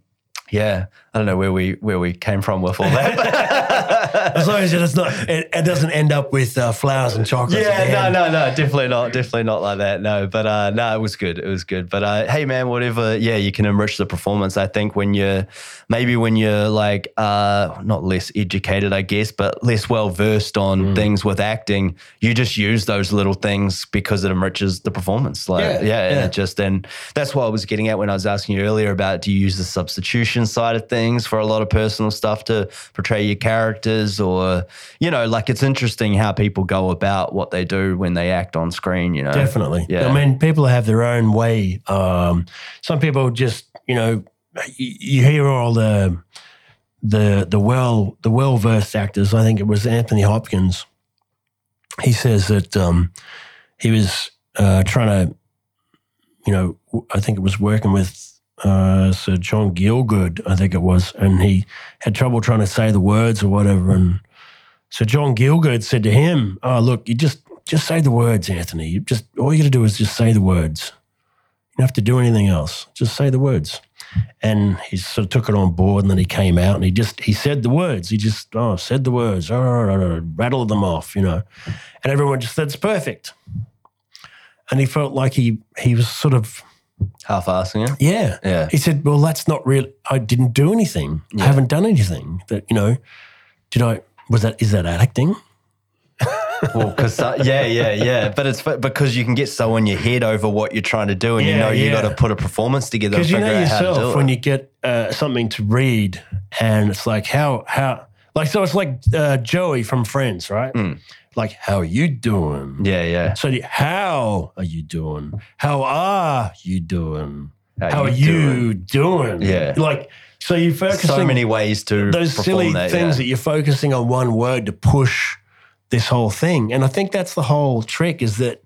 A: yeah, I don't know where we where we came from with all that. [laughs]
C: As long as it's not, it, it doesn't end up with uh, flowers and chocolate.
A: Yeah, no, no, no, definitely not, definitely not like that. No, but uh, no, it was good. It was good. But uh, hey, man, whatever. Yeah, you can enrich the performance. I think when you're maybe when you're like uh, not less educated, I guess, but less well versed on things with acting, you just use those little things because it enriches the performance. Like,
C: Yeah,
A: yeah, and
C: yeah.
A: it just and that's what I was getting at when I was asking you earlier about do you use the substitution side of things for a lot of personal stuff to portray your characters or you know like it's interesting how people go about what they do when they act on screen you know
C: Definitely.
A: Yeah.
C: I mean, people have their own way. Um, some people just, you know, you, you hear all the the the well the well versed actors. I think it was Anthony Hopkins. He says that um, he was uh, trying to, you know, I think it was working with uh, Sir John Gielgud. I think it was, and he had trouble trying to say the words or whatever, and. So John Gielgud said to him, "Oh, look, you just just say the words, Anthony. You just all you got to do is just say the words. You don't have to do anything else. Just say the words." And he sort of took it on board, and then he came out and he just he said the words. He just oh said the words, oh, oh, rattled them off, you know, and everyone just said it's perfect. And he felt like he he was sort of
A: half-assing it
C: yeah
A: Yeah.
C: He said, "Well, that's not real. I didn't do anything. I haven't done anything. That you know, did I? Was that is that acting?"
A: well because [laughs] yeah yeah yeah but it's because you can get so in your head over what you're trying to do and you
C: Yeah,
A: know you
C: yeah.
A: got to put a performance together
C: Because you
A: figure
C: know
A: out how to
C: yourself
A: it
C: when you get uh, something to read, and it's like how how like so it's like uh, Joey from Friends, right? Like how are you doing?
A: yeah yeah
C: So the- how are you doing? How are you doing?
A: How
C: How, are you doing?
A: Yeah.
C: like so you're focusing
A: so many ways to
C: those silly
A: that,
C: things
A: yeah.
C: that you're focusing on one word to push this whole thing. And I think that's the whole trick is that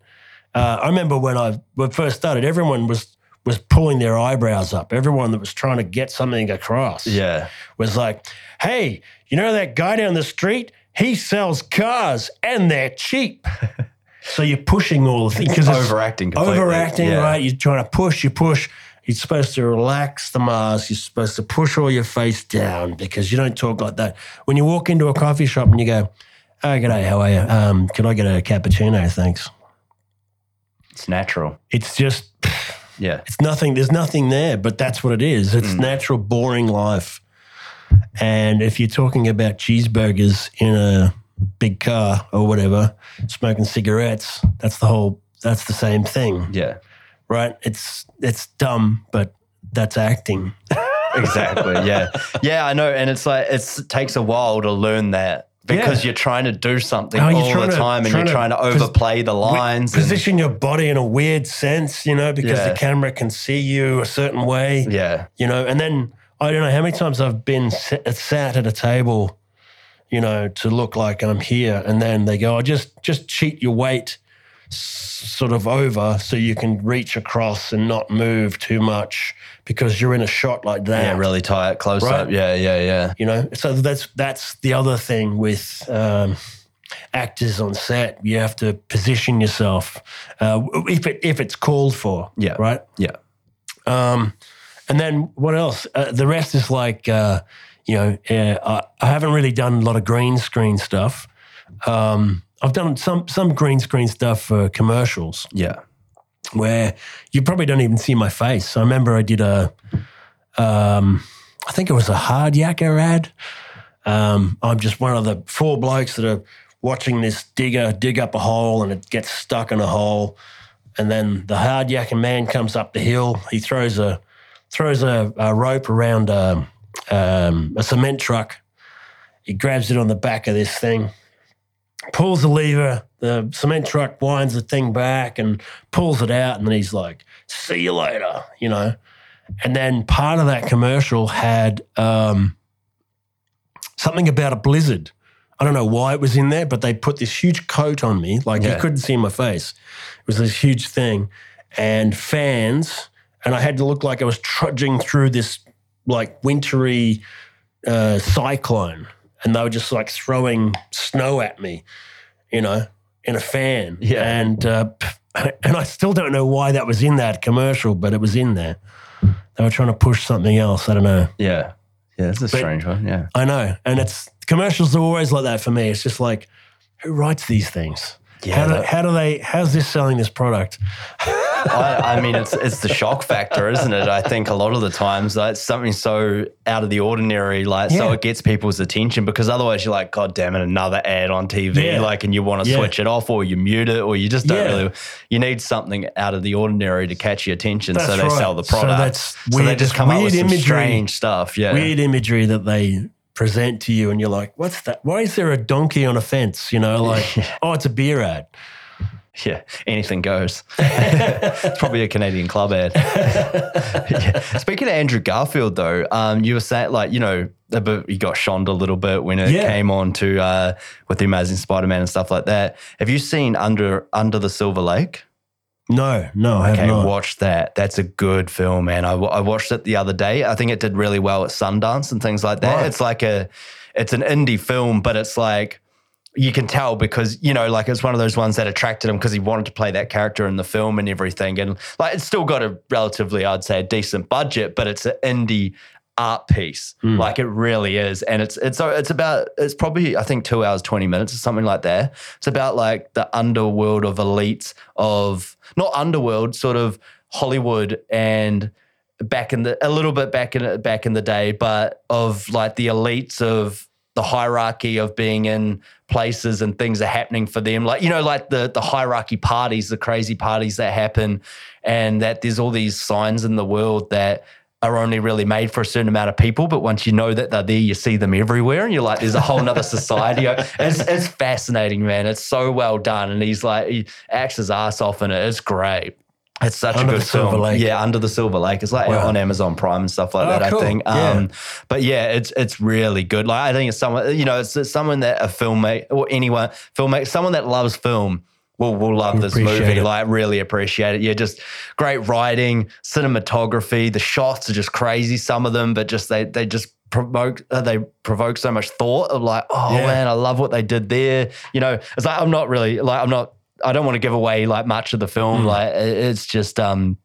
C: uh, I remember when I when I first started, everyone was was pulling their eyebrows up. Everyone that was trying to get something across
A: yeah
C: was like, hey, you know that guy down the street? He sells cars and they're cheap. [laughs] so you're pushing all the things. 'cause it's
A: Overacting completely.
C: Overacting,
A: Yeah.
C: right? You're trying to push, you push. You're supposed to relax the mask. You're supposed to push all your face down because you don't talk like that. When you walk into a coffee shop and you go, "Oh, g'day, how are you? Um, can I get a cappuccino, thanks?"
A: It's natural.
C: It's just,
A: Yeah.
C: it's nothing. There's nothing there, but that's what it is. It's natural, boring life. And if you're talking about cheeseburgers in a big car or whatever, smoking cigarettes, that's the whole. That's the same thing.
A: Yeah.
C: right? It's it's dumb, but that's acting. [laughs]
A: Exactly. Yeah. Yeah, I know. And it's like it's, it takes a while to learn that because
C: Yeah.
A: you're trying to do something
C: Oh,
A: all the
C: to-
A: time and
C: trying
A: you're
C: to
A: trying to overplay the lines. and-
C: Position your body in a weird sense, you know, because
A: Yeah.
C: the camera can see you a certain way,
A: yeah.
C: you know. And then I don't know how many times I've been sat, sat at a table, you know, to look like I'm here, and then they go, "I just just cheat your weight." Sort of over, so you can reach across and not move too much because you're in a shot like that.
A: Yeah, really tight, close
C: Right.
A: up. Yeah, yeah, yeah.
C: you know so that's that's the other thing with um, actors on set you have to position yourself uh, if it if it's called for
A: Yeah.
C: right
A: Yeah.
C: um, and then what else uh, the rest is like uh, you know uh, I, haven't really done a lot of green screen stuff um, I've done some some green screen stuff for commercials
A: Yeah.
C: where you probably don't even see my face. I remember I did a, um, I think it was a hard yakka ad. Um, I'm just one of the four blokes that are watching this digger dig up a hole and it gets stuck in a hole. And then the hard yakka man comes up the hill. He throws a throws a, a rope around a, um, a cement truck. He grabs it on the back of this thing, pulls the lever. The cement truck winds the thing back and pulls it out, and then he's like, "See you later," you know. And then part of that commercial had um, something about a blizzard. I don't know why it was in there, but they put this huge coat on me, like
A: Yeah.
C: you couldn't see my face. It was this huge thing, and fans, and I had to look like I was trudging through this like wintry uh, cyclone, and they were just like throwing snow at me, you know, in a fan.
A: Yeah.
C: and uh, [laughs] and I still don't know why that was in that commercial, but it was in there. They were trying to push something else. I don't know.
A: Yeah. Yeah. It's a strange one. Yeah.
C: I know, and it's commercials are always like that for me. It's just like, who writes these things?
A: Yeah,
C: how, do,
A: that-
C: how do they? How's this selling this product?
A: I, I mean, it's it's the shock factor, isn't it? I think a lot of the times like, it's something so out of the ordinary, like so it gets people's attention because otherwise you're like, God damn it, another ad on TV,
C: Yeah.
A: like, and you want to
C: Yeah.
A: switch it off or you mute it or you just don't
C: Yeah.
A: really. You need something out of the ordinary to catch your attention, so they
C: right.
A: sell the
C: So
A: product.
C: that's
A: So they just come up with
C: weird
A: some
C: imagery.
A: strange stuff. Yeah,
C: Weird imagery that they present to you, and you're like, what's that? Why is there a donkey on a fence? You know, like, [laughs] oh, it's a beer ad.
A: Yeah, anything goes. [laughs] it's probably a Canadian club ad. [laughs] yeah. Speaking of Andrew Garfield, though, um, you were saying like you know he got shoned a little bit when it
C: Yeah.
A: came on to uh, with the Amazing Spider-Man and stuff like that. Have you seen Under Under the Silver Lake?
C: No, no, I have
A: Okay, watch that. That's a good film, man. I, I watched it the other day. I think it did really well at Sundance and things like that.
C: Right.
A: It's like a, it's an indie film, but it's like you can tell because you know, like it's one of those ones that attracted him because he wanted to play that character in the film and everything. And like it's still got a relatively, I'd say, a decent budget, but it's an indie art piece.
C: Hmm.
A: Like it really is. And it's it's it's about it's probably I think two hours, 20 minutes or something like that. It's about like the underworld of elites of not underworld, sort of Hollywood and back in the a little bit back in back in the day, but of like the elites of the hierarchy of being in places and things are happening for them. Like, you know, like the the hierarchy parties, the crazy parties that happen, and that there's all these signs in the world that are only really made for a certain amount of people. But once you know that they're there, you see them everywhere, and you're like, there's a whole nother society. [laughs] It's, it's fascinating, man. It's so well done, and he's like, he acts his ass off in it. It's great. It's such
C: Under
A: a good film.
C: Lake.
A: Yeah, Under the Silver Lake. It's like
C: Wow.
A: on Amazon Prime and stuff like
C: Oh,
A: that.
C: cool.
A: I think.
C: Yeah.
A: Um, but yeah, it's it's really good. Like I think it's someone you know, it's, it's someone that a filmmaker or anyone filmmaker, someone that loves film. Will, will love this movie.
C: it.
A: Like, really appreciate it. Yeah, just great writing, cinematography. The shots are just crazy. Some of them, but just they they just provoke uh, they provoke so much thought of like, oh
C: Yeah.
A: man, I love what they did there. You know, it's like I'm not really like I'm not. I don't want to give away like much of the film. Like, it's just um,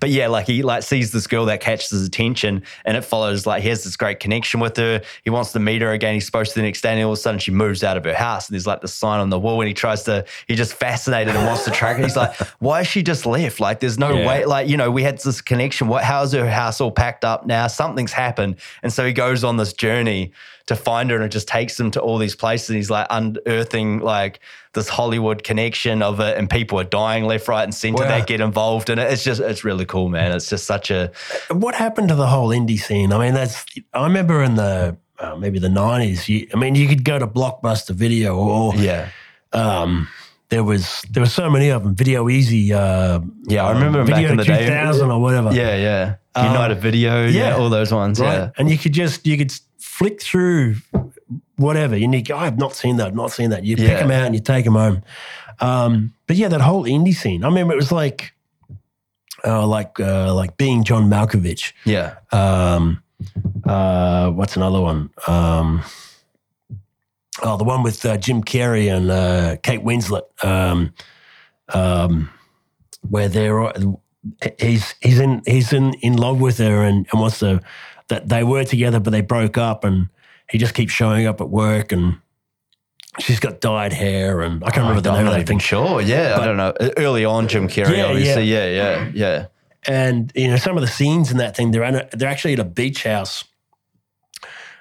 A: But yeah, like he like sees this girl that catches his attention and it follows like he has this great connection with her. He wants to meet her again. He's supposed to the next day and all of a sudden she moves out of her house and there's like the sign on the wall and he tries to he's just fascinated and wants to track her. He's like, [laughs] why has she just left? Like there's no
C: Yeah.
A: way like, you know, we had this connection. What how's her house all packed up now? Something's happened. And so he goes on this journey to find her and it just takes them to all these places. And he's like unearthing like this Hollywood connection of it and people are dying left, right, and center
C: Wow.
A: that get involved in it. It's just it's really cool, man. It's just such a
C: What happened to the whole indie scene? I mean, that's I remember in the uh, maybe the nineties. I mean, you could go to Blockbuster Video, or
A: yeah.
C: um, there was there were so many of them. Video Easy, uh,
A: Yeah, I remember back
C: Video
A: in the
C: two
A: day.
C: thousand or whatever.
A: Yeah, yeah.
C: Um,
A: United Video, yeah,
C: yeah.
A: all those ones.
C: right.
A: Yeah.
C: And you could just you could flick through whatever. You go, I have not seen that, not seen that. You pick them out and you take them home. Um, but yeah, that whole indie scene. I remember it was like, uh, like uh, like being John Malkovich.
A: Yeah.
C: Um, uh, what's another one? Um, oh, the one with uh, Jim Carrey and uh, Kate Winslet, um, um, where they're he's he's in he's in, in love with her and, and wants to that they were together but they broke up and he just keeps showing up at work and she's got dyed hair and I can't remember the name of that thing.
A: sure. Yeah, I don't know. Early on, Jim Carrey,
C: Yeah,
A: obviously. Yeah, yeah, yeah.
C: and you know some of the scenes in that thing they're a, they're actually at a beach house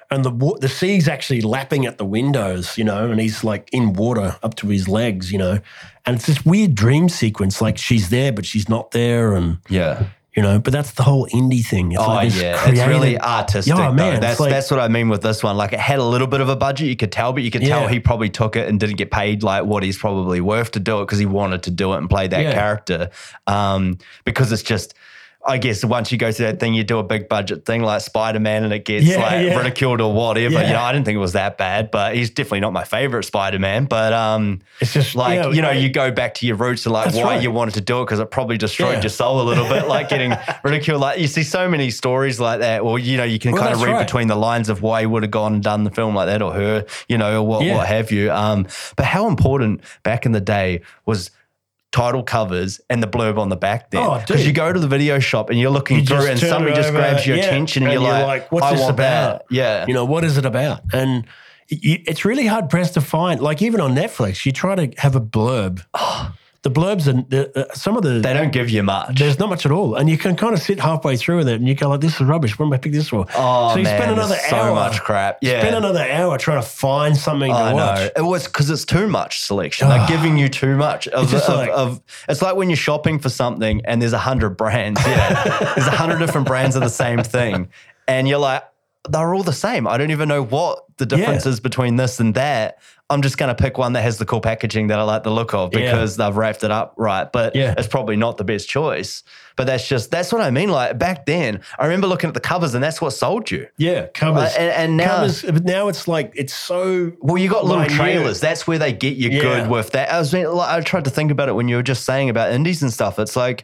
C: and the the sea's actually lapping at the windows you know and he's like in water up to his legs you know and it's this weird dream sequence like she's there but she's not there and
A: Yeah.
C: You know but that's the whole indie thing it's
A: Oh
C: like
A: yeah, it's really artistic.
C: Yeah,
A: though.
C: man,
A: that's
C: like-
A: that's what I mean with this one. Like it had a little bit of a budget, you could tell, but you could tell he probably took it and didn't get paid like what he's probably worth to do it because he wanted to do it and play that
C: Yeah.
A: character. Um, because it's just. I guess once you go through that thing, you do a big budget thing like Spider Man, and it gets
C: Yeah,
A: like
C: yeah.
A: ridiculed or whatever. You know, I didn't think it was that bad, but he's definitely not my favorite Spider Man. But um,
C: it's just
A: like
C: yeah,
A: you know, you go back to your roots and like why
C: right.
A: you wanted to do it because it probably destroyed
C: Yeah.
A: your soul a little bit, like getting [laughs] ridiculed. Like you see so many stories like that, or you know, you can
C: Well,
A: kind of read
C: right.
A: between the lines of why he would have gone and done the film like that, or her, you know, or what
C: Yeah.
A: what have you. Um, but how important back in the day was title covers and the blurb on the back then
C: Oh,
A: because
C: dude.
A: you go to the video shop and you're looking
C: You
A: through and somebody just
C: over,
A: grabs your
C: yeah,
A: attention and,
C: and
A: you're,
C: you're
A: like,
C: what's
A: I
C: this about?
A: that. Yeah.
C: you know what is it about and it's really hard pressed to find like even on netflix you try to have a blurb oh. The blurbs and the, uh, some of the
A: they don't give you much.
C: there's not much at all and you can kind of sit halfway through with it and you go like this is rubbish what am i pick this for
A: Oh
C: so you
A: man,
C: spend another
A: so
C: hour
A: much crap. Yeah,
C: spend another hour trying to find something to
A: I
C: watch
A: know. It was because it's too much selection. They're [sighs] giving you too much of,
C: It's
A: of,
C: like-
A: of- It's like when you're shopping for something and there's a hundred brands. Yeah, [laughs] there's a hundred different brands of the same thing, and you're like, they're all the same. I don't even know what the difference
C: Yeah.
A: is between this and that. I'm just going to pick one that has the cool packaging that I like the look of
C: Yeah.
A: because they've wrapped it up right. But
C: Yeah.
A: it's probably not the best choice. But that's just that's what I mean. Like back then, I remember looking at the covers and that's what sold you.
C: yeah covers
A: Uh, and- and now-
C: covers but now it's like it's so
A: Well, you got little
C: minute.
A: trailers. That's where they get you
C: Yeah.
A: good with that. I was like, I tried to think about it when you were just saying about indies and stuff. It's like,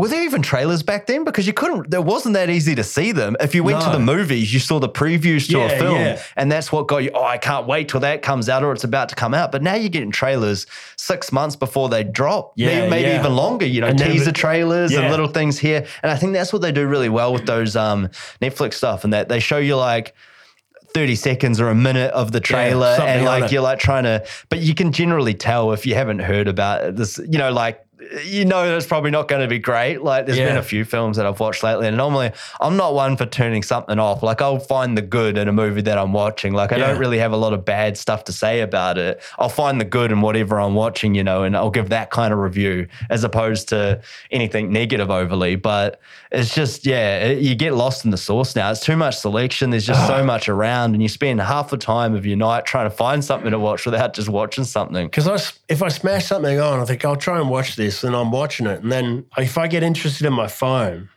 A: were there even trailers back then? Because you couldn't. There wasn't that easy to see them. If you went to the movies, you saw the previews to a film,
C: yeah.
A: and that's what got you. Oh, I can't wait till that comes out or it's about to come out. But now you're getting trailers six months before they drop.
C: Yeah,
A: maybe, maybe
C: yeah.
A: even longer. You know,
C: And
A: teaser trailers and little things here. And I think that's what they do really well with those um, Netflix stuff, and that they show you like. 30 seconds or a minute of the trailer
C: something
A: and like you're like trying to but you can generally tell if you haven't heard about this you know like you know it's probably not going to be great. Like there's been a few films that I've watched lately and normally I'm not one for turning something off. Like I'll find the good in a movie that I'm watching. Like I
C: Yeah.
A: don't really have a lot of bad stuff to say about it. I'll find the good in whatever I'm watching you know and I'll give that kind of review as opposed to anything negative overly. But it's just yeah it, you get lost in the source now. It's too much selection. There's just so much around and you spend half the time of your night trying to find something to watch without just watching something.
C: Because if I smash something on, I think I'll try and watch this, and I'm watching it, and then if I get interested in my phone,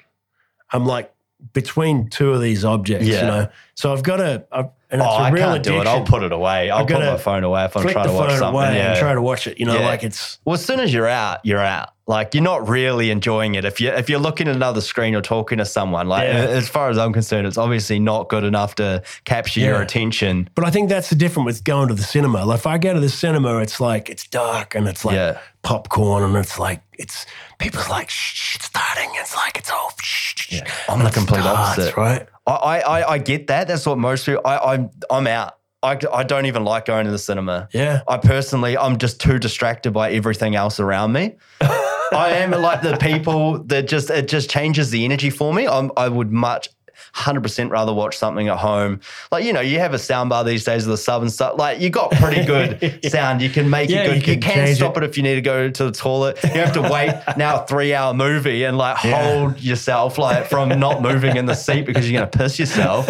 C: I'm like between two of these objects,
A: Yeah.
C: you know. So I've got to, I've, and it's
A: oh,
C: a
A: I
C: real
A: can't
C: addiction.
A: do it. I'll put it away. I'll put my phone away if I'm trying to watch
C: phone
A: something.
C: away
A: Yeah.
C: and try to watch it. You know,
A: Yeah.
C: like it's
A: well, as soon as you're out, you're out. Like you're not really enjoying it if you if you're looking at another screen or talking to someone. Like
C: Yeah.
A: as far as I'm concerned, it's obviously not good enough to capture your attention.
C: But I think that's the difference with going to the cinema. Like if I go to the cinema, it's like it's dark and it's like
A: Yeah.
C: popcorn and it's like it's people's like shh, it's starting. It's like it's all shh.
A: I'm the complete
C: starts,
A: opposite.
C: right?
A: I, I, I- I get that. That's what most people. I, I'm I'm out. I, I don't even like going to the cinema.
C: Yeah.
A: I personally, I'm just too distracted by everything else around me. [laughs] I am like the people that just it just changes the energy for me. I'm, I would much. 100% rather watch something at home. Like, you know, you have a soundbar these days with the sub and stuff. Like, you got pretty [laughs] good sound. You can make
C: Yeah,
A: it good.
C: you
A: You,
C: can
A: can stop
C: it.
A: it. if you need to go to the toilet. You have to [laughs] wait now a three hour movie and like
C: Yeah.
A: hold yourself like from not moving in the seat because you're going to piss yourself.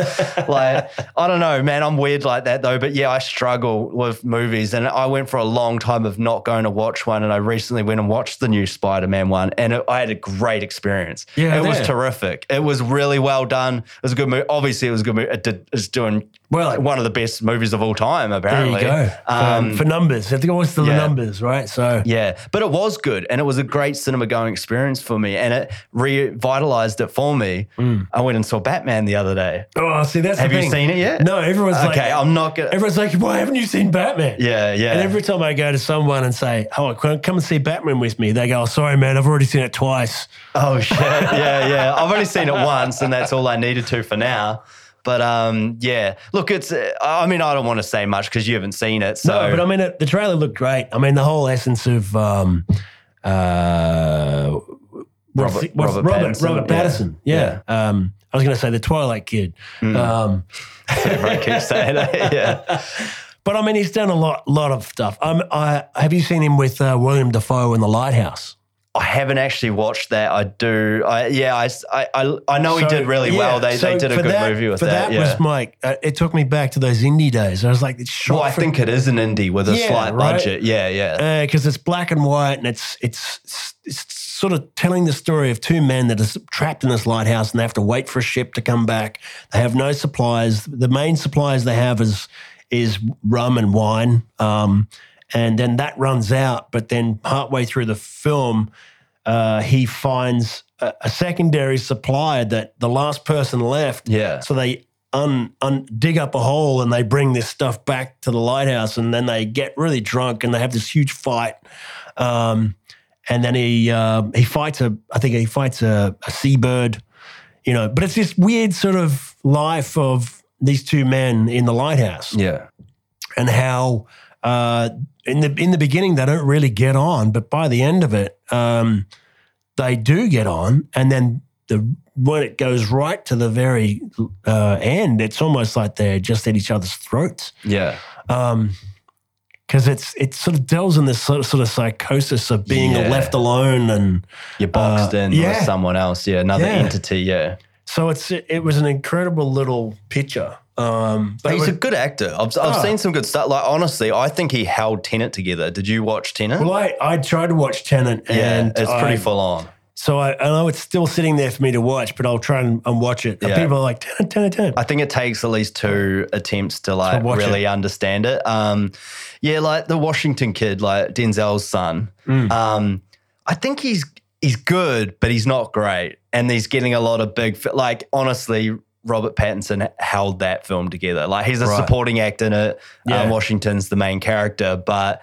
A: Like, I don't know, man. I'm weird like that though. But yeah, I struggle with movies. And I went for a long time of not going to watch one. And I recently went and watched the new Spider Man one. And it, I had a great experience.
C: Yeah,
A: it was terrific. It was really well done. It was a good movie. Obviously, it was a good movie. It did, it's doing
C: Well, like
A: one of the best movies of all time, apparently.
C: There you go.
A: Um,
C: Um, for numbers, I think always the
A: yeah.
C: numbers, right? So
A: yeah, but it was good and it was a great cinema going experience for me and it revitalized it for me. I went and saw Batman the other day.
C: oh, see, that's
A: Have you seen it yet?
C: No, everyone's like,
A: Okay, I'm not gonna.
C: everyone's like, why haven't you seen Batman?
A: Yeah, yeah.
C: And every time I go to someone and say, "Oh, come come and see Batman with me," they go, oh, "Sorry, man, I've already seen it twice."
A: oh shit, yeah, yeah. I've only seen it once and that's all I needed to for now. But um, yeah. Look, it's. uh, I mean, I don't want to say much because you haven't seen it. So,
C: No, but I mean, it, the trailer looked great. I mean, the whole essence of um, uh,
A: Robert-
C: the-
A: Robert
C: Robert,
A: Pattinson,
C: Robert
A: yeah.
C: Pattinson. Yeah. Um, I was going to say the Twilight Kid.
A: Hmm.
C: Um,
A: everyone keeps saying it. [laughs] Yeah.
C: but I mean, he's done a lot, lot of stuff. Um, I, have you seen him with uh, William Dafoe in The Lighthouse?
A: I haven't actually watched that. I do. I yeah. I I, I, I know he did really
C: yeah,
A: well. They,
C: so
A: they did a good
C: that-
A: movie with
C: for
A: that.
C: that
A: yeah.
C: was my. Uh, it took me back to those indie days. I was like, it's
A: well, I think it is an indie with a
C: Yeah,
A: slight
C: right?
A: budget. Yeah, yeah.
C: because it's black and white and it's it's it's sort of telling the story of two men that are trapped in this lighthouse and they have to wait for a ship to come back. They have no supplies. The main supplies they have is is rum and wine, um, and then that runs out. But then partway through the film, uh, he finds a, a secondary supplier that the last person left.
A: Yeah.
C: So they un, un, dig up a hole and they bring this stuff back to the lighthouse, and then they get really drunk and they have this huge fight. Um, and then he uh, he fights a I think he fights a, a seabird, you know. But it's this weird sort of life of these two men in the lighthouse
A: Yeah.
C: and how uh, in the in the beginning they don't really get on, but by the end of it, um, they do get on, and then the when it goes right to the very uh, end, it's almost like they're just at each other's throats
A: Yeah.
C: because it's it sort of delves in this sort of, sort of psychosis of being
A: Yeah.
C: left alone, and
A: You're boxed
C: Uh,
A: in
C: yeah.
A: with someone else. Yeah. Another
C: Yeah.
A: entity. Yeah.
C: so it's it was an incredible little picture. Um, but
A: he's a good actor. I've, I've
C: Oh.
A: seen some good stuff. Like honestly, I think he held Tenet together. Did you watch Tenet?
C: well, I I tried to watch Tenet,
A: yeah,
C: and
A: it's pretty
C: I-
A: full on.
C: So I, I know it's still sitting there for me to watch, but I'll try and, and watch it. And
A: Yeah.
C: People are like, 10, 10, 10.
A: I think it takes at least two attempts to like
C: watch
A: really
C: it.
A: understand it. Um, yeah, like the Washington kid, like Denzel's son.
C: Mm.
A: Um, I think he's he's good, but he's not great, and he's getting a lot of big. Like honestly, Robert Pattinson held that film together. Like he's a
C: Right.
A: supporting actor in it.
C: Yeah.
A: Um, Washington's the main character, but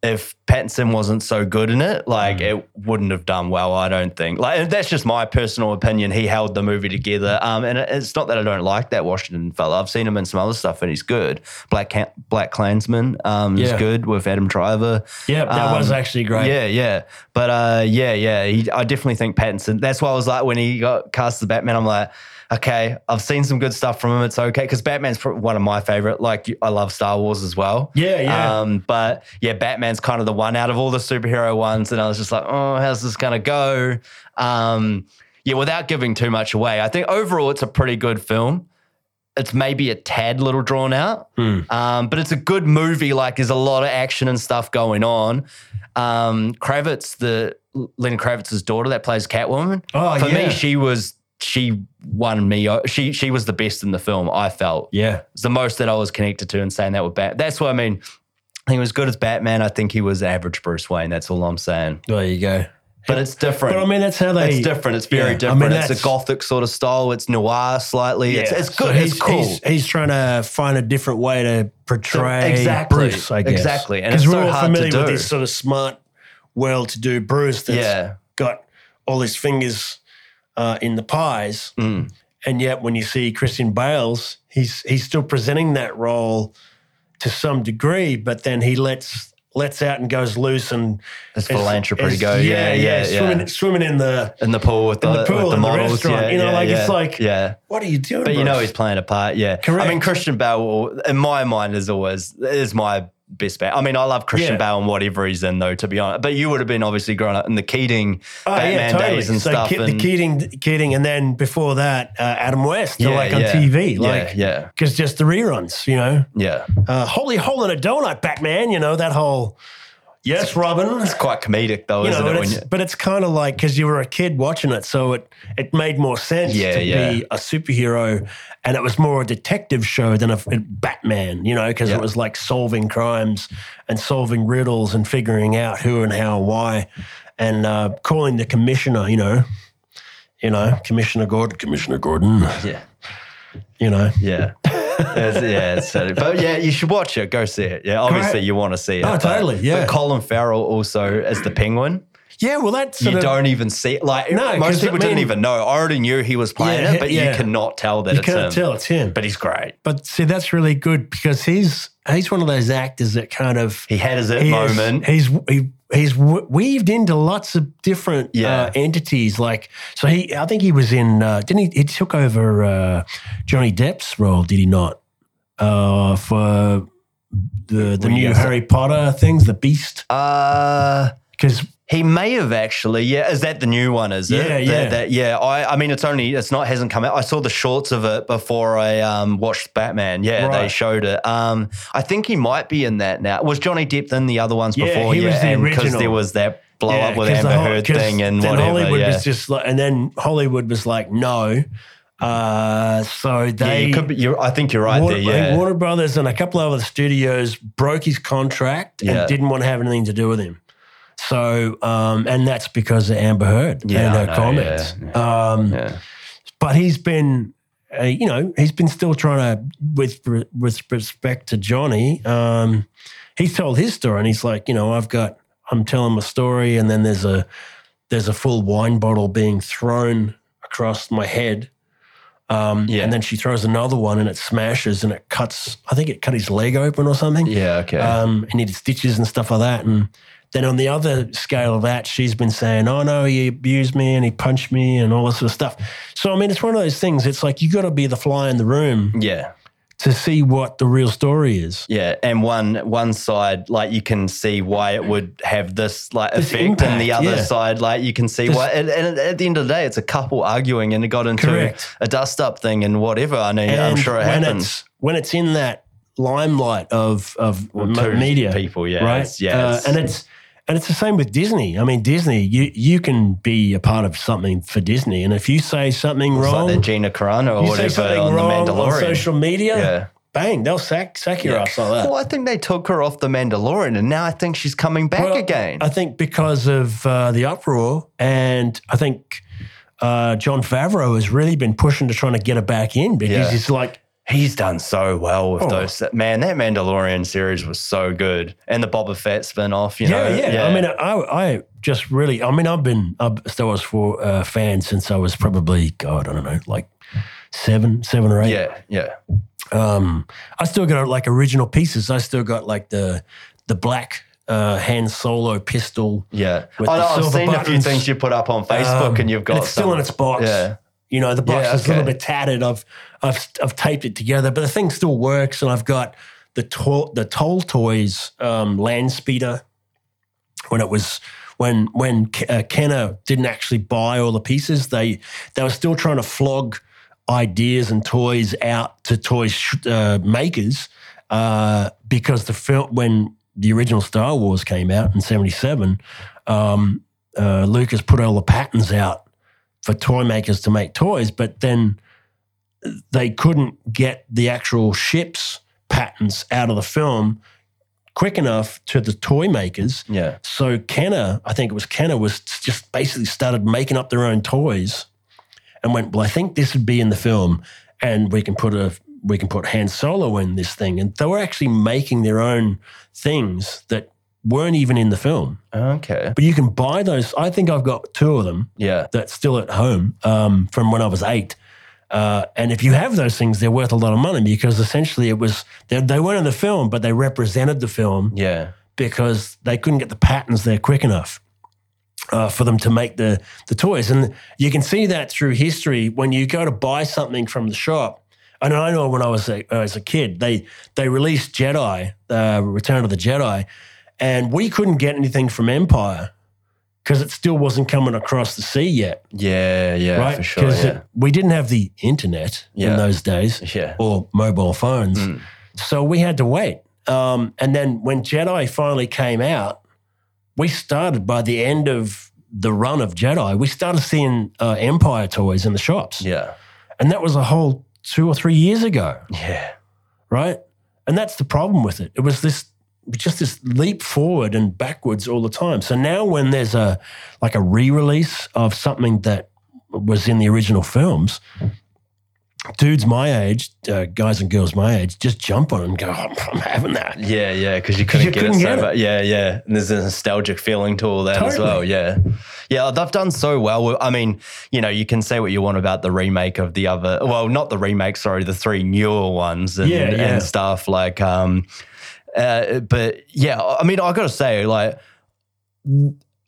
A: if Pattinson wasn't so good in it, like
C: Mm.
A: it wouldn't have done well. I don't think. Like that's just my personal opinion. He held the movie together. Um, and it- it's not that I don't like that Washington fella. I've seen him in some other stuff, and he's good. Black Black Klansman um, is good with Adam Driver.
C: Yeah, that was
A: Um,
C: actually great.
A: Yeah, yeah. But uh, yeah, yeah. He, I definitely think Pattinson. That's why I was like, when he got cast as Batman, I'm like, okay, I've seen some good stuff from him. It's okay because Batman's one of my favorite. Like, I love Star Wars as well.
C: Yeah, yeah.
A: Um, but yeah, Batman's kind of the one out of all the superhero ones, and I was just like, oh, how's this gonna go? Um, yeah, without giving too much away, I think overall it's a pretty good film. It's maybe a tad little drawn out,
C: Hmm.
A: um, but it's a good movie. Like there's a lot of action and stuff going on. Um, Kravitz, the Lenny Kravitz's daughter that plays Catwoman.
C: Oh,
A: For
C: yeah.
A: me, she was she won me. She she was the best in the film. I felt
C: Yeah.
A: it's the most that I was connected to and saying that with Bat. That's what I mean. He was good as Batman. I think he was average Bruce Wayne. That's all I'm saying.
C: There you go.
A: but it's different.
C: But I mean, that's how they.
A: it's different. It's very
C: Yeah, I
A: different.
C: mean,
A: it's a gothic sort of style. It's noir slightly. It's, it's
C: So
A: good.
C: he's,
A: it's cool.
C: He's, he's trying to find a different way to portray
A: Exactly.
C: Bruce, I guess.
A: Exactly. And it's
C: we're
A: so
C: all
A: hard to
C: familiar with
A: do.
C: this sort of smart, well-to-do Bruce that's
A: yeah.
C: got all his fingers uh, in the pies.
A: Mm.
C: And yet, when you see Christian Bale's, he's he's still presenting that role to some degree, but then he lets lets out and goes loose and is-
A: philanthropy
C: is-
A: go. Yeah, yeah, yeah.
C: Swimming, swimming in the
A: in the pool with the,
C: the pool
A: with the
C: in the
A: models. yeah,
C: you know,
A: yeah,
C: like,
A: yeah,
C: it's like-
A: yeah.
C: what are you doing?
A: But you know he's playing a part. Yeah, I mean Christian Bale, in my mind, is always is my best bet. I mean, I love Christian
C: Yeah.
A: Bale and whatever he's in, though. To be honest, but you would have been obviously growing up in the Keaton
C: Oh,
A: Batman days and
C: so
A: stuff.
C: Ke- the Keaton, Keaton, and then before that, uh, Adam West,
A: Yeah,
C: like on
A: yeah.
C: TV, like
A: yeah.
C: because just the reruns, you know,
A: yeah,
C: uh, holy hole in a donut, Batman, you know that whole. Yes, Robin.
A: it's quite comedic though,
C: You
A: isn't it?
C: but it's,
A: you,
C: but it's kind of like because you were a kid watching it, so it it made more sense
A: Yeah,
C: to
A: yeah.
C: be a superhero, and it was more a detective show than a, a Batman, you know, because
A: Yeah.
C: it was like solving crimes and solving riddles and figuring out who and how and why, and uh, calling the commissioner, you know, you know, Commissioner Gordon, Commissioner Gordon,
A: yeah,
C: you know.
A: yeah. Yeah, it's but yeah, you should watch it. Go see it. Yeah, obviously
C: Correct.
A: you want to see it.
C: Oh,
A: but-
C: totally, yeah.
A: But Colin Farrell also as the Penguin.
C: Yeah, well, that's
A: you don't even see it. Like
C: no,
A: most
C: I
A: people didn't even know. I already knew he was playing
C: Yeah,
A: it, but
C: yeah.
A: you cannot tell that
C: you
A: it's
C: can't
A: him.
C: tell it's him.
A: But he's great.
C: But see, that's really good because he's he's one of those actors that kind of
A: He had his it
C: he is-
A: moment.
C: he's he, he's weaved into lots of different
A: Yeah.
C: uh, entities. Like so, he I think he was in uh, didn't he? He took over uh, Johnny Depp's role, did he not? Uh, for the the
A: Well,
C: new. Harry Potter things, the Beast,
A: uh
C: because
A: he may have actually. Yeah, is that the new one? Is it?
C: Yeah,
A: That-
C: yeah.
A: that- yeah. I, I mean, it's only it's not hasn't come out. I saw the shorts of it before I um, watched Batman. Yeah, they showed it. Um, I think he might be in that now. Was Johnny Depp in the other ones
C: Yeah,
A: before?
C: he was the
A: and
C: original.
A: there was that blow up with Amber
C: the whole-
A: Heard thing and
C: then
A: whatever.
C: Hollywood
A: yeah.
C: was just like, and then Hollywood was like, no. Uh, so
A: yeah,
C: they
A: you could be, you're, I think you're right
C: Warner,
A: there. Yeah,
C: Warner Brothers and a couple of other studios broke his contract
A: Yeah.
C: and didn't want to have anything to do with him. So, um, and that's because of Amber Heard
A: Yeah,
C: and her
A: know,
C: comments.
A: yeah,
C: Um,
A: yeah.
C: But he's been, uh, you know, he's been still trying to, with with respect to Johnny, um, he's told his story and he's like, you know, I've got, I'm telling my story, and then there's a there's a full wine bottle being thrown across my head. Um,
A: Yeah.
C: And then she throws another one and it smashes and it cuts, I think it cut his leg open or something.
A: Yeah, okay.
C: Um, and he did stitches and stuff like that. And then on the other scale of that, she's been saying, oh no, he abused me and he punched me and all this sort of stuff. So, I mean, it's one of those things. It's like you got to be the fly in the room
A: yeah.
C: to see what the real story is.
A: Yeah, and one one side like you can see why it would have this like
C: This
A: effect, and the other
C: yeah.
A: side like you can see
C: This-
A: why. And, and at the end of the day, it's a couple arguing, and it got into
C: Correct.
A: a dust up thing and whatever. I mean, I'm sure it
C: when
A: happens.
C: It's, when it's in that limelight of, of
A: Well,
C: media,
A: people, yeah,
C: right?
A: it's- yeah,
C: Uh,
A: it's-
C: and it's and it's the same with Disney. I mean, Disney, you you can be a part of something for Disney, and if you say something
A: It's
C: wrong,
A: like the Gina Carano or whatever
C: something
A: on the
C: wrong on
A: Mandalorian.
C: social media,
A: yeah.
C: bang, they'll sack sack your
A: Yeah.
C: ass like that.
A: Well, I think they took her off the Mandalorian, and now I think she's coming back
C: Well,
A: again.
C: I think because of uh, the uproar, and I think uh, Jon Favreau has really been pushing to trying to get her back in because
A: Yeah.
C: he's like,
A: He's done so well with
C: Oh.
A: those. Man, that Mandalorian series was so good, and the Boba Fett spin off. You
C: yeah,
A: know,
C: yeah, yeah. I mean, I, I just really, I mean, I've been a Star Wars for uh, fan since I was probably, God, I don't know, like seven, seven or eight.
A: yeah, yeah.
C: Um, I still got like original pieces. I still got like the the black uh, Han Solo pistol.
A: Yeah, I know, I've seen a few things you put up on Facebook,
C: Um,
A: and you've got
C: it's still
A: some-
C: in its box.
A: Yeah,
C: You know, the box
A: Yeah,
C: is a little bit tattered. I've, I've I've taped it together, but the thing still works. And I've got the to- the Toltoys um, land speeder when it was when when uh, Kenner didn't actually buy all the pieces. They they were still trying to flog ideas and toys out to toy sh- uh, makers uh, because the film when the original Star Wars came out in '77, um, uh, Lucas put all the patterns out for toy makers to make toys, but then they couldn't get the actual ships patents out of the film quick enough to the toy makers.
A: Yeah.
C: So Kenner, I think it was Kenner, was just basically started making up their own toys, and went, "Well, I think this would be in the film, and we can put a we can put Han Solo in this thing." And they were actually making their own things that weren't even in the film,
A: Okay.
C: but you can buy those. I think I've got two of them
A: Yeah.
C: that's still at home um, from when I was eight. Uh, and if you have those things, they're worth a lot of money because essentially it was they, they weren't in the film, but they represented the film
A: Yeah.
C: because they couldn't get the patterns there quick enough uh, for them to make the the toys. And you can see that through history when you go to buy something from the shop. And I know when I was a, as a kid, they they released Jedi, uh, Return of the Jedi, and we couldn't get anything from Empire because it still wasn't coming across the sea yet
A: Yeah. Yeah.
C: right?
A: For sure. Yeah.
C: we didn't have the internet
A: Yeah.
C: in those days
A: Yeah.
C: or mobile phones.
A: Mm.
C: So we had to wait. Um, and then when Jedi finally came out, we started by the end of the run of Jedi, we started seeing uh, Empire toys in the shops.
A: Yeah.
C: And that was a whole two or three years ago,
A: Yeah.
C: right? And that's the problem with it. It was this just this leap forward and backwards all the time. So now when there's a like a re-release of something that was in the original films, dudes my age, uh, guys and girls my age, just jump on it and go, I'm, I'm having that.
A: Yeah, yeah, because you couldn't
C: you
A: get
C: couldn't
A: it so. Yeah, yeah. And there's a nostalgic feeling to all that as well. Yeah. Yeah, they've done so well. I mean, you know, you can say what you want about the remake of the other, well, not the remake, sorry, the three newer ones and,
C: Yeah, yeah.
A: and stuff. Like, um, uh, but yeah, I mean, I got to say, like,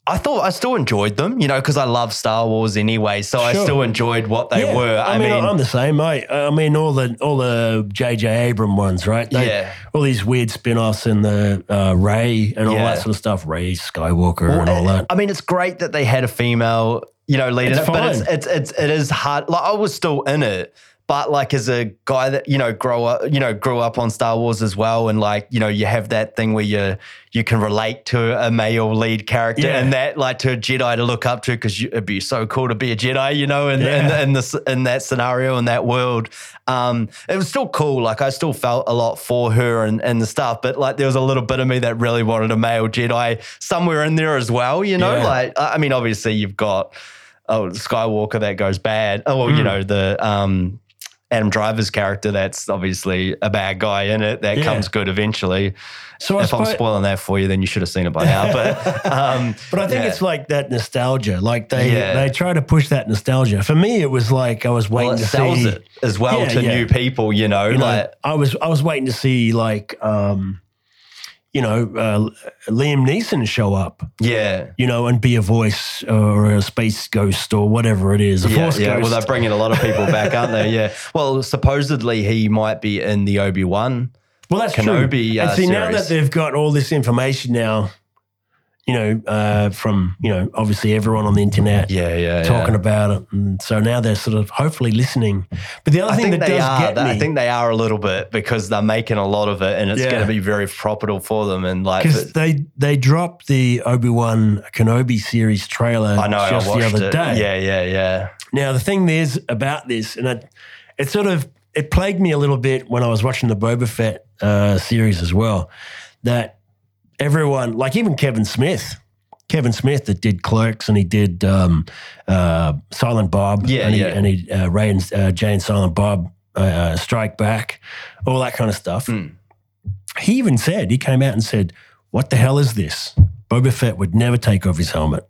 A: I thought I still enjoyed them, you know, because I love Star Wars anyway. So I still enjoyed what they
C: Yeah,
A: were.
C: I,
A: I,
C: mean,
A: mean,
C: I'm the same, mate. I mean, all the all the J.J. Abram ones, right? They-
A: Yeah.
C: All these weird spin-offs and the uh, Rey and all
A: Yeah.
C: that sort of stuff. Rey Skywalker and all that.
A: I mean, it's great that they had a female, you know, lead in
C: It's
A: it, but it's, it's it's it is hard. Like I was still in it, but like as a guy that you know grow up, you know, grew up on Star Wars as well, and like you know, you have that thing where you you can relate to a male lead character,
C: Yeah.
A: and that like to a Jedi to look up to because it'd be so cool to be a Jedi, you know, in in,
C: Yeah.
A: in this in that scenario in that world. Um, it was still cool. Like I still felt a lot for her and, and the stuff, but like there was a little bit of me that really wanted a male Jedi somewhere in there as well. You know,
C: Yeah.
A: like I mean, obviously you've got oh Skywalker that goes bad. Oh well, you
C: Mm.
A: know the um, Adam Driver's character that's obviously a bad guy in it that
C: Yeah.
A: comes good eventually.
C: So
A: if I'm spoiling that for you, then you should have seen it by now. But [laughs] um,
C: But I think
A: yeah.
C: it's like that nostalgia. Like they
A: Yeah.
C: they try to push that nostalgia. For me, it was like I was waiting
A: well,
C: to see.
A: it as well to new people. You know,
C: You know,
A: like
C: I was I was waiting to see like um, you know uh, Liam Neeson show up.
A: yeah.
C: You know, and be a voice or a space ghost or whatever it is, a
A: Yeah, yeah.
C: ghost.
A: Well, they're bringing a lot of people back, aren't they? Yeah. [laughs] Well, supposedly he might be in the Obi Wan.
C: Well, that's
A: Kenobi,
C: true.
A: uh,
C: and see, now that they've got all this information now, you know, uh, from you know, obviously everyone on the internet
A: Yeah, yeah.
C: talking about it, and so now they're sort of hopefully listening. But the other
A: I
C: thing that does
A: are.
C: get me,
A: I think they are a little bit because they're making a lot of it, and it's
C: Yeah.
A: going to be very profitable for them. And like,
C: because they they dropped the Obi Wan Kenobi series trailer
A: I know
C: just
A: I
C: the other
A: it.
C: day.
A: Yeah, yeah, yeah.
C: Now the thing is about this, and it, it sort of it plagued me a little bit when I was watching the Boba Fett uh, series as well. That everyone, like even Kevin Smith, Kevin Smith that did Clerks and he did um, uh, Silent Bob,
A: Yeah,
C: and he,
A: yeah.
C: and he uh, Ray and uh, Jay and Silent Bob uh, uh, Strike Back, all that kind of stuff.
A: Mm.
C: He even said he came out and said, "What the hell is this?" Boba Fett would never take off his helmet.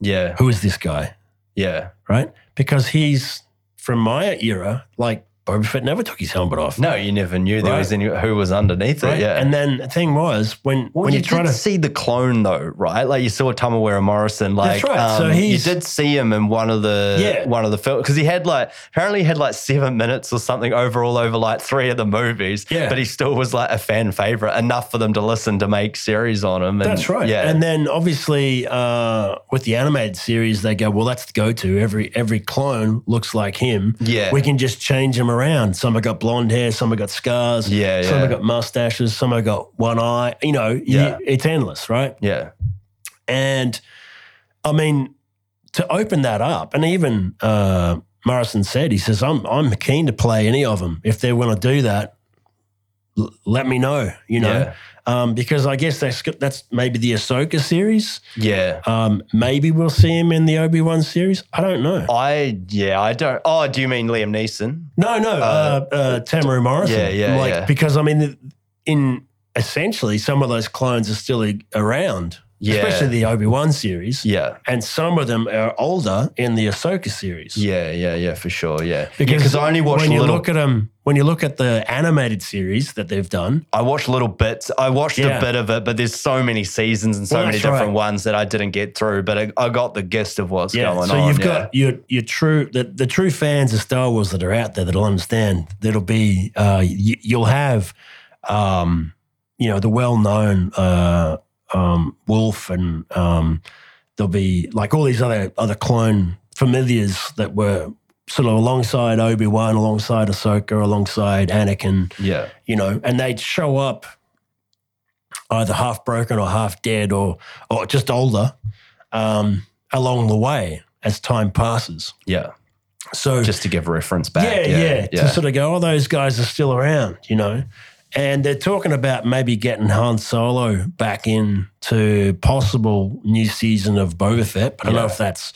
A: Yeah,
C: Who is this guy?
A: yeah.
C: right? Because he's from my era, like Boba Fett never took his helmet off.
A: No, you never knew there
C: Right.
A: was any who was underneath
C: right?
A: it. Yeah,
C: And then the thing was when
A: Well,
C: when
A: you,
C: you, try to
A: see the clone though, right? Like you saw Temuera Morrison. Like,
C: That's right. So
A: um, you did see him in one of the
C: Yeah.
A: one of the films because he had like apparently he had like seven minutes or something overall over like three of the movies.
C: Yeah.
A: but he still was like a fan favorite enough for them to listen to make series on him. And,
C: that's right.
A: Yeah,
C: And then obviously uh, with the animated series, they go, well, that's the go-to. Every every clone looks like him.
A: Yeah.
C: We can just change them around. Some have got blonde hair, some have got scars.
A: Yeah,
C: Some
A: yeah.
C: have got mustaches, some have got one eye. You know, you-
A: Yeah.
C: it's endless, right?
A: yeah,
C: And I mean, to open that up, and even uh, Morrison said, he says, I'm, I'm keen to play any of them. If they want to do that, l- let me know. You know,
A: Yeah.
C: Um, because I guess that's that's maybe the Ahsoka series.
A: Yeah.
C: Um, maybe we'll see him in the Obi Wan series. I don't know.
A: I yeah, I don't. Oh, do you mean Liam Neeson?
C: No, no, uh, uh, Temuera Morrison.
A: yeah, yeah,
C: like
A: yeah.
C: because I mean, in essentially, some of those clones are still around,
A: Yeah.
C: especially the Obi Wan series,
A: Yeah.
C: and some of them are older in the Ahsoka series.
A: Yeah, yeah, yeah, for sure. Yeah,
C: Because
A: because I only watched
C: when you
A: little.
C: look at them, when you look at the animated series that they've done,
A: I watched little bits. I watched
C: Yeah.
A: a bit of it, but there's so many seasons and so
C: Well,
A: many different
C: right.
A: ones that I didn't get through. But I, I got the gist of what's
C: yeah.
A: going
C: so
A: on.
C: So you've
A: yeah.
C: got your your true the, the true fans of Star Wars that are out there that'll understand. That'll be uh, you, you'll have, um, you know, the well known uh, um, Wolf and um, there'll be like all these other other clone familiars that were sort of alongside Obi Wan, alongside Ahsoka, alongside Anakin.
A: yeah,
C: you know, and they'd show up either half broken or half dead or or just older um, along the way as time passes.
A: yeah.
C: So
A: Just to give reference back.
C: yeah, yeah, to sort of go, oh, those guys are still around, you know. And they're talking about maybe getting Han Solo back in to possible new season of Boba Fett. But I don't know if that's,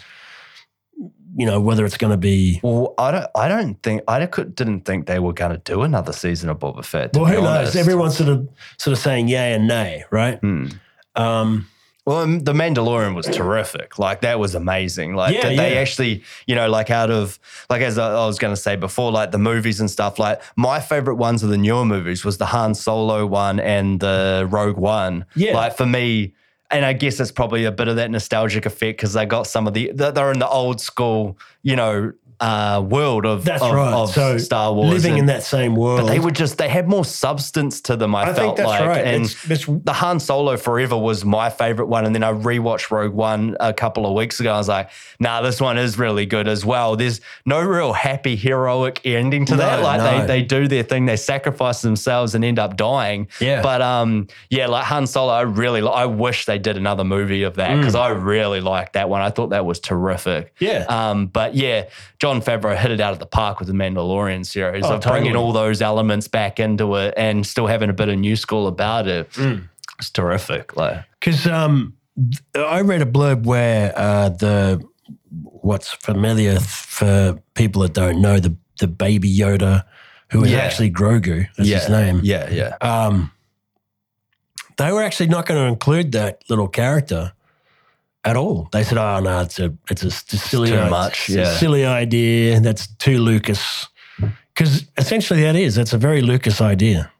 C: you know, whether it's going to be.
A: Well, I don't. I don't think. I could, didn't think they were going to do another season of Boba Fett.
C: Well, who knows? Everyone's sort of sort of saying yay and nay, right?
A: Hmm.
C: Um,
A: Well, the Mandalorian was terrific. Like that was amazing. Like
C: Yeah,
A: that they
C: yeah.
A: actually, you know, like out of like as I I was going to say before, like the movies and stuff. Like my favorite ones of the newer movies was the Han Solo one and the Rogue One.
C: Yeah.
A: like for me. And I guess it's probably a bit of that nostalgic effect because they got some of the they're in the old school, you know, uh, world of
C: That's
A: of,
C: right.
A: of
C: so
A: Star Wars.
C: living
A: and-
C: in that same world.
A: but they were just they had more substance to them. I,
C: I
A: felt like,
C: right.
A: and
C: It's- it's-
A: the Han Solo Forever was my favorite one, and then I rewatched Rogue One a couple of weeks ago. I was like, nah, this one is really good as well. There's no real happy heroic ending to that. Like
C: no.
A: they they do their thing, they sacrifice themselves and end up dying.
C: Yeah.
A: But um, yeah, like Han Solo, I really I wish they did another movie of that
C: Mm.
A: because I really liked that one. I thought that was terrific.
C: yeah.
A: Um, but yeah, Jon Favreau hit it out of the park with the Mandalorian series
C: Oh,
A: of bringing all those elements back into it and still having a bit of new school about it.
C: Mm.
A: It's terrific. Like,
C: Because um, I read a blurb where uh, the what's familiar for people that don't know the the baby Yoda, who is
A: Yeah.
C: actually Grogu, that's
A: yeah,
C: his name.
A: Yeah, yeah,
C: Um, they were actually not going to include that little character at all. They said, "Oh no, it's a it's a, it's silly
A: too much,
C: it's a
A: yeah.
C: silly idea. That's too Lucas." Because essentially, that is that's a very Lucas idea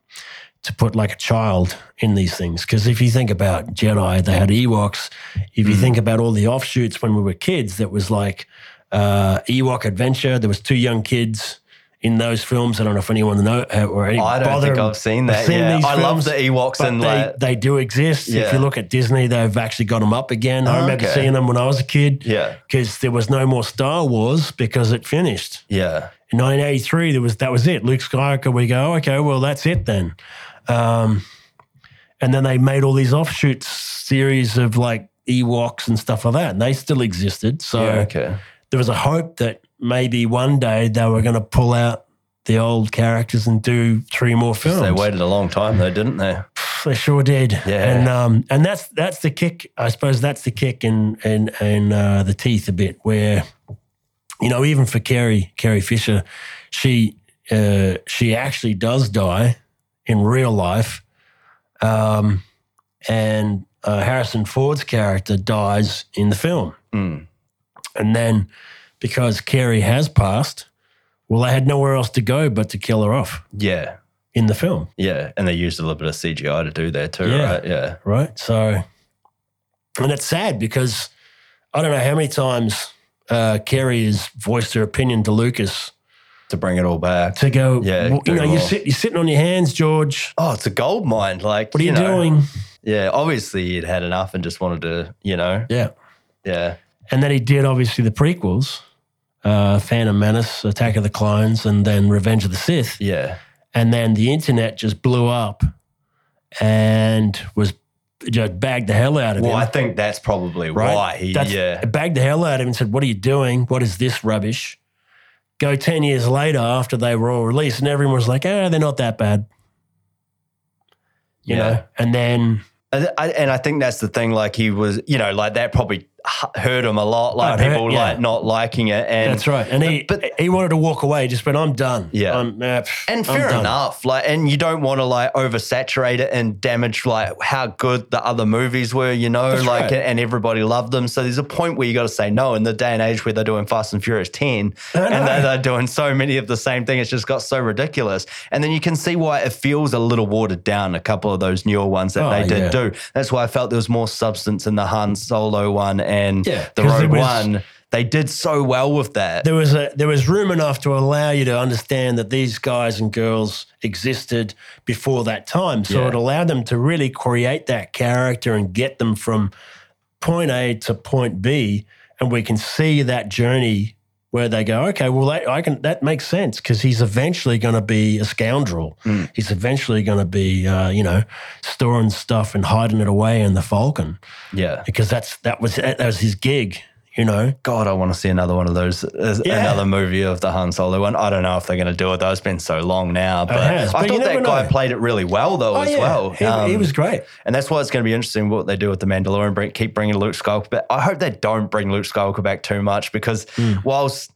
C: to put like a child in these things. Because if you think about Jedi, they had Ewoks. If you
A: Mm.
C: think about all the offshoots when we were kids, that was like uh, Ewok Adventure. There was two young kids in those films. I don't know if anyone know uh, or any
A: I don't think I've seen that.
C: seen
A: yeah, I love the Ewoks and
C: they,
A: like,
C: they do exist. If you look at Disney, they've actually got them up again. I
A: Oh,
C: remember
A: okay.
C: seeing them when I was a kid
A: yeah,
C: because there was no more Star Wars because it finished.
A: yeah,
C: In 1983, there was that was it. Luke Skywalker. We go, okay, well that's it then. Um, and then they made all these offshoot series of like Ewoks and stuff like that, and they still existed. So
A: yeah. Okay.
C: there was a hope that maybe one day they were going to pull out the old characters and do three more films.
A: They waited a long time though, didn't they?
C: They sure did.
A: Yeah.
C: And um, and that's that's the kick. I suppose that's the kick in in in uh, the teeth a bit, where you know even for Carrie Carrie Fisher, she uh, she actually does die in real life, um, and uh, Harrison Ford's character dies in the film,
A: Mm.
C: and then because Carrie has passed, well, they had nowhere else to go but to kill her off
A: Yeah,
C: in the film.
A: yeah, and they used a little bit of CGI to do that too,
C: Yeah.
A: right? Yeah,
C: right? So, and it's sad because I don't know how many times uh, Carrie has voiced her opinion to Lucas
A: to bring it all back.
C: to go,
A: Yeah,
C: well,
A: do
C: you know, you're, sit, you're sitting on your hands, George.
A: Oh, it's a gold mine. Like,
C: What are you,
A: know,
C: doing?
A: Yeah, obviously he'd had enough and just wanted to, you know,
C: Yeah.
A: yeah,
C: And then he did obviously the prequels, uh, Phantom Menace, Attack of the Clones, and then Revenge of the Sith.
A: yeah,
C: And then the internet just blew up and was just bagged the hell out of
A: Well,
C: him.
A: Well, I think that's probably
C: right?
A: why he,
C: That's-
A: yeah,
C: it bagged the hell out of him and said, What are you doing? What is this rubbish? Go 10 years later after they were all released, and everyone was like, Ah, they're not that bad. you
A: Yeah.
C: know, and then
A: And I, think that's the thing. Like he was, you know, like that probably hurt him a lot. Like
C: hurt,
A: people
C: yeah.
A: like not liking it. And
C: that's right. And he
A: but-
C: he wanted to walk away. Just went, I'm done.
A: Yeah.
C: I'm, uh, pff,
A: And fair
C: done."
A: enough. Like, and you don't want to like oversaturate it and damage like how good the other movies were, you know,
C: That's
A: like,
C: right.
A: and everybody loved them. So there's a point where you got to say no. In the day and age where they're doing Fast and Furious 10 and they're, they're doing so many of the same thing, it's just got so ridiculous. And then you can see why it feels a little watered down, a couple of those newer ones that
C: Oh,
A: they did
C: yeah.
A: do. That's why I felt there was more substance in the Han Solo one and
C: Yeah,
A: the Rogue
C: was-
A: One. They did so well with that.
C: There was a there was room enough to allow you to understand that these guys and girls existed before that time. So
A: Yeah.
C: it allowed them to really create that character and get them from point A to point B, and we can see that journey where they go, okay, well, that, I can that makes sense because he's eventually going to be a scoundrel. He's eventually going to be, uh, you know, storing stuff and hiding it away in the Falcon
A: yeah.
C: because that's that was that was his gig. You know,
A: God, I want to see another one of those, uh,
C: Yeah.
A: another movie of the Han Solo one. I don't know if they're going to do it though. It's been so long now, but
C: has,
A: I
C: but
A: thought that guy
C: know.
A: played it really well though
C: Oh,
A: as
C: yeah.
A: well.
C: He,
A: Um,
C: he was great.
A: and that's why it's going to be interesting what they do with the Mandalorian. Bring, keep bringing Luke Skywalker back. I hope they don't bring Luke Skywalker back too much because
C: Hmm.
A: whilst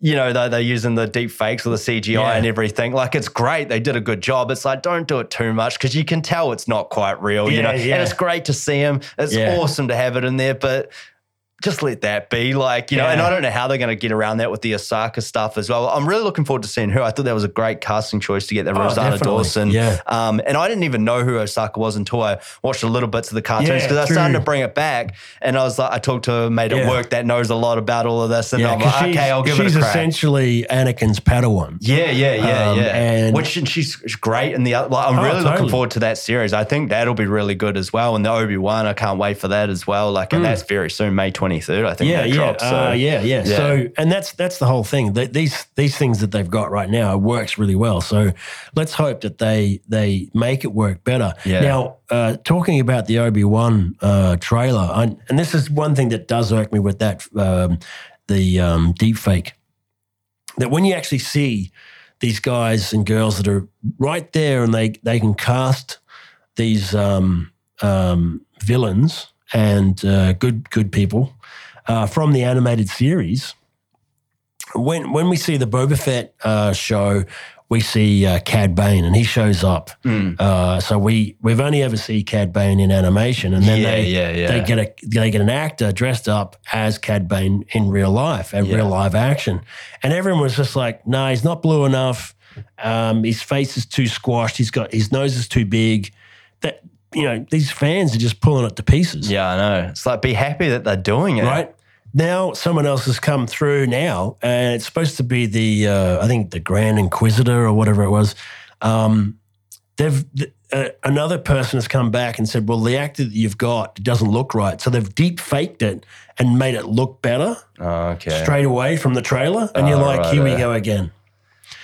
A: you know they're, they're using the deep fakes or the CGI
C: Yeah.
A: and everything, like it's great. They did a good job. It's like don't do it too much because you can tell it's not quite real. you know,
C: yeah.
A: and it's great to see him. It's
C: Yeah.
A: awesome to have it in there, but just let that be. Like, you know, and I don't know how they're going to get around that with the Ahsoka stuff as well. I'm really looking forward to seeing her. I thought that was a great casting choice to get that
C: Oh,
A: Rosario
C: definitely.
A: Dawson.
C: Yeah.
A: Um, and I didn't even know who Ahsoka was until I watched a little bits of the cartoons
C: Yeah,
A: because I
C: true.
A: started to bring it back. And I was like, I talked to a mate at
C: Yeah.
A: work that knows a lot about all of this. And I'm like, okay, I'll give
C: she's
A: it. She's
C: essentially Anakin's Padawan.
A: Yeah, yeah, yeah,
C: Um,
A: yeah.
C: and-
A: Which and she's great. And the other, like, I'm
C: Oh,
A: really looking forward to that series. I think that'll be really good as well. And the Obi Wan, I can't wait for that as well. Like, and that's very soon, May 23rd. I think.
C: Yeah,
A: that
C: yeah,
A: drops. So.
C: uh, yeah, yeah,
A: yeah.
C: So, and that's that's the whole thing. Th these these things that they've got right now works really well. So, let's hope that they they make it work better.
A: Yeah.
C: Now, uh, talking about the Obi Wan uh, trailer, I, and this is one thing that does irk me with that um, the um, deep fake. That when you actually see these guys and girls that are right there, and they they can cast these um, um, villains and uh, good good people uh, from the animated series. When when we see the Boba Fett uh, show, we see uh, Cad Bane, and he shows up. Uh, so we we've only ever seen Cad Bane in animation, and then
A: Yeah,
C: they
A: yeah, yeah.
C: they get a they get an actor dressed up as Cad Bane in real life and real live action, and everyone was just like, "No, nah, he's not blue enough. Um, his face is too squashed. He's got his nose is too big." That you know, these fans are just pulling it to pieces.
A: Yeah, I know. It's like be happy that they're doing it.
C: Right now, someone else has come through now, and it's supposed to be the uh, I think the Grand Inquisitor or whatever it was. Um, they've th- uh, another person has come back and said, "Well, the actor that you've got doesn't look right," so they've deep faked it and made it look better
A: Oh, okay.
C: straight away from the trailer, and you're
A: Oh,
C: like,
A: right,
C: "Here we go again."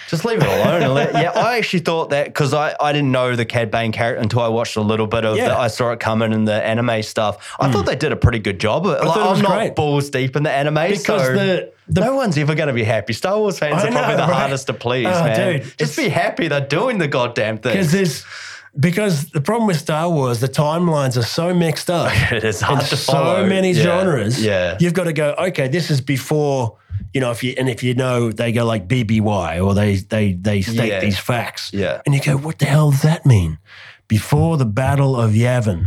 A: Just leave it alone. let- yeah, I actually thought that because I, I didn't know the Cad Bane character until I watched a little bit of
C: Yeah.
A: the, I saw it coming in the anime stuff. I thought hmm. they did a pretty good job. Like,
C: thought it was
A: I'm not
C: great.
A: balls deep in the anime,
C: Because
A: so
C: the- the-
A: no one's ever going to be happy. Star Wars fans
C: I
A: are probably the
C: right?
A: hardest to please,
C: Oh,
A: man.
C: dude,
A: Just be happy they're doing the goddamn thing.
C: Because there's because the problem with Star Wars, the timelines are so mixed up. [laughs]
A: It is hard to
C: so
A: follow.
C: many
A: Yeah,
C: genres.
A: yeah.
C: you've got to go. Okay, this is before you know if you and if you know they go like BBY or they they they state
A: Yeah.
C: these facts.
A: Yeah.
C: and you go, what the hell does that mean? Before the Battle of Yavin.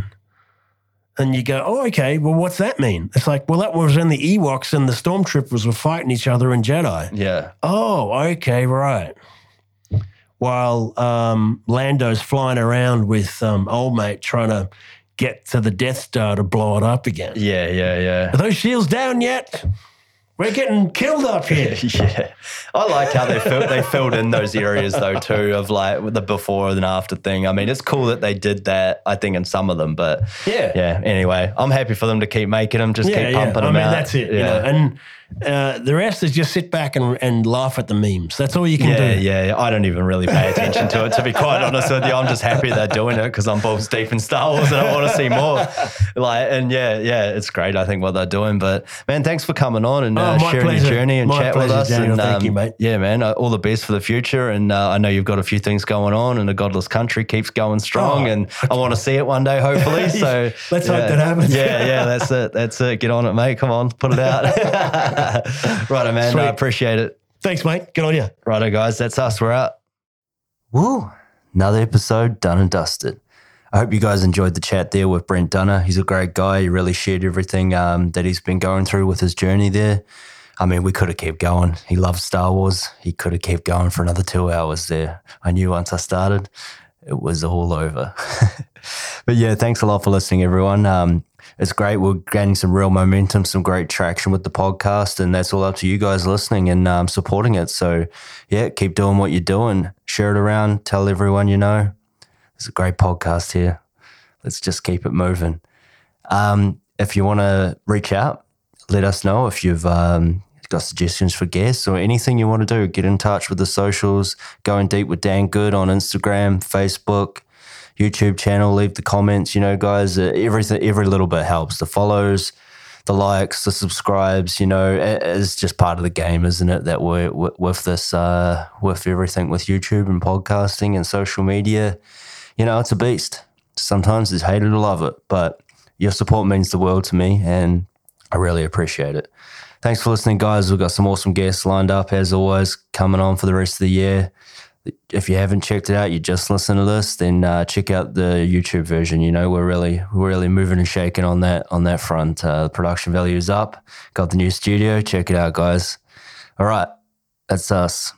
C: And you go, oh, okay. Well, what's that mean? It's like, well, that was when the Ewoks and the Stormtroopers were fighting each other in Jedi.
A: yeah.
C: Oh, okay, right. While um, Lando's flying around with um, old mate trying to get to the Death Star to blow it up again.
A: Yeah, yeah, yeah.
C: Are those shields down yet? We're getting killed up [laughs] here.
A: Yeah, I like how they filled they filled in those areas though too of like the before and after thing. I mean, it's cool that they did that. I think in some of them, but
C: Yeah.
A: yeah. Anyway, I'm happy for them to keep making them, just keep pumping them.
C: I
A: them
C: mean,
A: out.
C: that's it.
A: Yeah,
C: You know? And
D: Uh, the rest is just sit back and, and laugh at the memes. That's all you can
C: Yeah,
D: do.
C: yeah. Yeah. I don't even really pay attention to it, to be quite honest with you. I'm just happy they're doing it because I'm balls deep in Star Wars and I want to see more. Like, and yeah, yeah, it's great. I think what they're doing. But man, thanks for coming on and
D: Oh,
C: uh,
D: my
C: sharing
D: pleasure.
C: your journey and
D: My
C: chat with us.
D: Daniel.
C: And, um,
D: Thank you, mate.
C: Yeah, man. uh, All the best for the future. And uh, I know you've got a few things going on, and the Godless Country keeps going strong.
D: Oh,
C: and I want to see it one day, hopefully. [laughs] So
D: Let's hope that happens.
C: Yeah, yeah. That's it. That's it. Get on it, mate. Come on, put it out. [laughs] [laughs] Righto, man.
D: Sweet.
C: I appreciate it.
D: Thanks, mate. Good on you.
C: Righto, guys. That's us. We're out.
A: Woo! Another episode done and dusted. I hope you guys enjoyed the chat there with Brent Dunner. He's a great guy. He really shared everything um, that he's been going through with his journey there. I mean, we could have kept going. He loves Star Wars. He could have kept going for another two hours there. I knew once I started, it was all over. [laughs] but yeah, thanks a lot for listening, everyone. Um, it's great. We're gaining some real momentum, some great traction with the podcast, and that's all up to you guys listening and um, supporting it. So yeah, keep doing what you're doing. Share it around. Tell everyone you know. It's a great podcast here. Let's just keep it moving. Um, if you want to reach out, let us know if you've um, got suggestions for guests or anything you want to do. Get in touch with the socials. Going deep with Dan Good on Instagram, Facebook, YouTube channel. Leave the comments. You know, guys, uh, everything, every little bit helps. The follows, the likes, the subscribes. You know, it- it's just part of the game, isn't it? That we're with, this, uh, with everything with YouTube and podcasting and social media. You know, it's a beast. Sometimes it's hated or love it, but your support means the world to me, and I really appreciate it. Thanks for listening, guys. We've got some awesome guests lined up as always, coming on for the rest of the year. If you haven't checked it out, you just listen to this, then uh, check out the YouTube version. You know, we're really, we're really moving and shaking on that on that front. Uh, the production value is up. Got the new studio. Check it out, guys. All right, that's us.